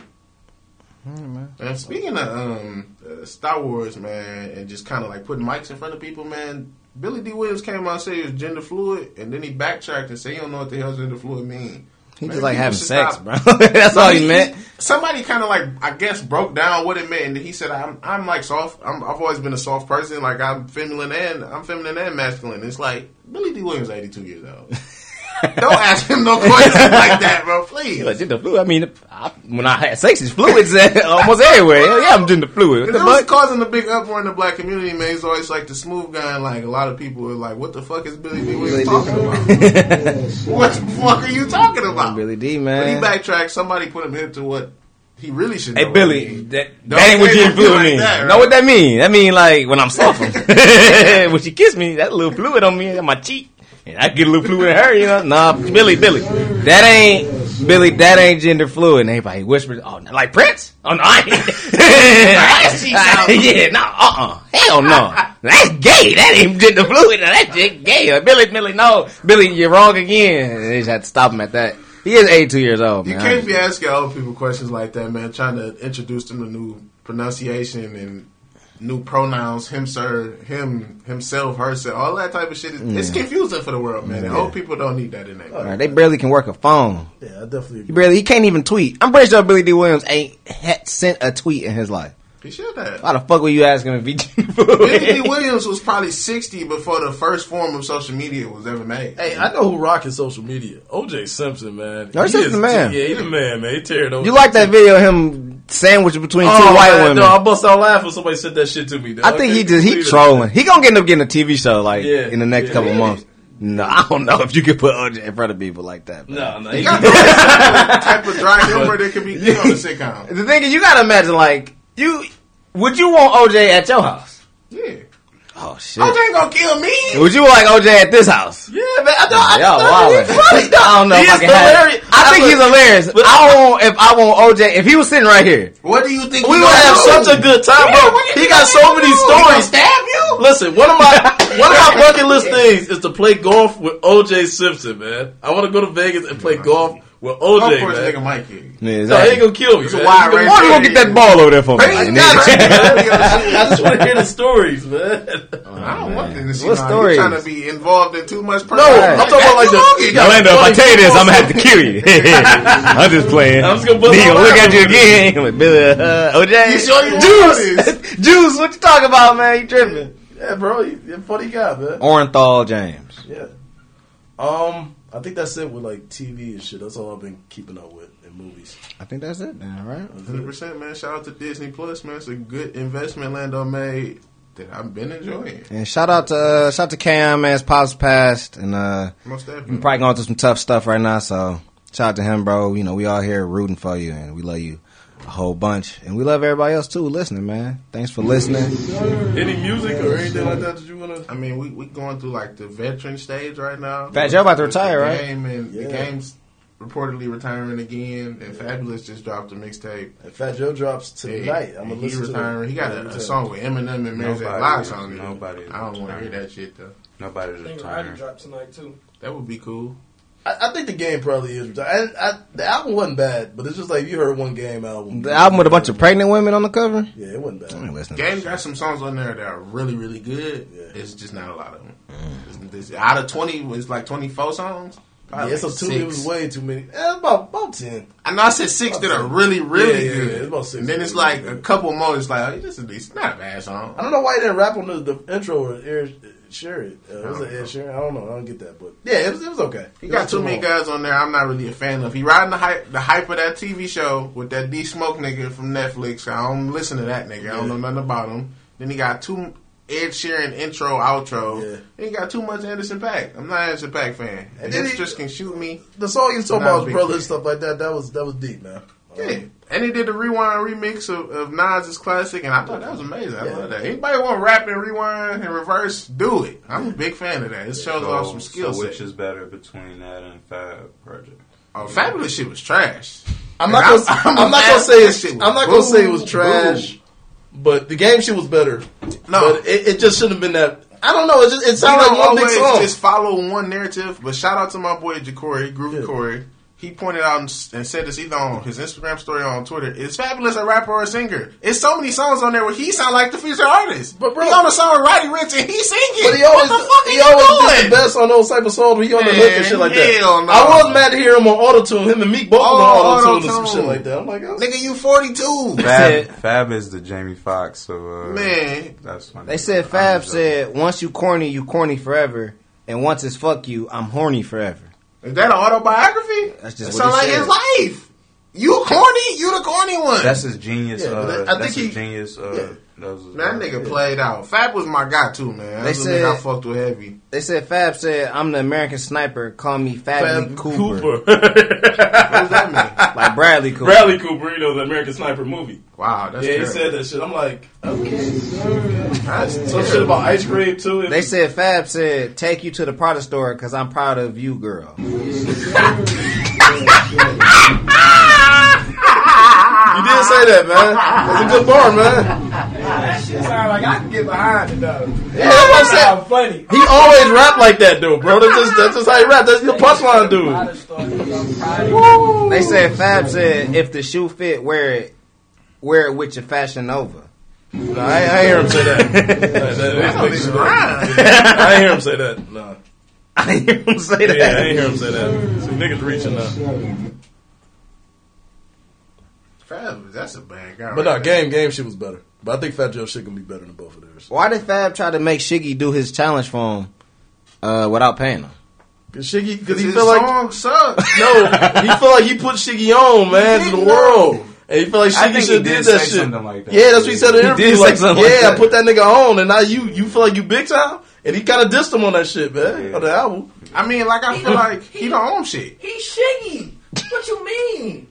And speaking of um, uh, Star Wars, man, and just kind of like putting mics in front of people, man. Billy Dee Williams came out and said he was gender fluid, and then he backtracked and said he don't know what the hell gender fluid mean. He Man, just like having sex, stop- bro. [LAUGHS] That's all he meant. Somebody kind of like I guess broke down what it meant, and he said, "I'm I'm like soft. I'm, I've always been a soft person. Like I'm feminine and I'm feminine and masculine." It's like Billy Dee Williams, 82 years old. [LAUGHS] Don't ask him no questions like that, bro. Please. Like gender fluid. I mean, I, when I had sex, it's fluids [LAUGHS] almost everywhere. Hell yeah, I'm gender fluid. What the it was causing a big uproar in the black community, man. He's always like the smooth guy, and like a lot of people are like, "What the fuck is Billy Dee Williams talking about? [LAUGHS] what the fuck are you talking about?" Billy Dee, man. But he backtracked. Somebody put him into what he really should. Hey Billy, what it means. that, that ain't what gender fluid like mean. that, right? Know what that mean? That mean like when I'm [LAUGHS] soft. when she kiss me, that little fluid on me on my cheek. And I get a little fluid in her, you know. Nah, Billy, Billy, that ain't Billy, that ain't gender fluid. And everybody whispers, "Oh, like Prince? Oh no, I ain't. [LAUGHS] [LAUGHS] yeah, no, uh, uh hell no. That's gay. That ain't gender fluid. That's just gay. Billy, Billy, no, Billy, you're wrong again. And they just had to stop him at that. He is 82 years old, You man. can't be asking old people questions like that, man. Trying to introduce them to new pronunciation and new pronouns, him, sir, him, himself, herself, all that type of shit. Is, It's confusing for the world, man. And old people don't need that in their life. right, they barely can work a phone. Yeah, I definitely He barely, he can't even tweet. I'm pretty sure Billy Dee Williams ain't had sent a tweet in his life. He should have. Why the fuck were you asking if he Billy Dee Williams was probably 60 before the first form of social media was ever made. Hey, I know who rocking social media. OJ Simpson, man. O.J. He Simpson is- the man. Yeah, he the man, man. He tearing over. You like that video of him sandwiched between two Oh, white man, women? No, I bust out laughing somebody said that shit to me. dog. I think he just he believe it. trolling. He gonna end up getting a TV show like Yeah, in the next yeah. couple months. No, I don't know if you can put OJ in front of people like that. man. No, no. He He got [LAUGHS] the type of dry humor that can be good on a sitcom. [LAUGHS] The thing is, you gotta imagine like you would you want OJ at your house? Yeah. Oh shit! OJ ain't gonna kill me. Would you like OJ at this house? yeah, man. I know. I, Y'all I, wildin'. funny, dog. I don't know He if I can hilarious. it. I think would- he's hilarious. but- I don't want if I want OJ if he was sitting right here. What do you think? We he would gonna have do? such a good time, Yeah, bro. He got so many do? He stories. Stab you? Listen, one of my [LAUGHS] one of my bucket list things is to play golf with OJ Simpson, man. I want to go to Vegas and play oh, golf with Of OJ, course, man. nigga might kill you. Yeah, No, he ain't gonna kill me. It's a man. wide He range. gonna- Why don't you get that ball over there for me? He nigga? got you, man. [LAUGHS] I just want to hear the stories, man. I don't want them to see What how stories? you trying to be involved in too much. No, I'm talking about like the. Yo, Lando, if I tell you this, I'm gonna have to [LAUGHS] kill you. [LAUGHS] I'm just playing. I'm just gonna bust He gonna look at you again. Billy, uh, OJ, You sure you Juice, Juice. What you talking about, man? You tripping? Yeah, bro, you you a funny guy, man. Orenthal James. Yeah. Um, I think that's it with like TV and shit. That's all I've been keeping up with in movies. I think that's it, man. Right? Hundred percent, man. Shout out to Disney Plus, man. It's a good investment Lando made that I've been enjoying. And shout out to uh, shout out to Cam, man. His pops passed, and uh, Most you definitely. probably going through some tough stuff right now. So shout out to him, bro. You know we all here rooting for you, and we love you a whole bunch, and we love everybody else too listening, man. Thanks for listening. Any music or anything like that that you wanna? I mean, we we going through like the veteran stage right now. Fat Joe about to retire, the right? Game and Yeah. the game's reportedly retiring again. And Fabolous just dropped a mixtape. And Fat Joe drops tonight. I'm gonna he listen retiring. He got a, a song with Eminem and Mary J. Nobody Blige on it. nobody I don't want to hear that shit though. Nobody's I think retiring. Roddy dropped tonight too. That would be cool. I, I think the game probably is retired. And I, the album wasn't bad, but it's just like you heard one game album. The album with a bunch of pregnant women on the cover. Yeah, it wasn't I ain't bad. listening. Game got some songs on there that are really, really good. Yeah. It's just not a lot of them. It's- it's- out of twenty, it's like twenty four songs. Probably Yeah, so two. six. It was way too many. Eh, about about ten. I know I said six that are really, really Yeah, yeah, good. yeah, it's about six and then it's like a couple more. It's like, oh, this is decent. Not a bad song. I don't know why he didn't rap on the, the intro or Air Sheeran. Uh, was it Ed Sheeran? I don't know. I don't get that, but yeah, it was it was okay. He It got too many guys on there. I'm not really a fan of. He riding the hype, the hype of that TV show with that D Smoke nigga from Netflix. I don't listen to that nigga. I don't know nothing about him. Then he got two Ed Sheeran intro, outro. Yeah. Then he got too much Anderson .Paak. I'm not an Anderson .Paak fan. And And then this he- just can shoot me. The song you was talking about his brother and stuff like that. That was that was deep, man. Yeah. And he did the rewind remix of, of Nas's classic, and I thought that was amazing. I Yeah. love that. Anybody want to rap and rewind and reverse? Do it. I'm a big fan of that. It shows off some skill so which is better between that and Fab Project? Oh, Fabolous shit was trash. I'm not And gonna. I'm- [LAUGHS] I'm, I'm not gonna say that it's. shit I'm not gonna say it was trash. But the game shit was better. No. but it, it just shouldn't have been that. I don't know. It just it don't like one big song. just follow one narrative. But shout out to my boy Jacory, Groovy Yeah. Corey. He pointed out and, and said this either on his Instagram story or on Twitter. Is Fabolous a rapper or a singer? It's so many songs on there where he sound like the featured artist. But bro- he on a song with Roddy Ricch and he singing. But he always, what the fuck he are always you did doing? the best on those type of songs when he on the hook and shit like that. no. I was mad to hear him on auto tune. Him and Meek both Oh, on auto tune and some shit like that. I'm like, oh. Nigga, you 42. Fab, said- Fab is the Jamie Foxx, so uh, Man. that's funny. They said Fab said, "Once you corny, you corny forever, and once it's fuck you, I'm horny forever." Is that an autobiography? That's just that what sound he like said. his life. You corny, you the corny one. That's his genius. Yeah, uh, I that's think his he- genius. Uh, yeah. That was his that work. nigga played out. Fab was my guy too, man. They That's the nigga I fucked with heavy. They said Fab said, "I'm the American sniper. Call me Fably Fab Cooper. Cooper. What does that mean? [LAUGHS] like Bradley Cooper." Bradley Cooper, you know, the American Sniper movie. Wow, that's yeah, he said that shit. I'm like, okay. That's Some terrible. shit about ice cream too. They said Fab said, "Take you to the Prada store because I'm proud of you, girl." [LAUGHS] You didn't say that, man. That's a good bar, man. [LAUGHS] That shit sound like I can get behind it though. Yeah, that's what I'm saying. Sound funny. He always rap like that, though, bro. That's just, that's just how he rap. That's your punchline, dude. They said Fab said if the shoe fit, wear it, wear it with your Fashion Nova. Nah, I, I hear him say that. [LAUGHS] That- that- That don't. I ain't hear him say that. Nah. [LAUGHS] I didn't hear him say that. Yeah, I ain't hear him say that. See, niggas reaching now. Fab, that's a bad guy. But no, right there. game, game shit was better. But I think Fat Joe shit gonna be better than both of theirs. Why did Fab try to make Shiggy do his challenge for him uh, without paying him? Cause Shiggy, cause he His feel like song sucks. [LAUGHS] no, he feel like he put Shiggy on, man, to the world, and he feel like Shiggy should he did did that say shit. something like that. Yeah, that's what he said in the He interview. did like, something yeah, like that. I put that nigga on, and now you you feel like you big time, and he kind of dissed him on that shit, man, Yeah. on the album. I mean, like I feel like he don't own shit. He shiggy. What you mean?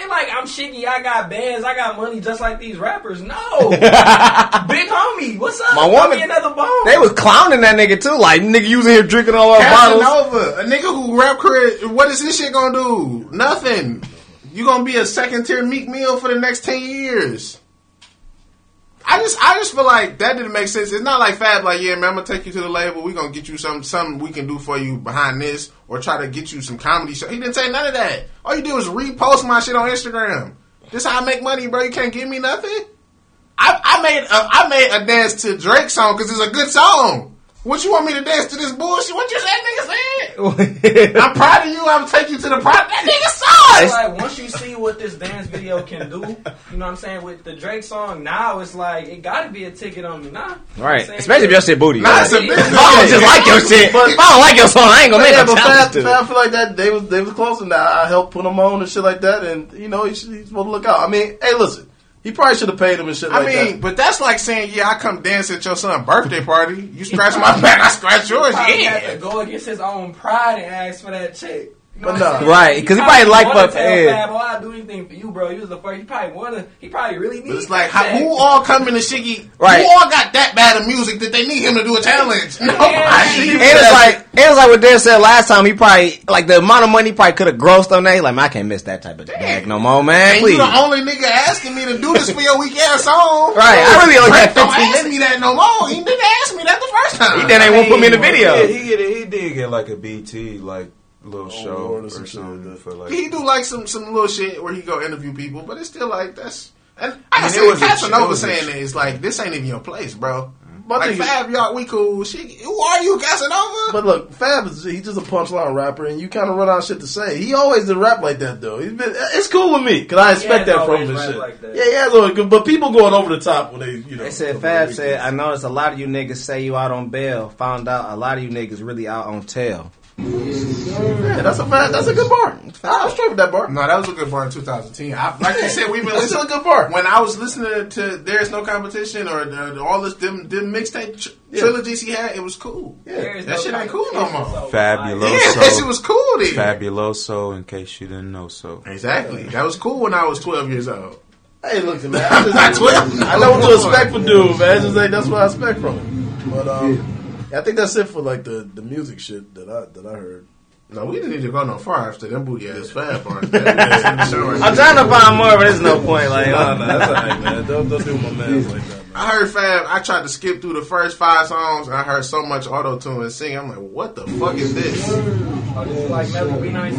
Ain't like I'm shiggy. I got bands. I got money just like these rappers. No, [LAUGHS] big homie. What's up? My Throw woman- me another bone. They was clowning that nigga too, like nigga using here drinking all our bottles. Casanova, a nigga who rap career, what is this shit gonna do? Nothing. You gonna be a second tier Meek Mill for the next ten years. I just, I just feel like that didn't make sense. It's not like Fab, like, yeah, man, I'm gonna take you to the label. We're gonna get you some, something we can do for you behind this, or try to get you some comedy show. He didn't say none of that. All you do is repost my shit on Instagram. This how I make money, bro. You can't give me nothing. I, I made, a, I made a dance to Drake song because it's a good song. What you want me to dance to this bullshit? What you say, nigga said? [LAUGHS] I'm proud of you. I'm take you to the pro. That nigga It's sucks. like this dance video can do, you know what I'm saying? With the Drake song, now it's like it got to be a ticket on me, nah. Right, You know what I'm saying? especially if your shit booty. Nah, it's a If business. I don't just like your shit, if I don't like your song, I ain't gonna make yeah, no but Fab, challenge to it. Feel like that they was they was close and I helped put him on and shit like that, and you know he he's supposed to look out. I mean, hey, listen, he probably should have paid him and shit I like mean, that. but that's like saying, yeah, I come dance at your son's birthday party. You scratch my [LAUGHS] back, I scratch yours. Probably had to Yeah. go against his own pride and ask for that check. You know But what I'm nah. saying? Right, 'cause he probably like wanna for- tell yeah. Fab, oh, I'll do anything for you, bro. You was the first. He probably wanna. He probably really But needs. it's like, that how, who all coming to Shiggy? Right. Who all got that bad of music that they need him to do a challenge? [LAUGHS] No, Nobody. And it's like it was like what Dan said last time. He probably like the amount of money he probably could have grossed on that. He Like, man, I can't miss that type of bag no more, man. And Please. you the only nigga asking me to do this for your weak ass song. [LAUGHS] Right, I really only Drake got don't 15 ask me that no more. He didn't ask me that the first time. He then ain't won't put me in the video. Yeah, he get he did get like a BT like little show Lord, or or some shit something for like. He do like some some little shit where he go interview people, but it's still like that's. And I, I mean, can it was Casanova it was a- saying that it's like this ain't even your place, bro. Mm-hmm. But like Fab, y'all, we cool. She, who are you, Casanova? But look, Fab is he's just a punchline rapper, and you kind of run out of shit to say. He always did rap like that though. He's been it's cool with me because I expect that from always him shit. like that. Yeah, yeah, always good. But people going over the top when they you know. They said Fab said. I noticed a lot of you niggas say you out on bail. Found out a lot of you niggas really out on tail. Yeah, that's a Fab. That's a good bar. I was straight with that bar. no, that was a good bar in 2010. I, like you said, we've been [LAUGHS] That's still a good bar. When I was listening to "There's No Competition" or uh, all this them, them mixtape tr- Yeah. trilogies he had, it was cool. There is That no shit ain't cool no more. so, Fabolous. Yeah, that shit was cool then. Fabuloso, in case you didn't know so. Exactly. That was cool when I was 12 years old. Hey, look, man. I, just, [LAUGHS] Not 12. I know what to expect from dude, man. It's just like that's what I expect from him. But um, I think that's it for like the, the music shit that I that I heard. No, we didn't need to go no far after them booty ass fab bars. [LAUGHS] That's in the show right I'm trying to find more, but there's no point. Like, Nah, uh, nah, that's alright, man. Don't don't do my man like that. Man. I heard Fab. I tried to skip through the first five songs. and I heard so much auto tune and sing. I'm like, what the fuck is this? Oh, this is like Mellow Be Nice.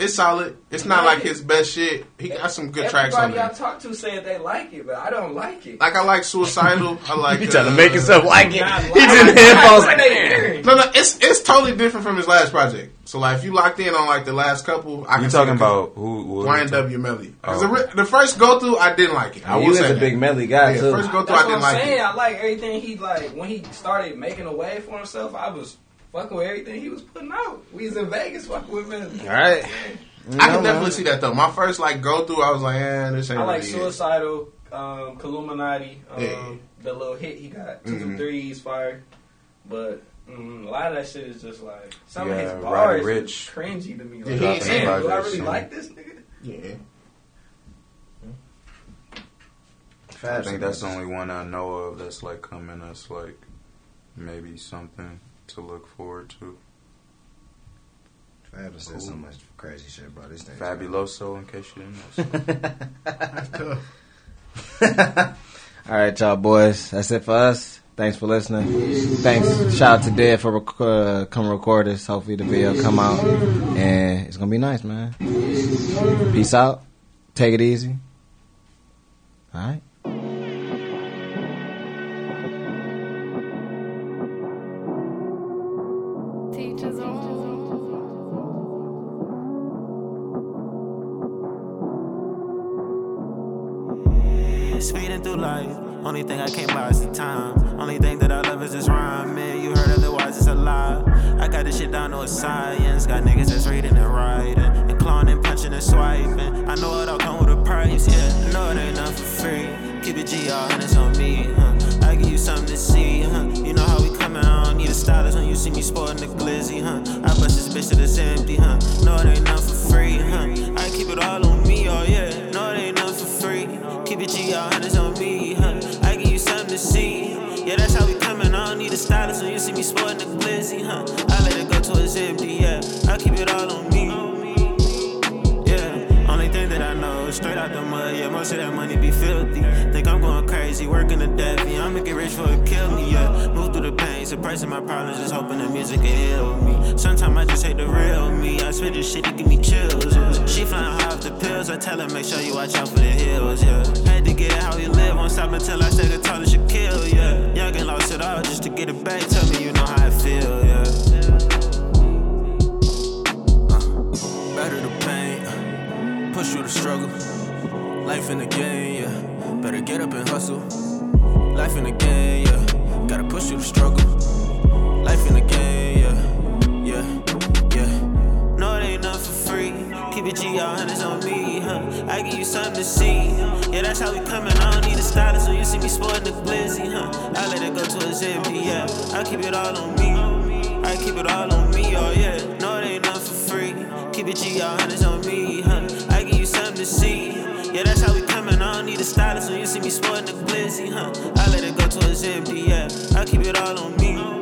It's solid. It's not like his best shit. He got some good tracks on Everybody I there. talk to said they like it, but I don't like it. Like I like Suicidal. I [LAUGHS] like. he trying to uh, make himself like it. Not He's like in the it. headphones like, they "Man." hearing? No, no, it's it's totally different from his last project. So like, if you locked in on like the last couple, I can You see talking about who? what are you talking- YNW Melly. 'Cause Oh. the, ri- the first go through, I didn't like it. I You will is say a that. big melly guy Yeah, too. first go through, That's I didn't what I'm like saying. it. I like everything he like when he started making a way for himself. I was fucking with everything he was putting out. We was in Vegas fucking with him. All right. I can definitely see that though. My first like go through, I was like, eh, this ain't I like really it. Suicidal, um, Illuminati, um, Yeah. the little hit he got, 2 two threes, fire. But mm, a lot of that shit is just like some Yeah, of his Roddy bars Ricch. is cringy to me. Yeah, Like, he ain't damn, saying do I really Ricch, like this nigga? Yeah. I think that's the only one I know of that's like coming. That's like maybe something to look forward to. Fab said so much crazy shit, bro. These things. Fabuloso, in case you didn't know. [LAUGHS] All right, y'all boys. That's it for us. Thanks for listening. Thanks. Shout out to Dead for rec- uh, come record this. Hopefully the video come out and it's gonna be nice, man. Peace out. Take it easy. All right. Speeding through life. Only thing I can't buy is the time. Only thing that I love is this rhyme. Man, you heard otherwise, it's a lie. I got this shit down to a science. Got niggas that's reading and writing. And clawing and punching and swiping. I know it all come with a price, yeah. I know it ain't nothing for free. Keep it G, all hundreds on me, huh? I give you something to see, huh? You know how we coming, I don't need a stylist when you see me sporting the glizzy, huh? I bust this bitch till it's empty, huh? No, it ain't nothing for free, huh? I keep it all on me, oh yeah. Keep it G, all hundreds on me, huh? I give you something to see. Yeah, that's how we coming. I don't need a stylist when you see me sporting the glizzy, huh? I let it go till it's empty, yeah. I keep it all on me. Straight out the mud. Yeah, most of that money be filthy. Think I'm going crazy, working the. Yeah, I'ma get rich for it, kill me. Yeah, move through the pain, suppressing my problems, just hoping the music can heal me. Sometimes I just hate the real me. I spit this shit to give me chills. Yeah. She flying high off the pills. I tell her make sure you watch out for the hills. Yeah, had to get it how you live. Won't stop until I say the tallest should kill. Yeah, young and lost it all just to get it back. Tell me you know how I feel. Yeah. Push through the struggle. Life in the game, yeah. Better get up and hustle. Life in the game, yeah. Gotta push through the struggle. Life in the game, yeah. Yeah, yeah. No, it ain't nothing for free. Keep it G, all hundreds on me, huh? I give you something to see. Yeah, that's how we coming. I don't need a stylist when you see me sporting the glizzy, huh? I let it go to a empty, yeah. I keep it all on me. I keep it all on me, oh yeah. No, it ain't nothing for free. Keep it G, all hundreds on me, huh? Something to see. Yeah, that's how we coming. I don't need a stylist when you see me sporting the glizzy, huh? I let it go to a empty, yeah. I keep it all on me.